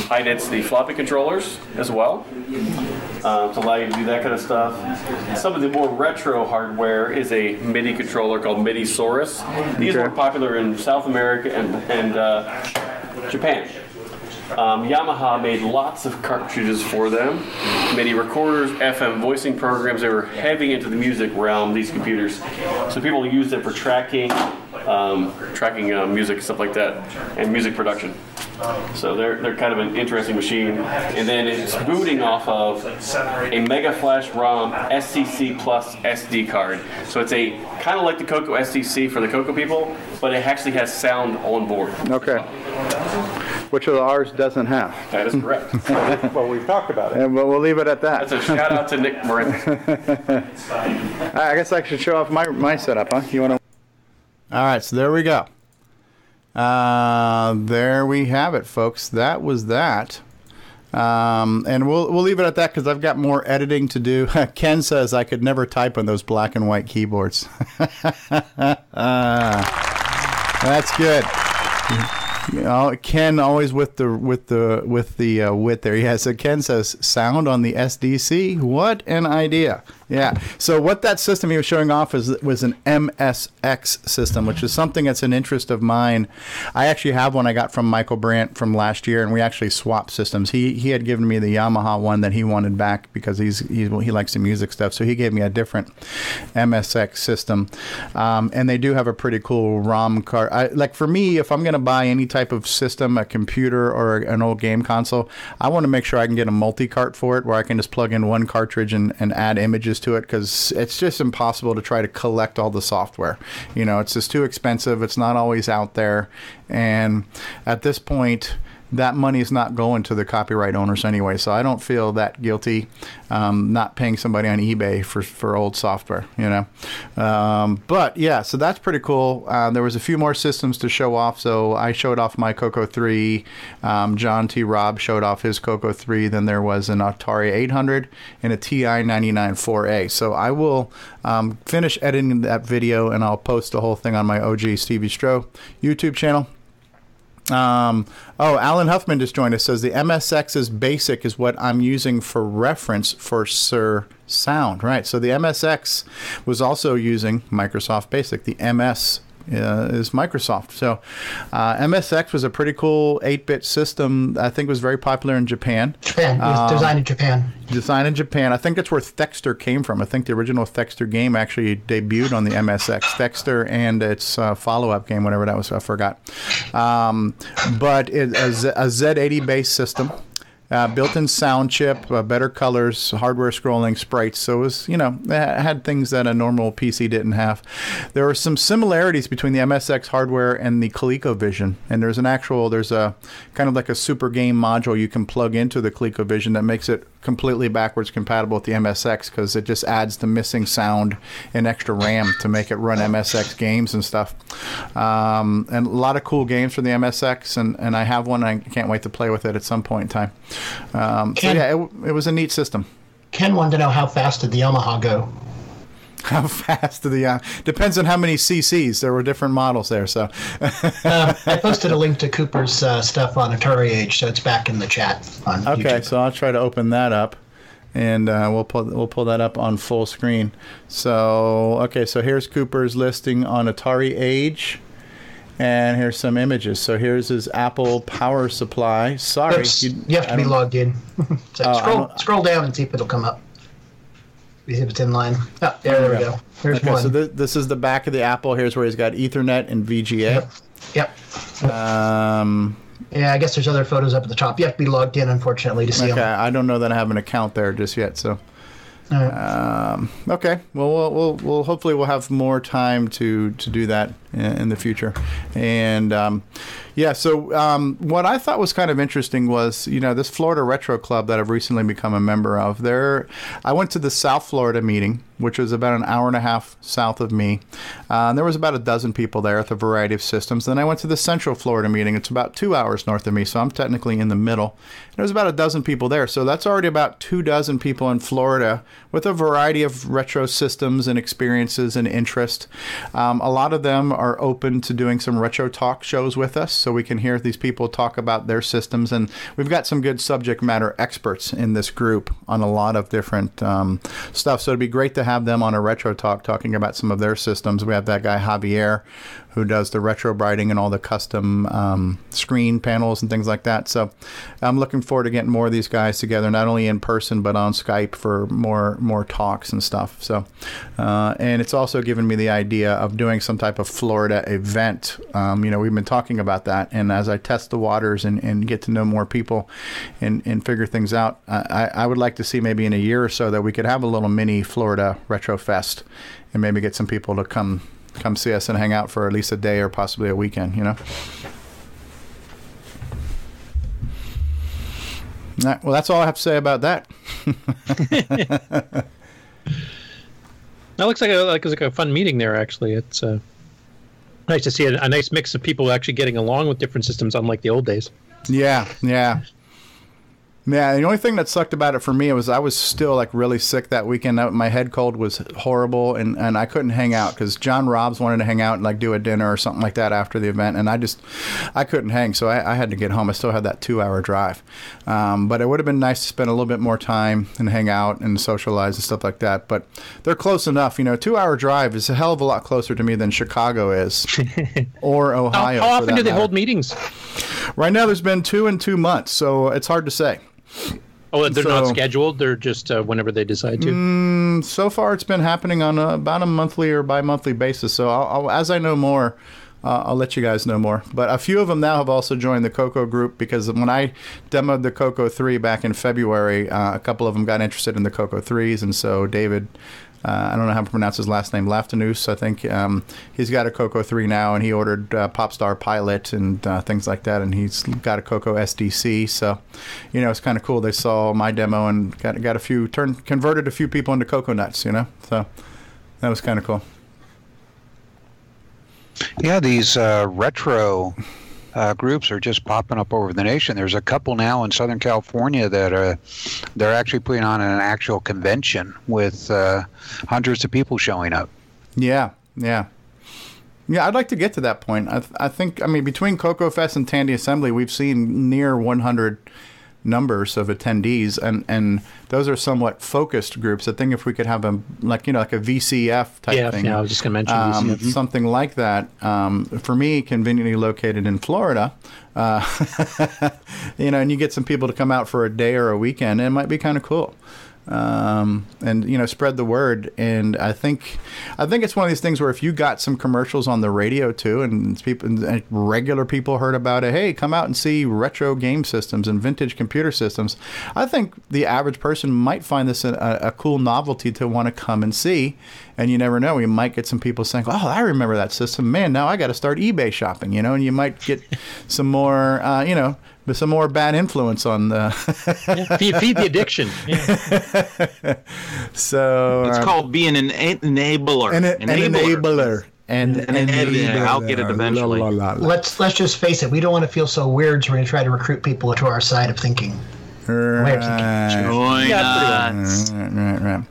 high density floppy controllers as well um, to allow you to do that kind of stuff. Some of the more retro hardware is a MIDI controller called MIDI Saurus. These Okay. were popular in South America and, and uh, Japan. Um, Yamaha made lots of cartridges for them, MIDI recorders, FM voicing programs. They were heavy into the music realm. These computers, so people used it for tracking, um, tracking uh, music, stuff like that, and music production. So they're, they're kind of an interesting machine. And then it's booting off of a Mega Flash ROM SCC Plus SD card. So it's a kind of like the Coco SDC for the Coco people, but it actually has sound on board. Okay. Which of ours doesn't have? That is correct. well, we've talked about it. Yeah, but we'll leave it at that. That's a shout out to Nick Morin. I guess I should show off my my setup, huh? You want to? All right, so there we go. Uh, there we have it, folks. That was that. Um, and we'll we'll leave it at that because I've got more editing to do. Ken says I could never type on those black and white keyboards. Uh, that's good. You know, Ken always with the with the with the uh, wit there. Yeah, so Ken says sound on the SDC. What an idea! Yeah. So what that system he was showing off was was an MSX system, which is something that's an interest of mine. I actually have one I got from Michael Brandt from last year, and we actually swapped systems. He he had given me the Yamaha one that he wanted back because he's, he's he likes the music stuff, so he gave me a different MSX system. Um, and they do have a pretty cool ROM card. I, like for me, if I'm going to buy any type of system, a computer or an old game console, I want to make sure I can get a multi-cart for it, where I can just plug in one cartridge and, and add images to it, because it's just impossible to try to collect all the software. You know, it's just too expensive. It's not always out there, and at this point that money is not going to the copyright owners anyway. So I don't feel that guilty um, not paying somebody on eBay for, for old software, you know. Um, but yeah, so that's pretty cool. Uh, there was a few more systems to show off. So I showed off my Coco 3. Um, John T. Robb showed off his Coco 3. Then there was an Atari 800 and a TI 99 4A. So I will um, finish editing that video and I'll post the whole thing on my OG Stevie Strow YouTube channel. Um, oh, Alan Huffman just joined us. Says the MSX's basic is what I'm using for reference for Sir Sound. Right. So the MSX was also using Microsoft Basic. The MS uh, is Microsoft. So uh, MSX was a pretty cool 8-bit system. I think was very popular in Japan. Japan. It was Um, designed in Japan. Designed in Japan. I think that's where Thexter came from. I think the original Thexter game actually debuted on the MSX. Thexter and its uh, follow-up game, whatever that was, I forgot. Um, but it, a, Z, a Z80 based system. Uh, built-in sound chip, uh, better colors, hardware scrolling sprites. So it was, you know, had things that a normal PC didn't have. There are some similarities between the MSX hardware and the ColecoVision, and there's an actual, there's a kind of like a super game module you can plug into the ColecoVision that makes it completely backwards compatible with the MSX because it just adds the missing sound and extra RAM to make it run MSX games and stuff. Um, and a lot of cool games for the MSX, and, and I have one. I can't wait to play with it at some point in time. Um, so yeah, it, it was a neat system. Ken wanted to know how fast did the Yamaha go? How fast do the uh, depends on how many CCs. There were different models there, so Uh, I posted a link to Cooper's uh, stuff on Atari Age, so it's back in the chat on Okay, YouTube. so I'll try to open that up, and uh, we'll pull we'll pull that up on full screen. So okay, so here's Cooper's listing on Atari Age, and here's some images. So here's his Apple Power Supply. Sorry, Oops, you, have to be logged in. so Oh, scroll scroll down and see if it'll come up. See if it's in line. Oh, there, there we go. Here's okay, one. so this, this is the back of the Apple. Here's where he's got Ethernet and VGA. Yep. Um, Yeah, I guess there's other photos up at the top. You have to be logged in, unfortunately, to see okay, them. I don't know that I have an account there just yet. So. Right. Um, okay. Well, we'll, we'll, we'll hopefully we'll have more time to, to do that in, the future. And um, yeah, so um, what I thought was kind of interesting was you know this Florida Retro Club that I've recently become a member of. There, I went to the South Florida meeting, which was about an hour and a half south of me. Uh, and there was about a dozen people there with a variety of systems. Then I went to the Central Florida meeting. It's about two hours north of me, so I'm technically in the middle. And There was about a dozen people there, so that's already about two dozen people in Florida with a variety of retro systems and experiences and interest. Um, a lot of them are open to doing some retro talk shows with us, so we can hear these people talk about their systems. And we've got some good subject matter experts in this group on a lot of different um, stuff. So it'd be great to have them on a retro talk talking about some of their systems. We have that guy Javier who does the retro brighting and all the custom um, screen panels and things like that. So I'm looking forward to getting more of these guys together, not only in person but on Skype for more more talks and stuff. So, uh, and it's also given me the idea of doing some type of Florida event. Um, you know, we've been talking about that, and as I test the waters and, and get to know more people and, and figure things out, I, I would like to see maybe in a year or so that we could have a little mini Florida Retro Fest and maybe get some people to come come see us and hang out for at least a day or possibly a weekend, you know? Right, well, that's all I have to say about that. That looks like a like, it's like a fun meeting there. Actually, it's uh, nice to see a, a nice mix of people actually getting along with different systems, unlike the old days. Yeah, yeah. Yeah, the only thing that sucked about it for me was I was still like really sick that weekend. My head cold was horrible, and, and I couldn't hang out because John Robbs wanted to hang out and like do a dinner or something like that after the event, and I just I couldn't hang, so I, I had to get home. I still had that two hour drive, um, but it would have been nice to spend a little bit more time and hang out and socialize and stuff like that. But they're close enough, you know. Two hour drive is a hell of a lot closer to me than Chicago is, or How, Ohio. how for often do they matter. hold meetings? Right now, there's been two in two months, so it's hard to say. Oh, they're not scheduled. They're just uh, whenever they decide to. Mm, so far, it's been happening on a, about a monthly or bi-monthly basis. So, I'll, I'll, as I know more, uh, I'll let you guys know more. But a few of them now have also joined the Coco group because when I demoed the Coco 3 back in February, uh, a couple of them got interested in the Coco 3s, and so David. Uh, I don't know how to pronounce his last name, Laftanus, I think. Um, he's got a Coco 3 now, and he ordered uh, Popstar Pilot and uh, things like that, and he's got a Coco SDC. So, you know, it's kind of cool. They saw my demo and got got a few, turned, converted a few people into Coco Nuts, you know? So that was kind of cool. Yeah, these uh, retro uh, groups are just popping up over the nation. There's a couple now in Southern California that uh, they're actually putting on an actual convention with uh, hundreds of people showing up. Yeah, yeah. Yeah, I'd like to get to that point. I, th- I think, I mean, between Coco Fest and Tandy Assembly, we've seen near 100 numbers of attendees, and, and those are somewhat focused groups. I think if we could have a, like, you know, like a VCF type Yeah, thing. yeah, I was just gonna mention um, VCF. Something like that. Um, for me, conveniently located in Florida, uh, you know, and you get some people to come out for a day or a weekend, it might be kind of cool um, and you know spread the word. And I think I think it's one of these things where if you got some commercials on the radio too, and people and regular people heard about it, hey, come out and see retro game systems and vintage computer systems. I think the average person might find this a, a cool novelty to want to come and see. And you never know, you might get some people saying, "Oh, I remember that system. Man, now I got to start eBay shopping." You know, and you might get some more, uh, you know, some more bad influence on the feed, feed the addiction. so It's uh, called being an enabler. an, an enabler. And An enabler. I'll get it eventually. Let's let's just face it. We don't want to feel so weird, so we're going to try to recruit people to our side of thinking. Way of thinking. Join us. Right, right, right.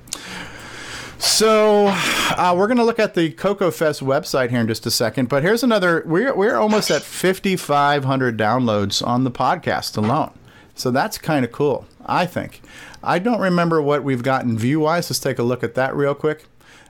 So uh, we're going to look at the Coco Fest website here in just a second. But here's another. We're we're almost at 5,500 downloads on the podcast alone. So that's kind of cool. I think. I don't remember what we've gotten view wise. Let's take a look at that real quick.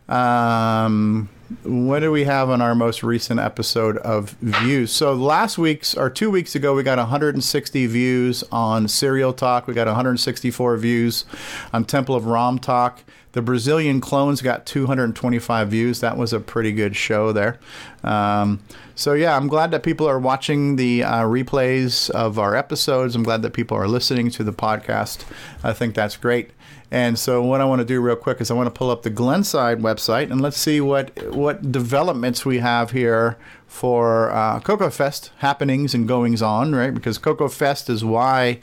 Um, what do we have on our most recent episode of views? So last week's or two weeks ago, we got 160 views on Serial Talk. We got 164 views on Temple of Rom Talk. The Brazilian clones got 225 views. That was a pretty good show there. Um, so yeah, I'm glad that people are watching the uh, replays of our episodes. I'm glad that people are listening to the podcast. I think that's great. And so what I want to do real quick is I want to pull up the Glenside website and let's see what what developments we have here for uh, Coco Fest happenings and goings on, right? Because Coco Fest is why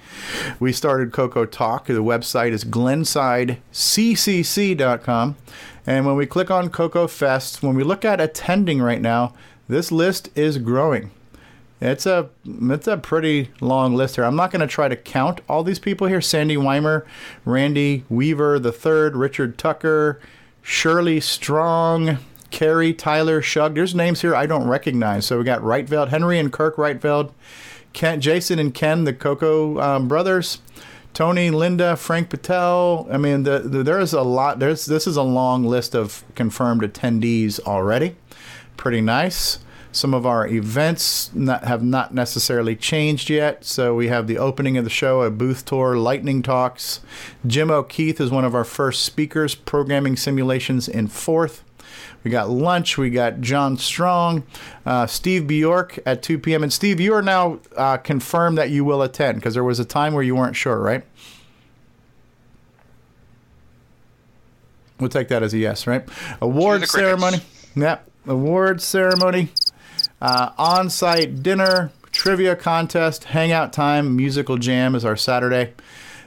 we started Coco Talk. The website is glensideccc.com. And when we click on Coco Fest, when we look at attending right now, this list is growing. It's a it's a pretty long list here. I'm not going to try to count all these people here. Sandy Weimer, Randy Weaver the third, Richard Tucker, Shirley Strong, Carrie Tyler Shug. There's names here I don't recognize. So we got Reitveld, Henry and Kirk Reitveld, Ken, Jason and Ken, the Coco um, brothers. Tony, Linda, Frank Patel. I mean, the, the, there's a lot. There's this is a long list of confirmed attendees already. Pretty nice. Some of our events not, have not necessarily changed yet. So we have the opening of the show, a booth tour, lightning talks. Jim O'Keefe is one of our first speakers, programming simulations in Forth. We got lunch. We got John Strong, uh, Steve Bjork at 2 p.m. And Steve, you are now uh, confirmed that you will attend because there was a time where you weren't sure, right? We'll take that as a yes, right? Award ceremony. Yeah, award ceremony. Uh, on-site dinner, trivia contest, hangout time, musical jam is our Saturday.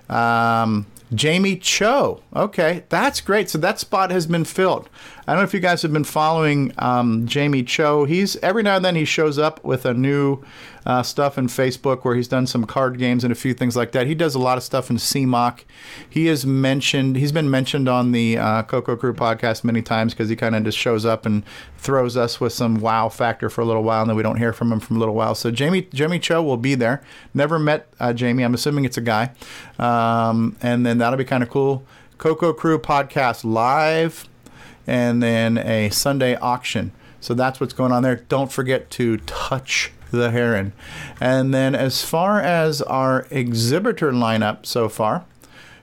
Um, Jamie Cho. Okay, that's great. So that spot has been filled. I don't know if you guys have been following um, Jamie Cho. He's every now and then he shows up with a new uh, stuff in Facebook where he's done some card games and a few things like that. He does a lot of stuff in CMOC. He has mentioned he's been mentioned on the uh, Coco Crew podcast many times because he kind of just shows up and throws us with some wow factor for a little while, and then we don't hear from him for a little while. So Jamie Jamie Cho will be there. Never met uh, Jamie. I'm assuming it's a guy, um, and then that'll be kind of cool. Coco Crew podcast live, and then a Sunday auction. So that's what's going on there. Don't forget to touch the heron. And then as far as our exhibitor lineup so far,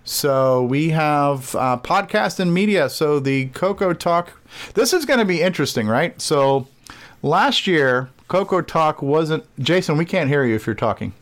so we have uh, podcast and media. So the Coco Talk, this is going to be interesting, right? So last year, Coco Talk wasn't. Jason, we can't hear you if you're talking.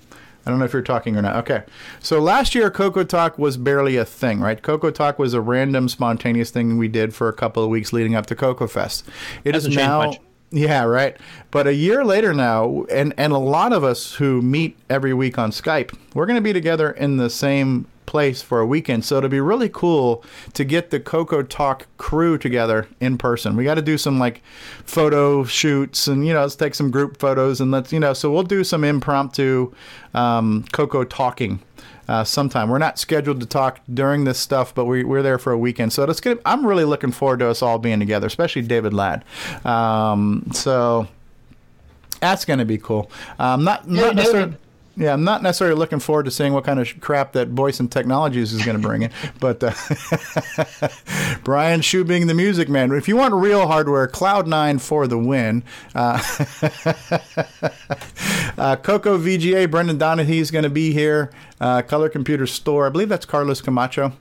I don't know if you're talking or not. Okay. So last year, Coco Talk was barely a thing, right? Coco Talk was a random, spontaneous thing we did for a couple of weeks leading up to Coco Fest. It is now. much. Yeah, right. But a year later now, and, and a lot of us who meet every week on Skype, we're going to be together in the same place for a weekend. So it'll be really cool to get the Coco Talk crew together in person. We got to do some like photo shoots and, you know, let's take some group photos and let's, you know, so we'll do some impromptu um, Coco talking uh, sometime. We're not scheduled to talk during this stuff, but we, we're there for a weekend. So it's gonna, I'm really looking forward to us all being together, especially David Ladd. Um, so that's going to be cool. Um, not not necessarily. David. Yeah, I'm not necessarily looking forward to seeing what kind of crap that Boyson Technologies is going to bring in, but uh, Brian Shu being the music man. If you want real hardware, Cloud9 for the win. Uh, uh, Coco VGA, Brendan Donaghe is going to be here. Uh, Color Computer Store, I believe that's Carlos Camacho.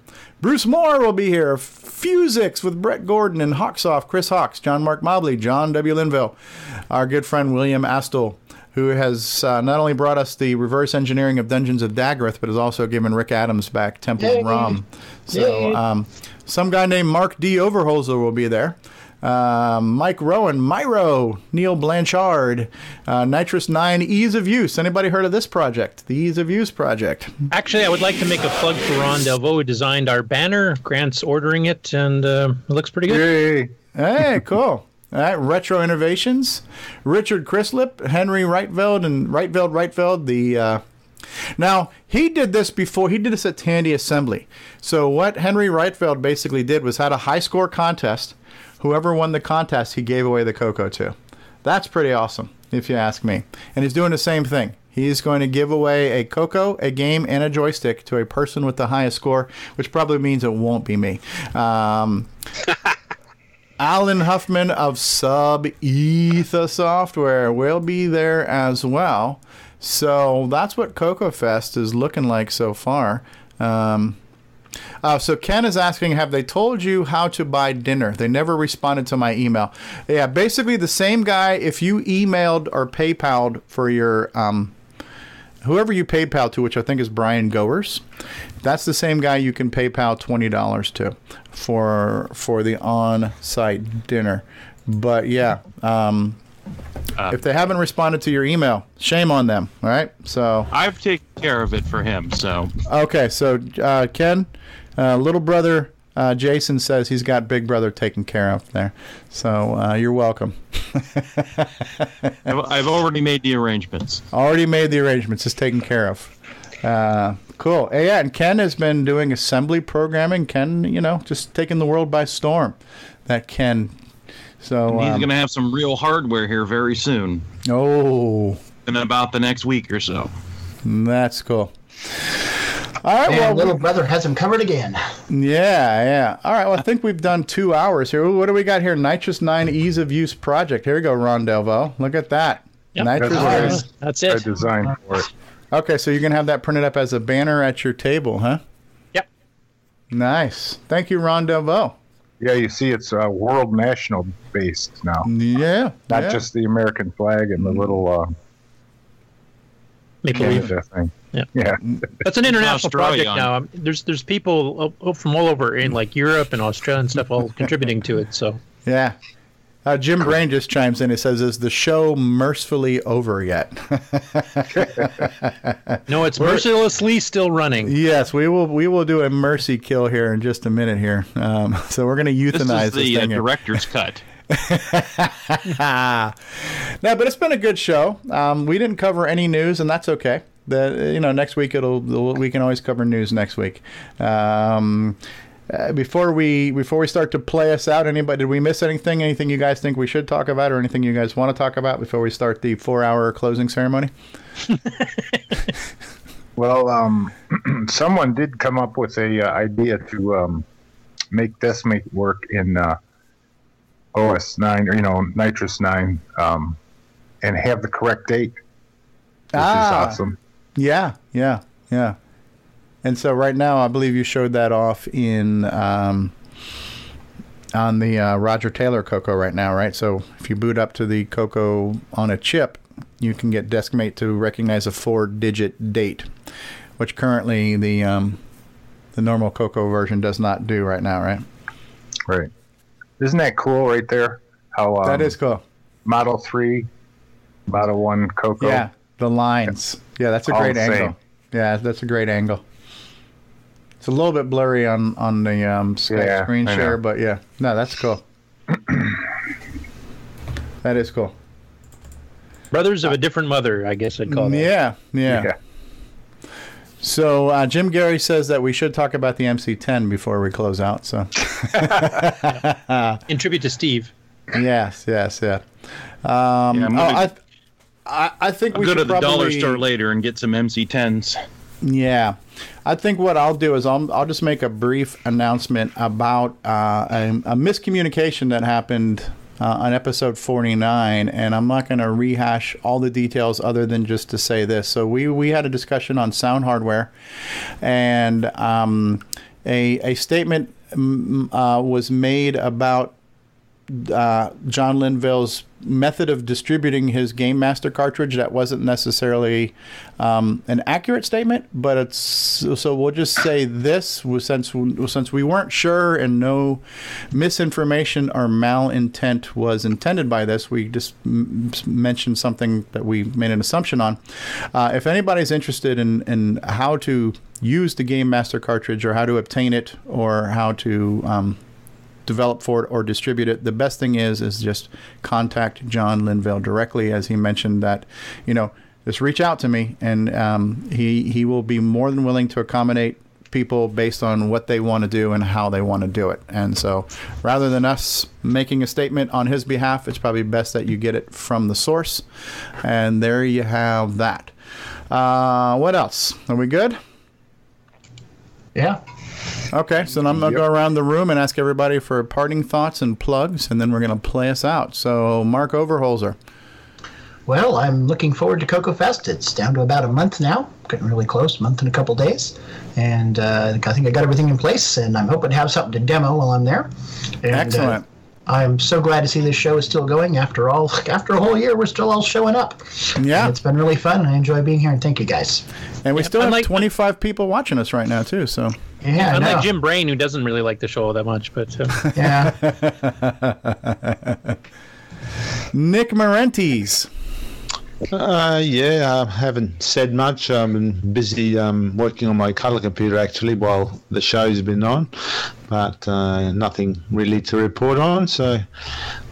Bruce Moore will be here. Fusix with Brett Gordon and Hawksoft, Chris Hawks, John Mark Mobley, John W. Linville, our good friend William Astle, who has uh, not only brought us the reverse engineering of Dungeons of Daggorath, but has also given Rick Adams back Temple Yay. of Rom. So um, some guy named Mark D. Overholzer will be there. Um, Mike Rowan, Myro, Neil Blanchard, uh, NitrOS-9, Ease of Use. Anybody heard of this project? The Ease of Use project. Actually, I would like to make a plug for Ron Delvaux, who designed our banner. Grant's ordering it, and uh, it looks pretty good. Hey, cool. All right, Retro Innovations, Richard Chrislip, Henry Reitveld, and Reitveld Reitveld. The uh, now he did this before. He did this at Tandy Assembly. So what Henry Reitveld basically did was had a high score contest. Whoever won the contest, he gave away the Coco to. That's pretty awesome, if you ask me. And he's doing the same thing. He's going to give away a Coco, a game, and a joystick to a person with the highest score, which probably means it won't be me. Um, Alan Huffman of Sub Etha Software will be there as well. So that's what Coco Fest is looking like so far. Um, uh, so Ken is asking, have they told you how to buy dinner? They never responded to my email. Yeah, basically the same guy. If you emailed or PayPal'd for your um, whoever you PayPal to, which I think is Brian Goers, that's the same guy you can PayPal twenty dollars to for for the on-site dinner. But yeah, um, if they haven't responded to your email, shame on them. All right, so I've taken care of it for him, so okay, so uh, Ken, uh, little brother. Uh, Jason says he's got Big Brother taken care of there, so uh, you're welcome. I've, already made the arrangements. Already made the arrangements. It's taken care of. Uh, cool. Yeah, and Ken has been doing assembly programming. Ken, you know, just taking the world by storm. That Ken. So And he's um, going to have some real hardware here very soon. Oh. In about the next week or so. That's cool. All right, And well, little brother has him covered again. Yeah, yeah. All right, well, I think we've done two hours here. What do we got here? NitrOS-9 Ease of Use Project. Here we go, Ron Delvaux. Look at that. Nitrous That's, Nine. That's I designed for it. Okay, so you're going to have that printed up as a banner at your table, huh? Yep. Nice. Thank you, Ron Delvaux. Yeah, you see, it's uh, world national based now. Yeah. Not yeah. just the American flag and the little uh, Maple Leaf. Thing. Yeah. Yeah. That's an international Australia project on now. Um, There's there's people o- o- from all over in like Europe and Australia and stuff all contributing to it. So Yeah. Uh, Jim Brain just chimes in. It says, "Is the show mercifully over yet?" No, it's mercilessly still running. yes, we will. We will do a mercy kill here in just a minute here. Um, so we're going to euthanize This is the uh, thing here. director's cut. no, but it's been a good show. Um, we didn't cover any news, and that's okay. The you know next week it'll we can always cover news next week. Um, uh, before we before we start to play us out, anybody did we miss anything? Anything you guys think we should talk about, or anything you guys want to talk about before we start the four-hour closing ceremony? Well, um, someone did come up with a uh, idea to um, make Deskmate work in uh, OS nine, or you know, NitrOS nine, um, and have the correct date, which Ah. is awesome. Yeah, yeah, yeah. And so right now, I believe you showed that off in um, on the uh, Roger Taylor Coco right now, right? So if you boot up to the Coco on a chip, you can get Deskmate to recognize a four-digit date, which currently the um, the normal Coco version does not do right now, right? Right. Isn't that cool right there? How um, That is cool. Model three, Model one Coco. Yeah, the lines. Yeah, that's a All great same. angle. Yeah, that's a great angle. It's a little bit blurry on on the um, Skype Yeah, screen share, but yeah, no, that's cool. that is cool. Brothers of a different mother, I guess I'd call them. Yeah, yeah. So uh, Jim Gerrie says that we should talk about the MC10 before we close out. So, In tribute to Steve. yes, yes, yeah. Um, Yeah, oh, I, I, I think I'll we go should to the dollar store later and get some MC10s. Yeah, I think what I'll do is I'll I'll just make a brief announcement about uh, a, a miscommunication that happened uh, on episode 49, and I'm not going to rehash all the details other than just to say this. So we we had a discussion on sound hardware, and um, a a statement uh, was made about uh, John Linville's method of distributing his Game Master cartridge that wasn't necessarily um, an accurate statement, but it's so we'll just say this was since since we weren't sure and no misinformation or malintent was intended by this, we just m- mentioned something that we made an assumption on. Uh, if anybody's interested in in how to use the Game Master cartridge or how to obtain it or how to um, develop for it or distribute it, the best thing is is just contact John Linville directly, as he mentioned that, you know, just reach out to me, and um, he he will be more than willing to accommodate people based on what they want to do and how they want to do it. And so, rather than us making a statement on his behalf, it's probably best that you get it from the source. And there you have that. Uh, what else? Are we good? Yeah. Okay, so I'm going to go around the room and ask everybody for parting thoughts and plugs, and then we're going to play us out. So, Mark Overholzer. Well, I'm looking forward to Coco Fest. It's down to about a month now, getting really close, month and a couple days. And uh, I think I got everything in place, and I'm hoping to have something to demo while I'm there. And, uh, Excellent. I'm so glad to see this show is still going after all. After a whole year, we're still all showing up. Yeah, And it's been really fun. I enjoy being here, and thank you guys. And we still have 25 people watching us right now, too. So, Yeah, I Unlike know. Jim Brain, who doesn't really like the show all that much, but uh, yeah. Nick Marentes. Uh, yeah, I haven't said much. I've been busy um, working on my color computer actually while the show's been on, but uh, nothing really to report on. So,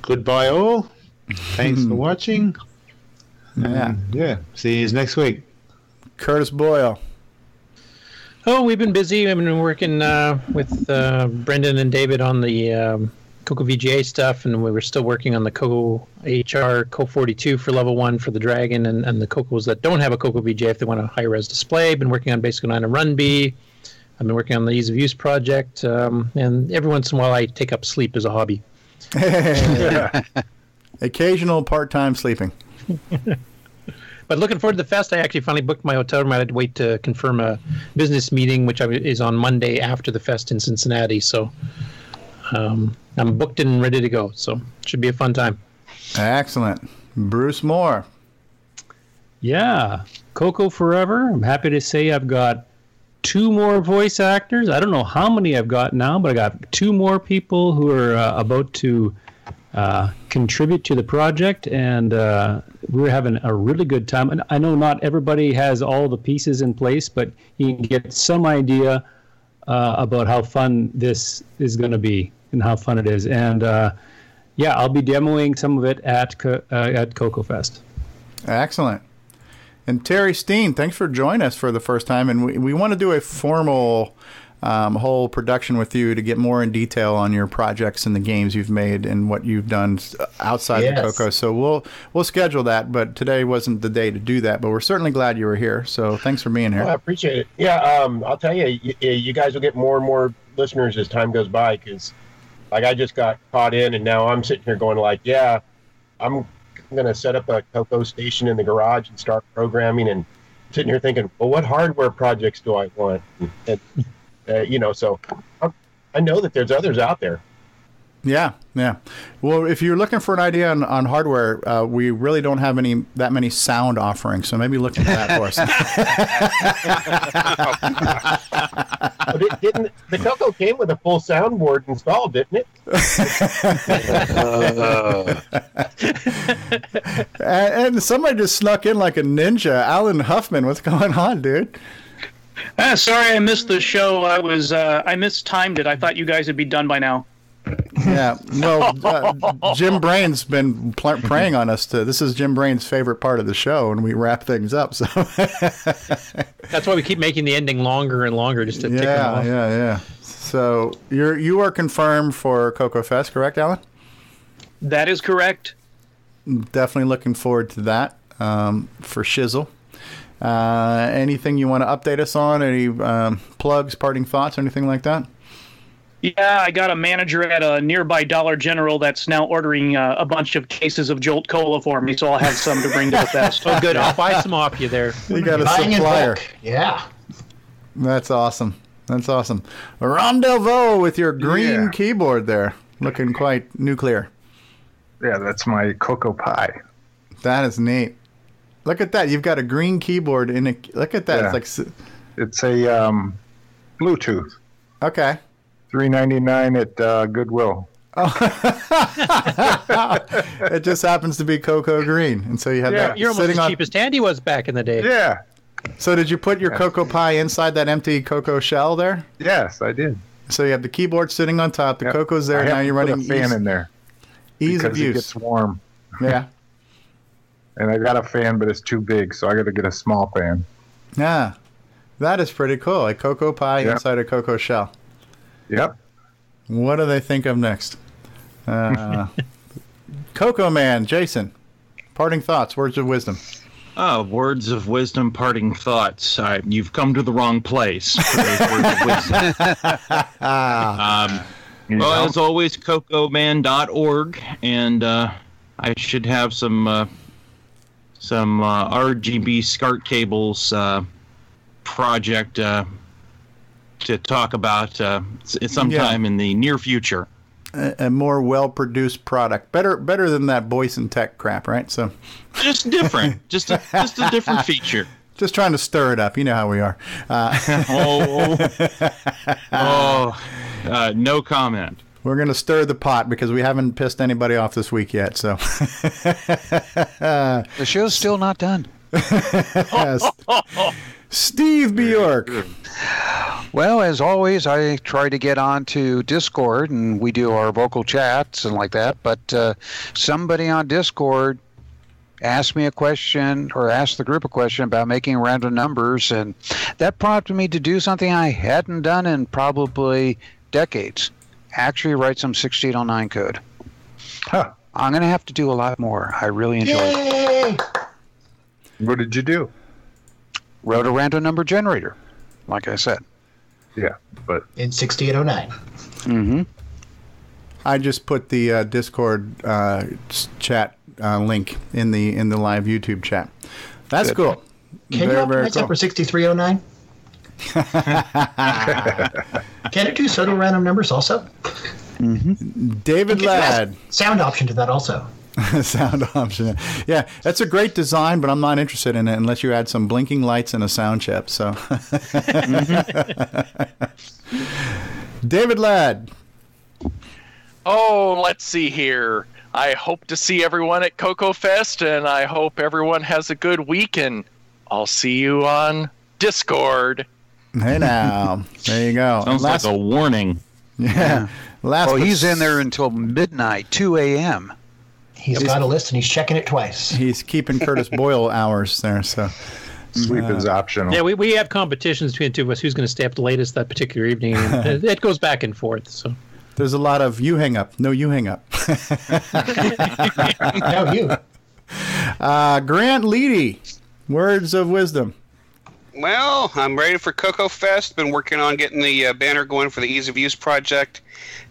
goodbye all. Thanks for watching. Yeah. And, yeah. See you next week. Curtis Boyle. Oh, we've been busy. I've been working uh, with uh, Brendan and David on the um, Coco VGA stuff, and we were still working on the Coco HR Co 42 for level one for the Dragon, and, and the Cocos that don't have a Coco VGA if they want a high res display. Been working on Basic 9 and Run B. I've been working on the ease of use project, um, and every once in a while I take up sleep as a hobby. Occasional part time sleeping. But looking forward to the fest. I actually finally booked my hotel room. I had to wait to confirm a business meeting, which is on Monday after the fest in Cincinnati. So um, I'm booked and ready to go. So it should be a fun time. Excellent. Bruce Moore. Yeah, Coco Forever. I'm happy to say I've got two more voice actors. I don't know how many I've got now, but I got two more people who are uh, about to uh, contribute to the project, and uh, we're having a really good time. And I know not everybody has all the pieces in place, but you can get some idea uh, about how fun this is going to be and how fun it is. And uh, yeah, I'll be demoing some of it at Co- uh, at Coco Fest. Excellent. And Terry Steen, thanks for joining us for the first time. And we, we want to do a formal um, whole production with you to get more in detail on your projects and the games you've made and what you've done outside Yes. the Coco. So we'll we'll schedule that, but today wasn't the day to do that. But we're certainly glad you were here. So thanks for being Well, I appreciate it. Yeah, um, I'll tell you, you, you guys will get more and more listeners as time goes by because, like, I just got caught in, and now I'm sitting here going like, yeah, I'm to set up a Coco station in the garage and start programming, and sitting here thinking, well, what hardware projects do I want? And, uh, you know, so I'm, I know that there's others out there. Yeah, yeah. Well, if you're looking for an idea on, on hardware, uh, we really don't have any that many sound offerings. So maybe look into that for us. Well, di- didn't the Coco came with a full soundboard installed, didn't it? and, and somebody just snuck in like a ninja. Alan Huffman, what's going on, dude? Ah, sorry, I missed the show. I was uh, I mistimed it. I thought you guys would be done by now. Yeah. Well, uh, Jim Brain's been pl- preying on us to. This is Jim Brain's favorite part of the show, and we wrap things up. So That's why we keep making the ending longer and longer just to tick them yeah, off. yeah, yeah. So you're you are confirmed for Coco Fest, correct, Alan? That is correct. Definitely looking forward to that um, for Shizzle. Uh, anything you want to update us on? Any um, plugs, parting thoughts, anything like that? Yeah, I got a manager at a nearby Dollar General that's now ordering uh, a bunch of cases of Jolt Cola for me, so I'll have some to bring to the fest. Oh, good. I'll buy some off you there. You got a Buying supplier. Yeah. That's awesome. That's awesome. Ron Delvaux with your green Yeah. keyboard there, looking quite nuclear. Yeah, that's my Coco Pi. That is neat. Look at that. You've got a green keyboard in a. Look at that. Yeah. It's like. It's a um, Bluetooth. Okay. Three ninety nine at uh, Goodwill. it just happens to be Coco green, and so you have You're, that you're almost sitting as on. cheap as Tandy was back in the day. Yeah. So did you put your Coco Pi inside that empty Coco shell there? Yes, I did. So you have the keyboard sitting on top. The Yep. Coco's there. I now you're to put running a fan ease, in there ease because of it use. gets warm. Yeah. And I got a fan, but it's too big, so I got to get a small fan. Yeah. That is pretty cool. A Coco Pi Yep. inside a Coco shell. Yep. What do they think of next? Uh, Coco Man, Jason. Parting thoughts, words of wisdom. Oh, words of wisdom, parting thoughts. Uh, you've come to the wrong place for those words of wisdom. um, well, as always, cocoman.org, and uh, I should have some uh, some uh, RGB SCART cables uh, project uh, to talk about uh, s- sometime in the near future. A, a more well-produced product, better better than that Boyson Tech crap, right? So, Just different, just a, just a different feature. just trying to stir it up. You know how we are. Uh, Oh, oh, uh, no comment. We're going to stir the pot because we haven't pissed anybody off this week yet. So, The show's still not done. Yes. Steve Bjork. Well, as always, I try to get onto Discord and we do our vocal chats and like that. But uh, somebody on Discord asked me a question or asked the group a question about making random numbers, and that prompted me to do something I hadn't done in probably decades. Actually, write some 6809 code. Huh. I'm going to have to do a lot more. I really enjoy it. What did you do? Wrote a random number generator, like I said. Yeah, but In 6809. Mm-hmm. I just put the uh, Discord uh, chat uh, link in the in the live YouTube chat. That's Good. cool. Can very you very optimize that cool. for 6309? Can it do pseudo random numbers also? David Can you add Ladd. Sound option to that also. sound option. Yeah, that's a great design, but I'm not interested in it unless you add some blinking lights and a sound chip. So, David Ladd. Oh, let's see here. I hope to see everyone at Coco Fest, and I hope everyone has a good week. And I'll see you on Discord. Hey now, there you go. Sounds Last- like a warning. Yeah. Last oh, but he's in there until midnight, 2 a.m. He's got a list and he's checking it twice. He's keeping Curtis Boyle hours there. So Sleep is optional. Yeah, we, we have competitions between the two of us. Who's going to stay up the latest that particular evening? And it goes back and forth. So there's a lot of you hang up. No, you hang up. no, you. Uh, Grant Leedy, words of wisdom. Well, I'm ready for Coco Fest. Been working on getting the uh, banner going for the ease of use project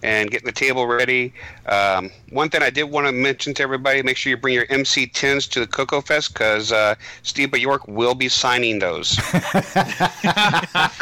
and getting the table ready. Um, one thing I did want to mention to everybody: make sure you bring your MC10s to the Coco Fest because uh, Steve Bjork will be signing those.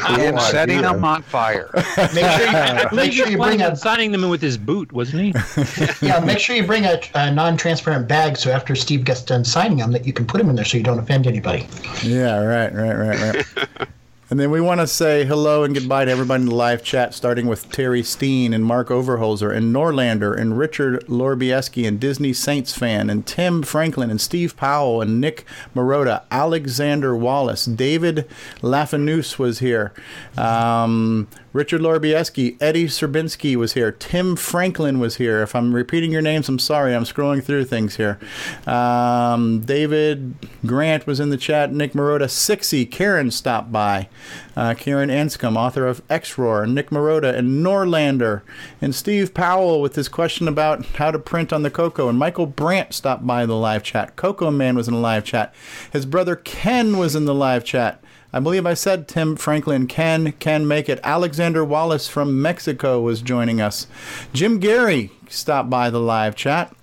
and setting them on fire. Make sure you, make sure you bring a signing them in with his boot, wasn't he? yeah. Make sure you bring a, a non-transparent bag so after Steve gets done signing them, that you can put them in there so you don't offend anybody. Yeah, right, right, right, right. And then we want to say hello and goodbye to everybody in the live chat, starting with Terry Steen and Mark Overholzer and Norlander and Richard Lorbieski and Disney Saints fan and Tim Franklin and Steve Powell and Nick Marotta, Alexander Wallace, David Lafanus was here. Um, Richard Lorbieski, Eddie Serbinski was here. Tim Franklin was here. If I'm repeating your names, I'm sorry. I'm scrolling through things here. Um, David Grant was in the chat. Nick Marotta, Sixy. Ciaran stopped by. Uh, Ciaran Anscomb, author of XRoar. Nick Marotta and Norlander. And Steve Powell with his question about how to print on the Coco. And Michael Brandt stopped by the live chat. Coco Man was in the live chat. His brother Ken was in the live chat. I believe I said Tim Franklin can can make it. Alexander Wallace from Mexico was joining us. Jim Gerrie stopped by the live chat.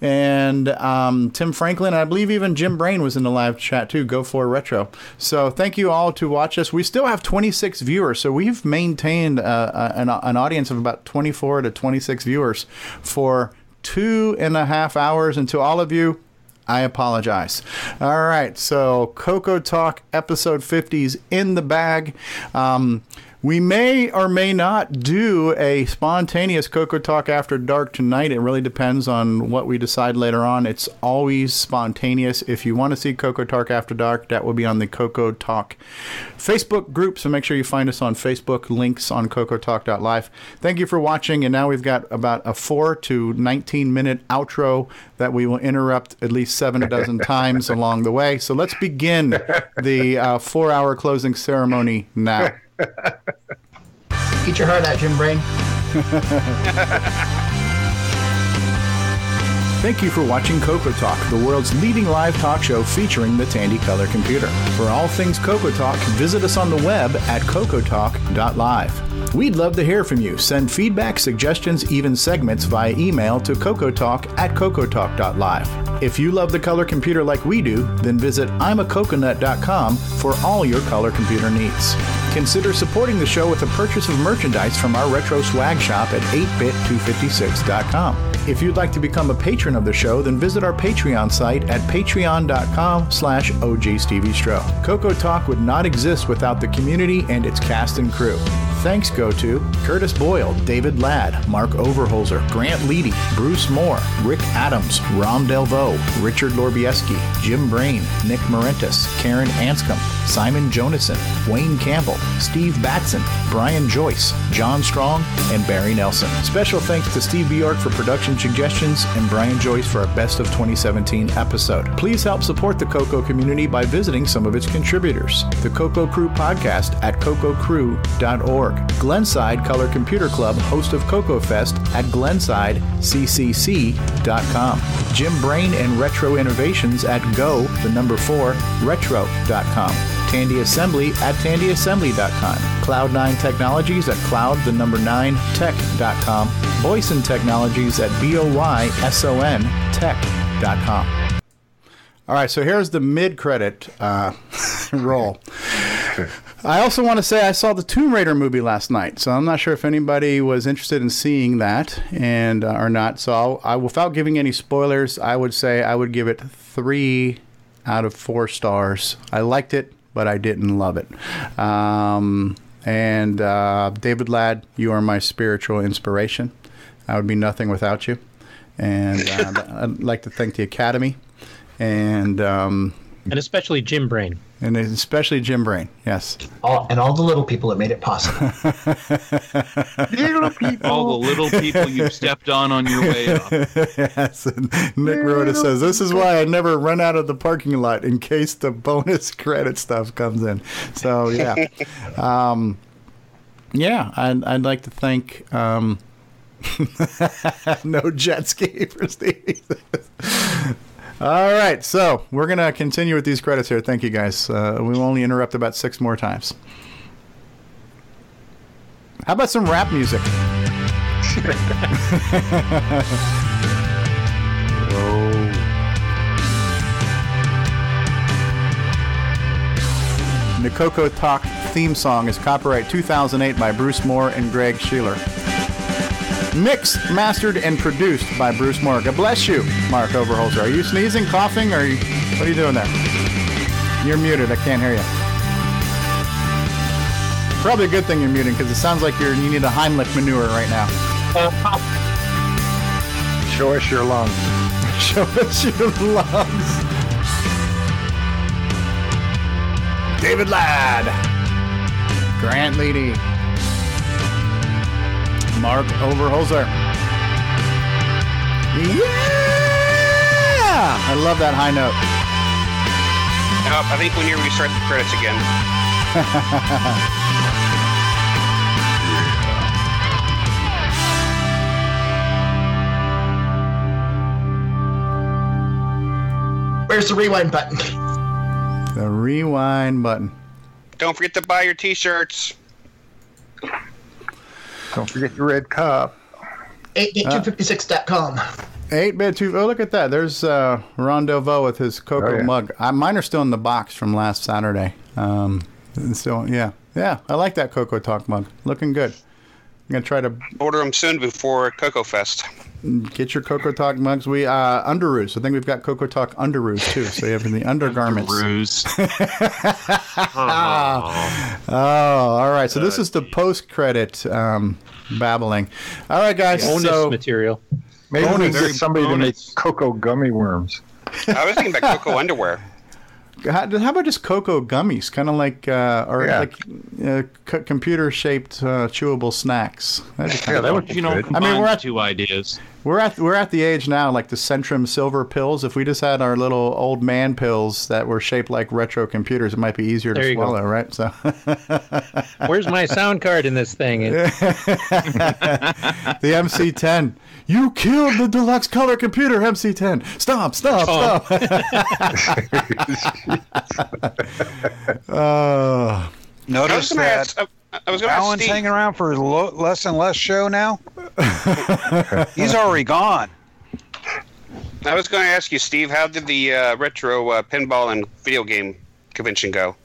And um, Tim Franklin, I believe even Jim Brain was in the live chat too. Go for retro. So thank you all to watch us. We still have 26 viewers, so we've maintained uh, an, an audience of about 24 to 26 viewers for two and a half hours. And to all of you, I apologize. All right, so Coco Talk episode 50 is in the bag. Um, we may or may not do a spontaneous Coco Talk after dark tonight. It really depends on what we decide later on. It's always spontaneous. If you want to see Coco Talk after dark, that will be on the Coco Talk Facebook group. So make sure you find us on Facebook, links on cocotalk.live. Thank you for watching. And now we've got about a 4 to 19 minute outro that we will interrupt at least seven a dozen times along the way. So let's begin the uh, four hour closing ceremony now. Get your heart out, Jim Brain. Thank you for watching Coco Talk, the world's leading live talk show featuring the Tandy Color computer. For all things Coco Talk, visit us on the web at cocotalk.live. We'd love to hear from you. Send feedback, suggestions, even segments via email to cocotalk at cocotalk.live. If you love the color computer like we do, then visit imacoconut.com for all your color computer needs. Consider supporting the show with a purchase of merchandise from our retro swag shop at 8bit256.com. If you'd like to become a patron of the show, then visit our Patreon site at patreon.com slash ojstevestro. Coco Talk would not exist without the community and its cast and crew. Thanks go to Curtis Boyle, David Ladd, Mark Overholzer, Grant Leedy, Bruce Moore, Rick Adams, Ron Delvaux, Richard Lorbieski, Jim Brain, Nick Marentes, Ciaran Anscomb, Simon Jonason, Wayne Campbell, Steve Batson, Brian Joyce, John Strong, and Barry Nelson. Special thanks to Steve Bjork for production suggestions and Brian Joyce for our Best of 2017 episode. Please help support the Coco community by visiting some of its contributors. The Coco Crew podcast at cococrew.org. Glenside Color Computer Club, host of Coco Fest at glensidecc.com. Jim Brain and Retro Innovations at go, the number four, retro.com. Tandy Assembly at tandyassembly.com. Cloud9 Technologies at cloud, the number nine, tech.com. Boyson Technologies at B-O-Y-S-O-N tech.com. All right, so here's the mid-credit uh, roll. I also want to say I saw the Tomb Raider movie last night, so I'm not sure if anybody was interested in seeing that and uh, or not. So I'll, I, without giving any spoilers, I would say I would give it three out of four stars. I liked it, but I didn't love it. Um, and uh, David Ladd, you are my spiritual inspiration. I would be nothing without you. and uh, I'd like to thank the Academy, and um, and especially Jim Brain, and especially Jim Brain. Yes, all, and all the little people that made it possible. little people. All the little people you stepped on on your way up. yes, and Nick Rhoda says this is why I never run out of the parking lot in case the bonus credit stuff comes in. So yeah, um, yeah, I'd, I'd like to thank. Um, no jet ski for Steve. All right, so we're gonna continue with these credits here. Thank you guys. Uh, we will only interrupt about six more times. How about some rap music? Coco Talk theme song is copyright 2008 by Bruce Moore and Greg Sheeler. Mixed, mastered, and produced by Bruce Moore. God bless you, Mark Overholzer. Are you sneezing, coughing, or are you, what are you doing there? You're muted. I can't hear you. Probably a good thing you're muting because it sounds like you're you need a Heimlich maneuver right now. Show us your lungs. Show us your lungs. David Ladd, Grant Leedy, Mark Overholzer. Yeah! I love that high note. Nope, I think we need to restart the credits again. Where's the rewind button? The rewind button. Don't forget to buy your T-shirts. Don't forget your red cup. 8bit256.com. 8 bit 2 Oh, look at that. There's uh, Ron Delvaux with his cocoa Oh, yeah. mug. Uh, mine are still in the box from last Saturday. Um, so, yeah. Yeah, I like that Coco Talk mug. Looking good. I'm going to try to Order them soon before Coco Fest. get your Coco Talk mugs. We uh, underoos. I think we've got Coco Talk underoos too. So you have the undergarments. underoos. oh, all right. So this is the post credit um, babbling. All right, guys. bonus so material. Maybe Bonus. can get somebody to make cocoa gummy worms. I was thinking about cocoa underwear. How, how about just cocoa gummies, kind of like, uh, or Yeah. like uh, c- computer-shaped uh, chewable snacks? That'd be kinda Yeah, that cool. would You know. I mean, we're combine at two ideas. We're at we're at the age now, like the Centrum Silver pills. If we just had our little old man pills that were shaped like retro computers, it might be easier There to you go. swallow, right? So, Where's my sound card in this thing? the MC10. You killed the deluxe color computer, MC10. Stop! Stop! Oh. Stop! uh, I was Notice that ask. uh, I was going to ask Alan's hanging around for lo- less and less show now. He's already gone. I was going to ask you, Steve. How did the uh, retro uh, pinball and video game convention go?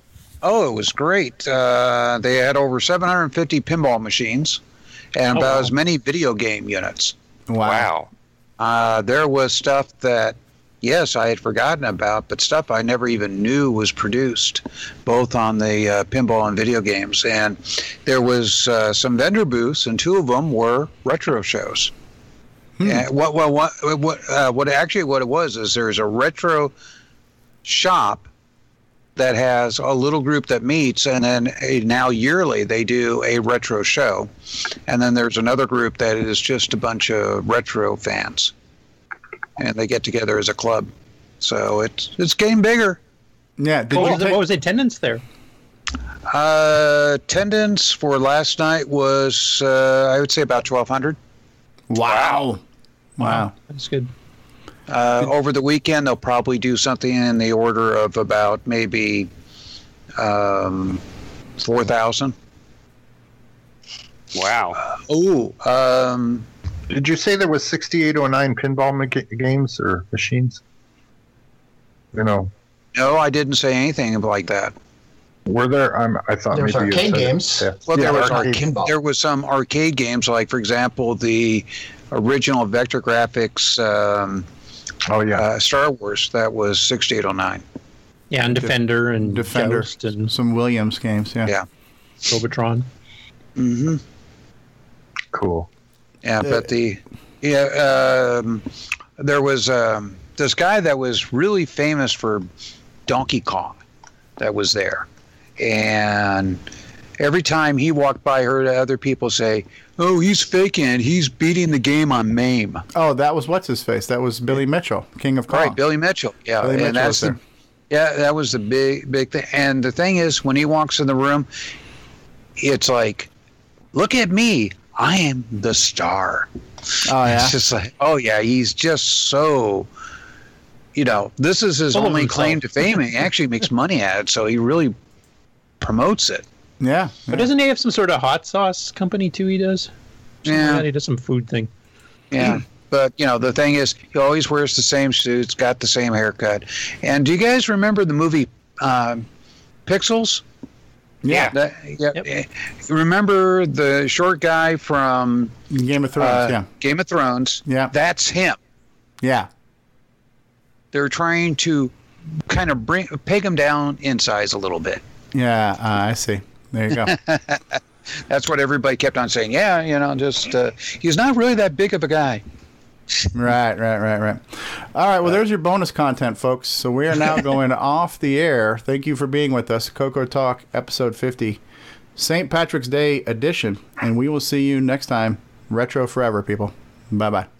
Oh, it was great. Uh, they had over 750 pinball machines and Oh, about wow. as many video game units. wow. Uh, there was stuff that, yes, I had forgotten about, but stuff I never even knew was produced, both on the uh, pinball and video games. And there was uh, some vendor booths, and two of them were retro shows. Yeah, what what what what uh, what actually what it was is there's a retro shop that has a little group that meets, and then a, now yearly they do a retro show, and then there's another group that is just a bunch of retro fans, and they get together as a club. So it's it's getting bigger. Yeah. Did What you was, the, what was the attendance there? Uh, attendance for last night was uh, I would say about twelve hundred. Wow. Wow. That's good. Uh, over the weekend, they'll probably do something in the order of about maybe um, four thousand. Wow. Oh, um, Did you say there was 6809 pinball ma- games or machines? You know, no, I didn't say anything like that. were there? Um, I thought There's maybe you arcade said it. games. Yeah. Well, Yeah, there was arcade- pinball. there was some arcade games, like for example, the original Vector Graphics um, Oh yeah. uh, Star Wars that was sixty eight oh nine. Yeah, and Defender and Defender. Joust and Some Williams games. Yeah. Yeah. Robotron. Mm-hmm. Cool. Yeah, but the Yeah, um, there was um, this guy that was really famous for Donkey Kong that was there, and every time he walked by, I heard other people say, "Oh, he's faking. He's beating the game on MAME." Oh, that was what's his face? That was Billy Mitchell, King of Kong. Right, Billy Mitchell. Yeah, Billy Mitchell and that's the, yeah, that was the big big thing. And the thing is, when he walks in the room, it's like, look at me, I am the star. Oh yeah. It's just like, oh yeah, he's just so. You know, this is his Full only claim to fame. He actually makes money at it, so he really promotes it. Yeah. But doesn't he have some sort of hot sauce company too? He does. Something like Yeah. He does some food thing. Yeah. But you know the thing is, he always wears the same suits, got the same haircut. And do you guys remember the movie um, Pixels? Yeah. That, yeah. eh, Remember the short guy from Game of Thrones? uh, yeah. Game of Thrones. Yeah. That's him. Yeah. They're trying to kind of bring peg him down in size a little bit. Yeah. Uh, I see. There you go. That's what everybody kept on saying. Yeah, you know, just uh, he's not really that big of a guy. right, right, right, right. All right. Well, there's your bonus content, folks. So we are now going off the air. Thank you for being with us. Coco Talk, episode 50, St. Patrick's Day edition. And we will see you next time. Retro forever, people. Bye bye.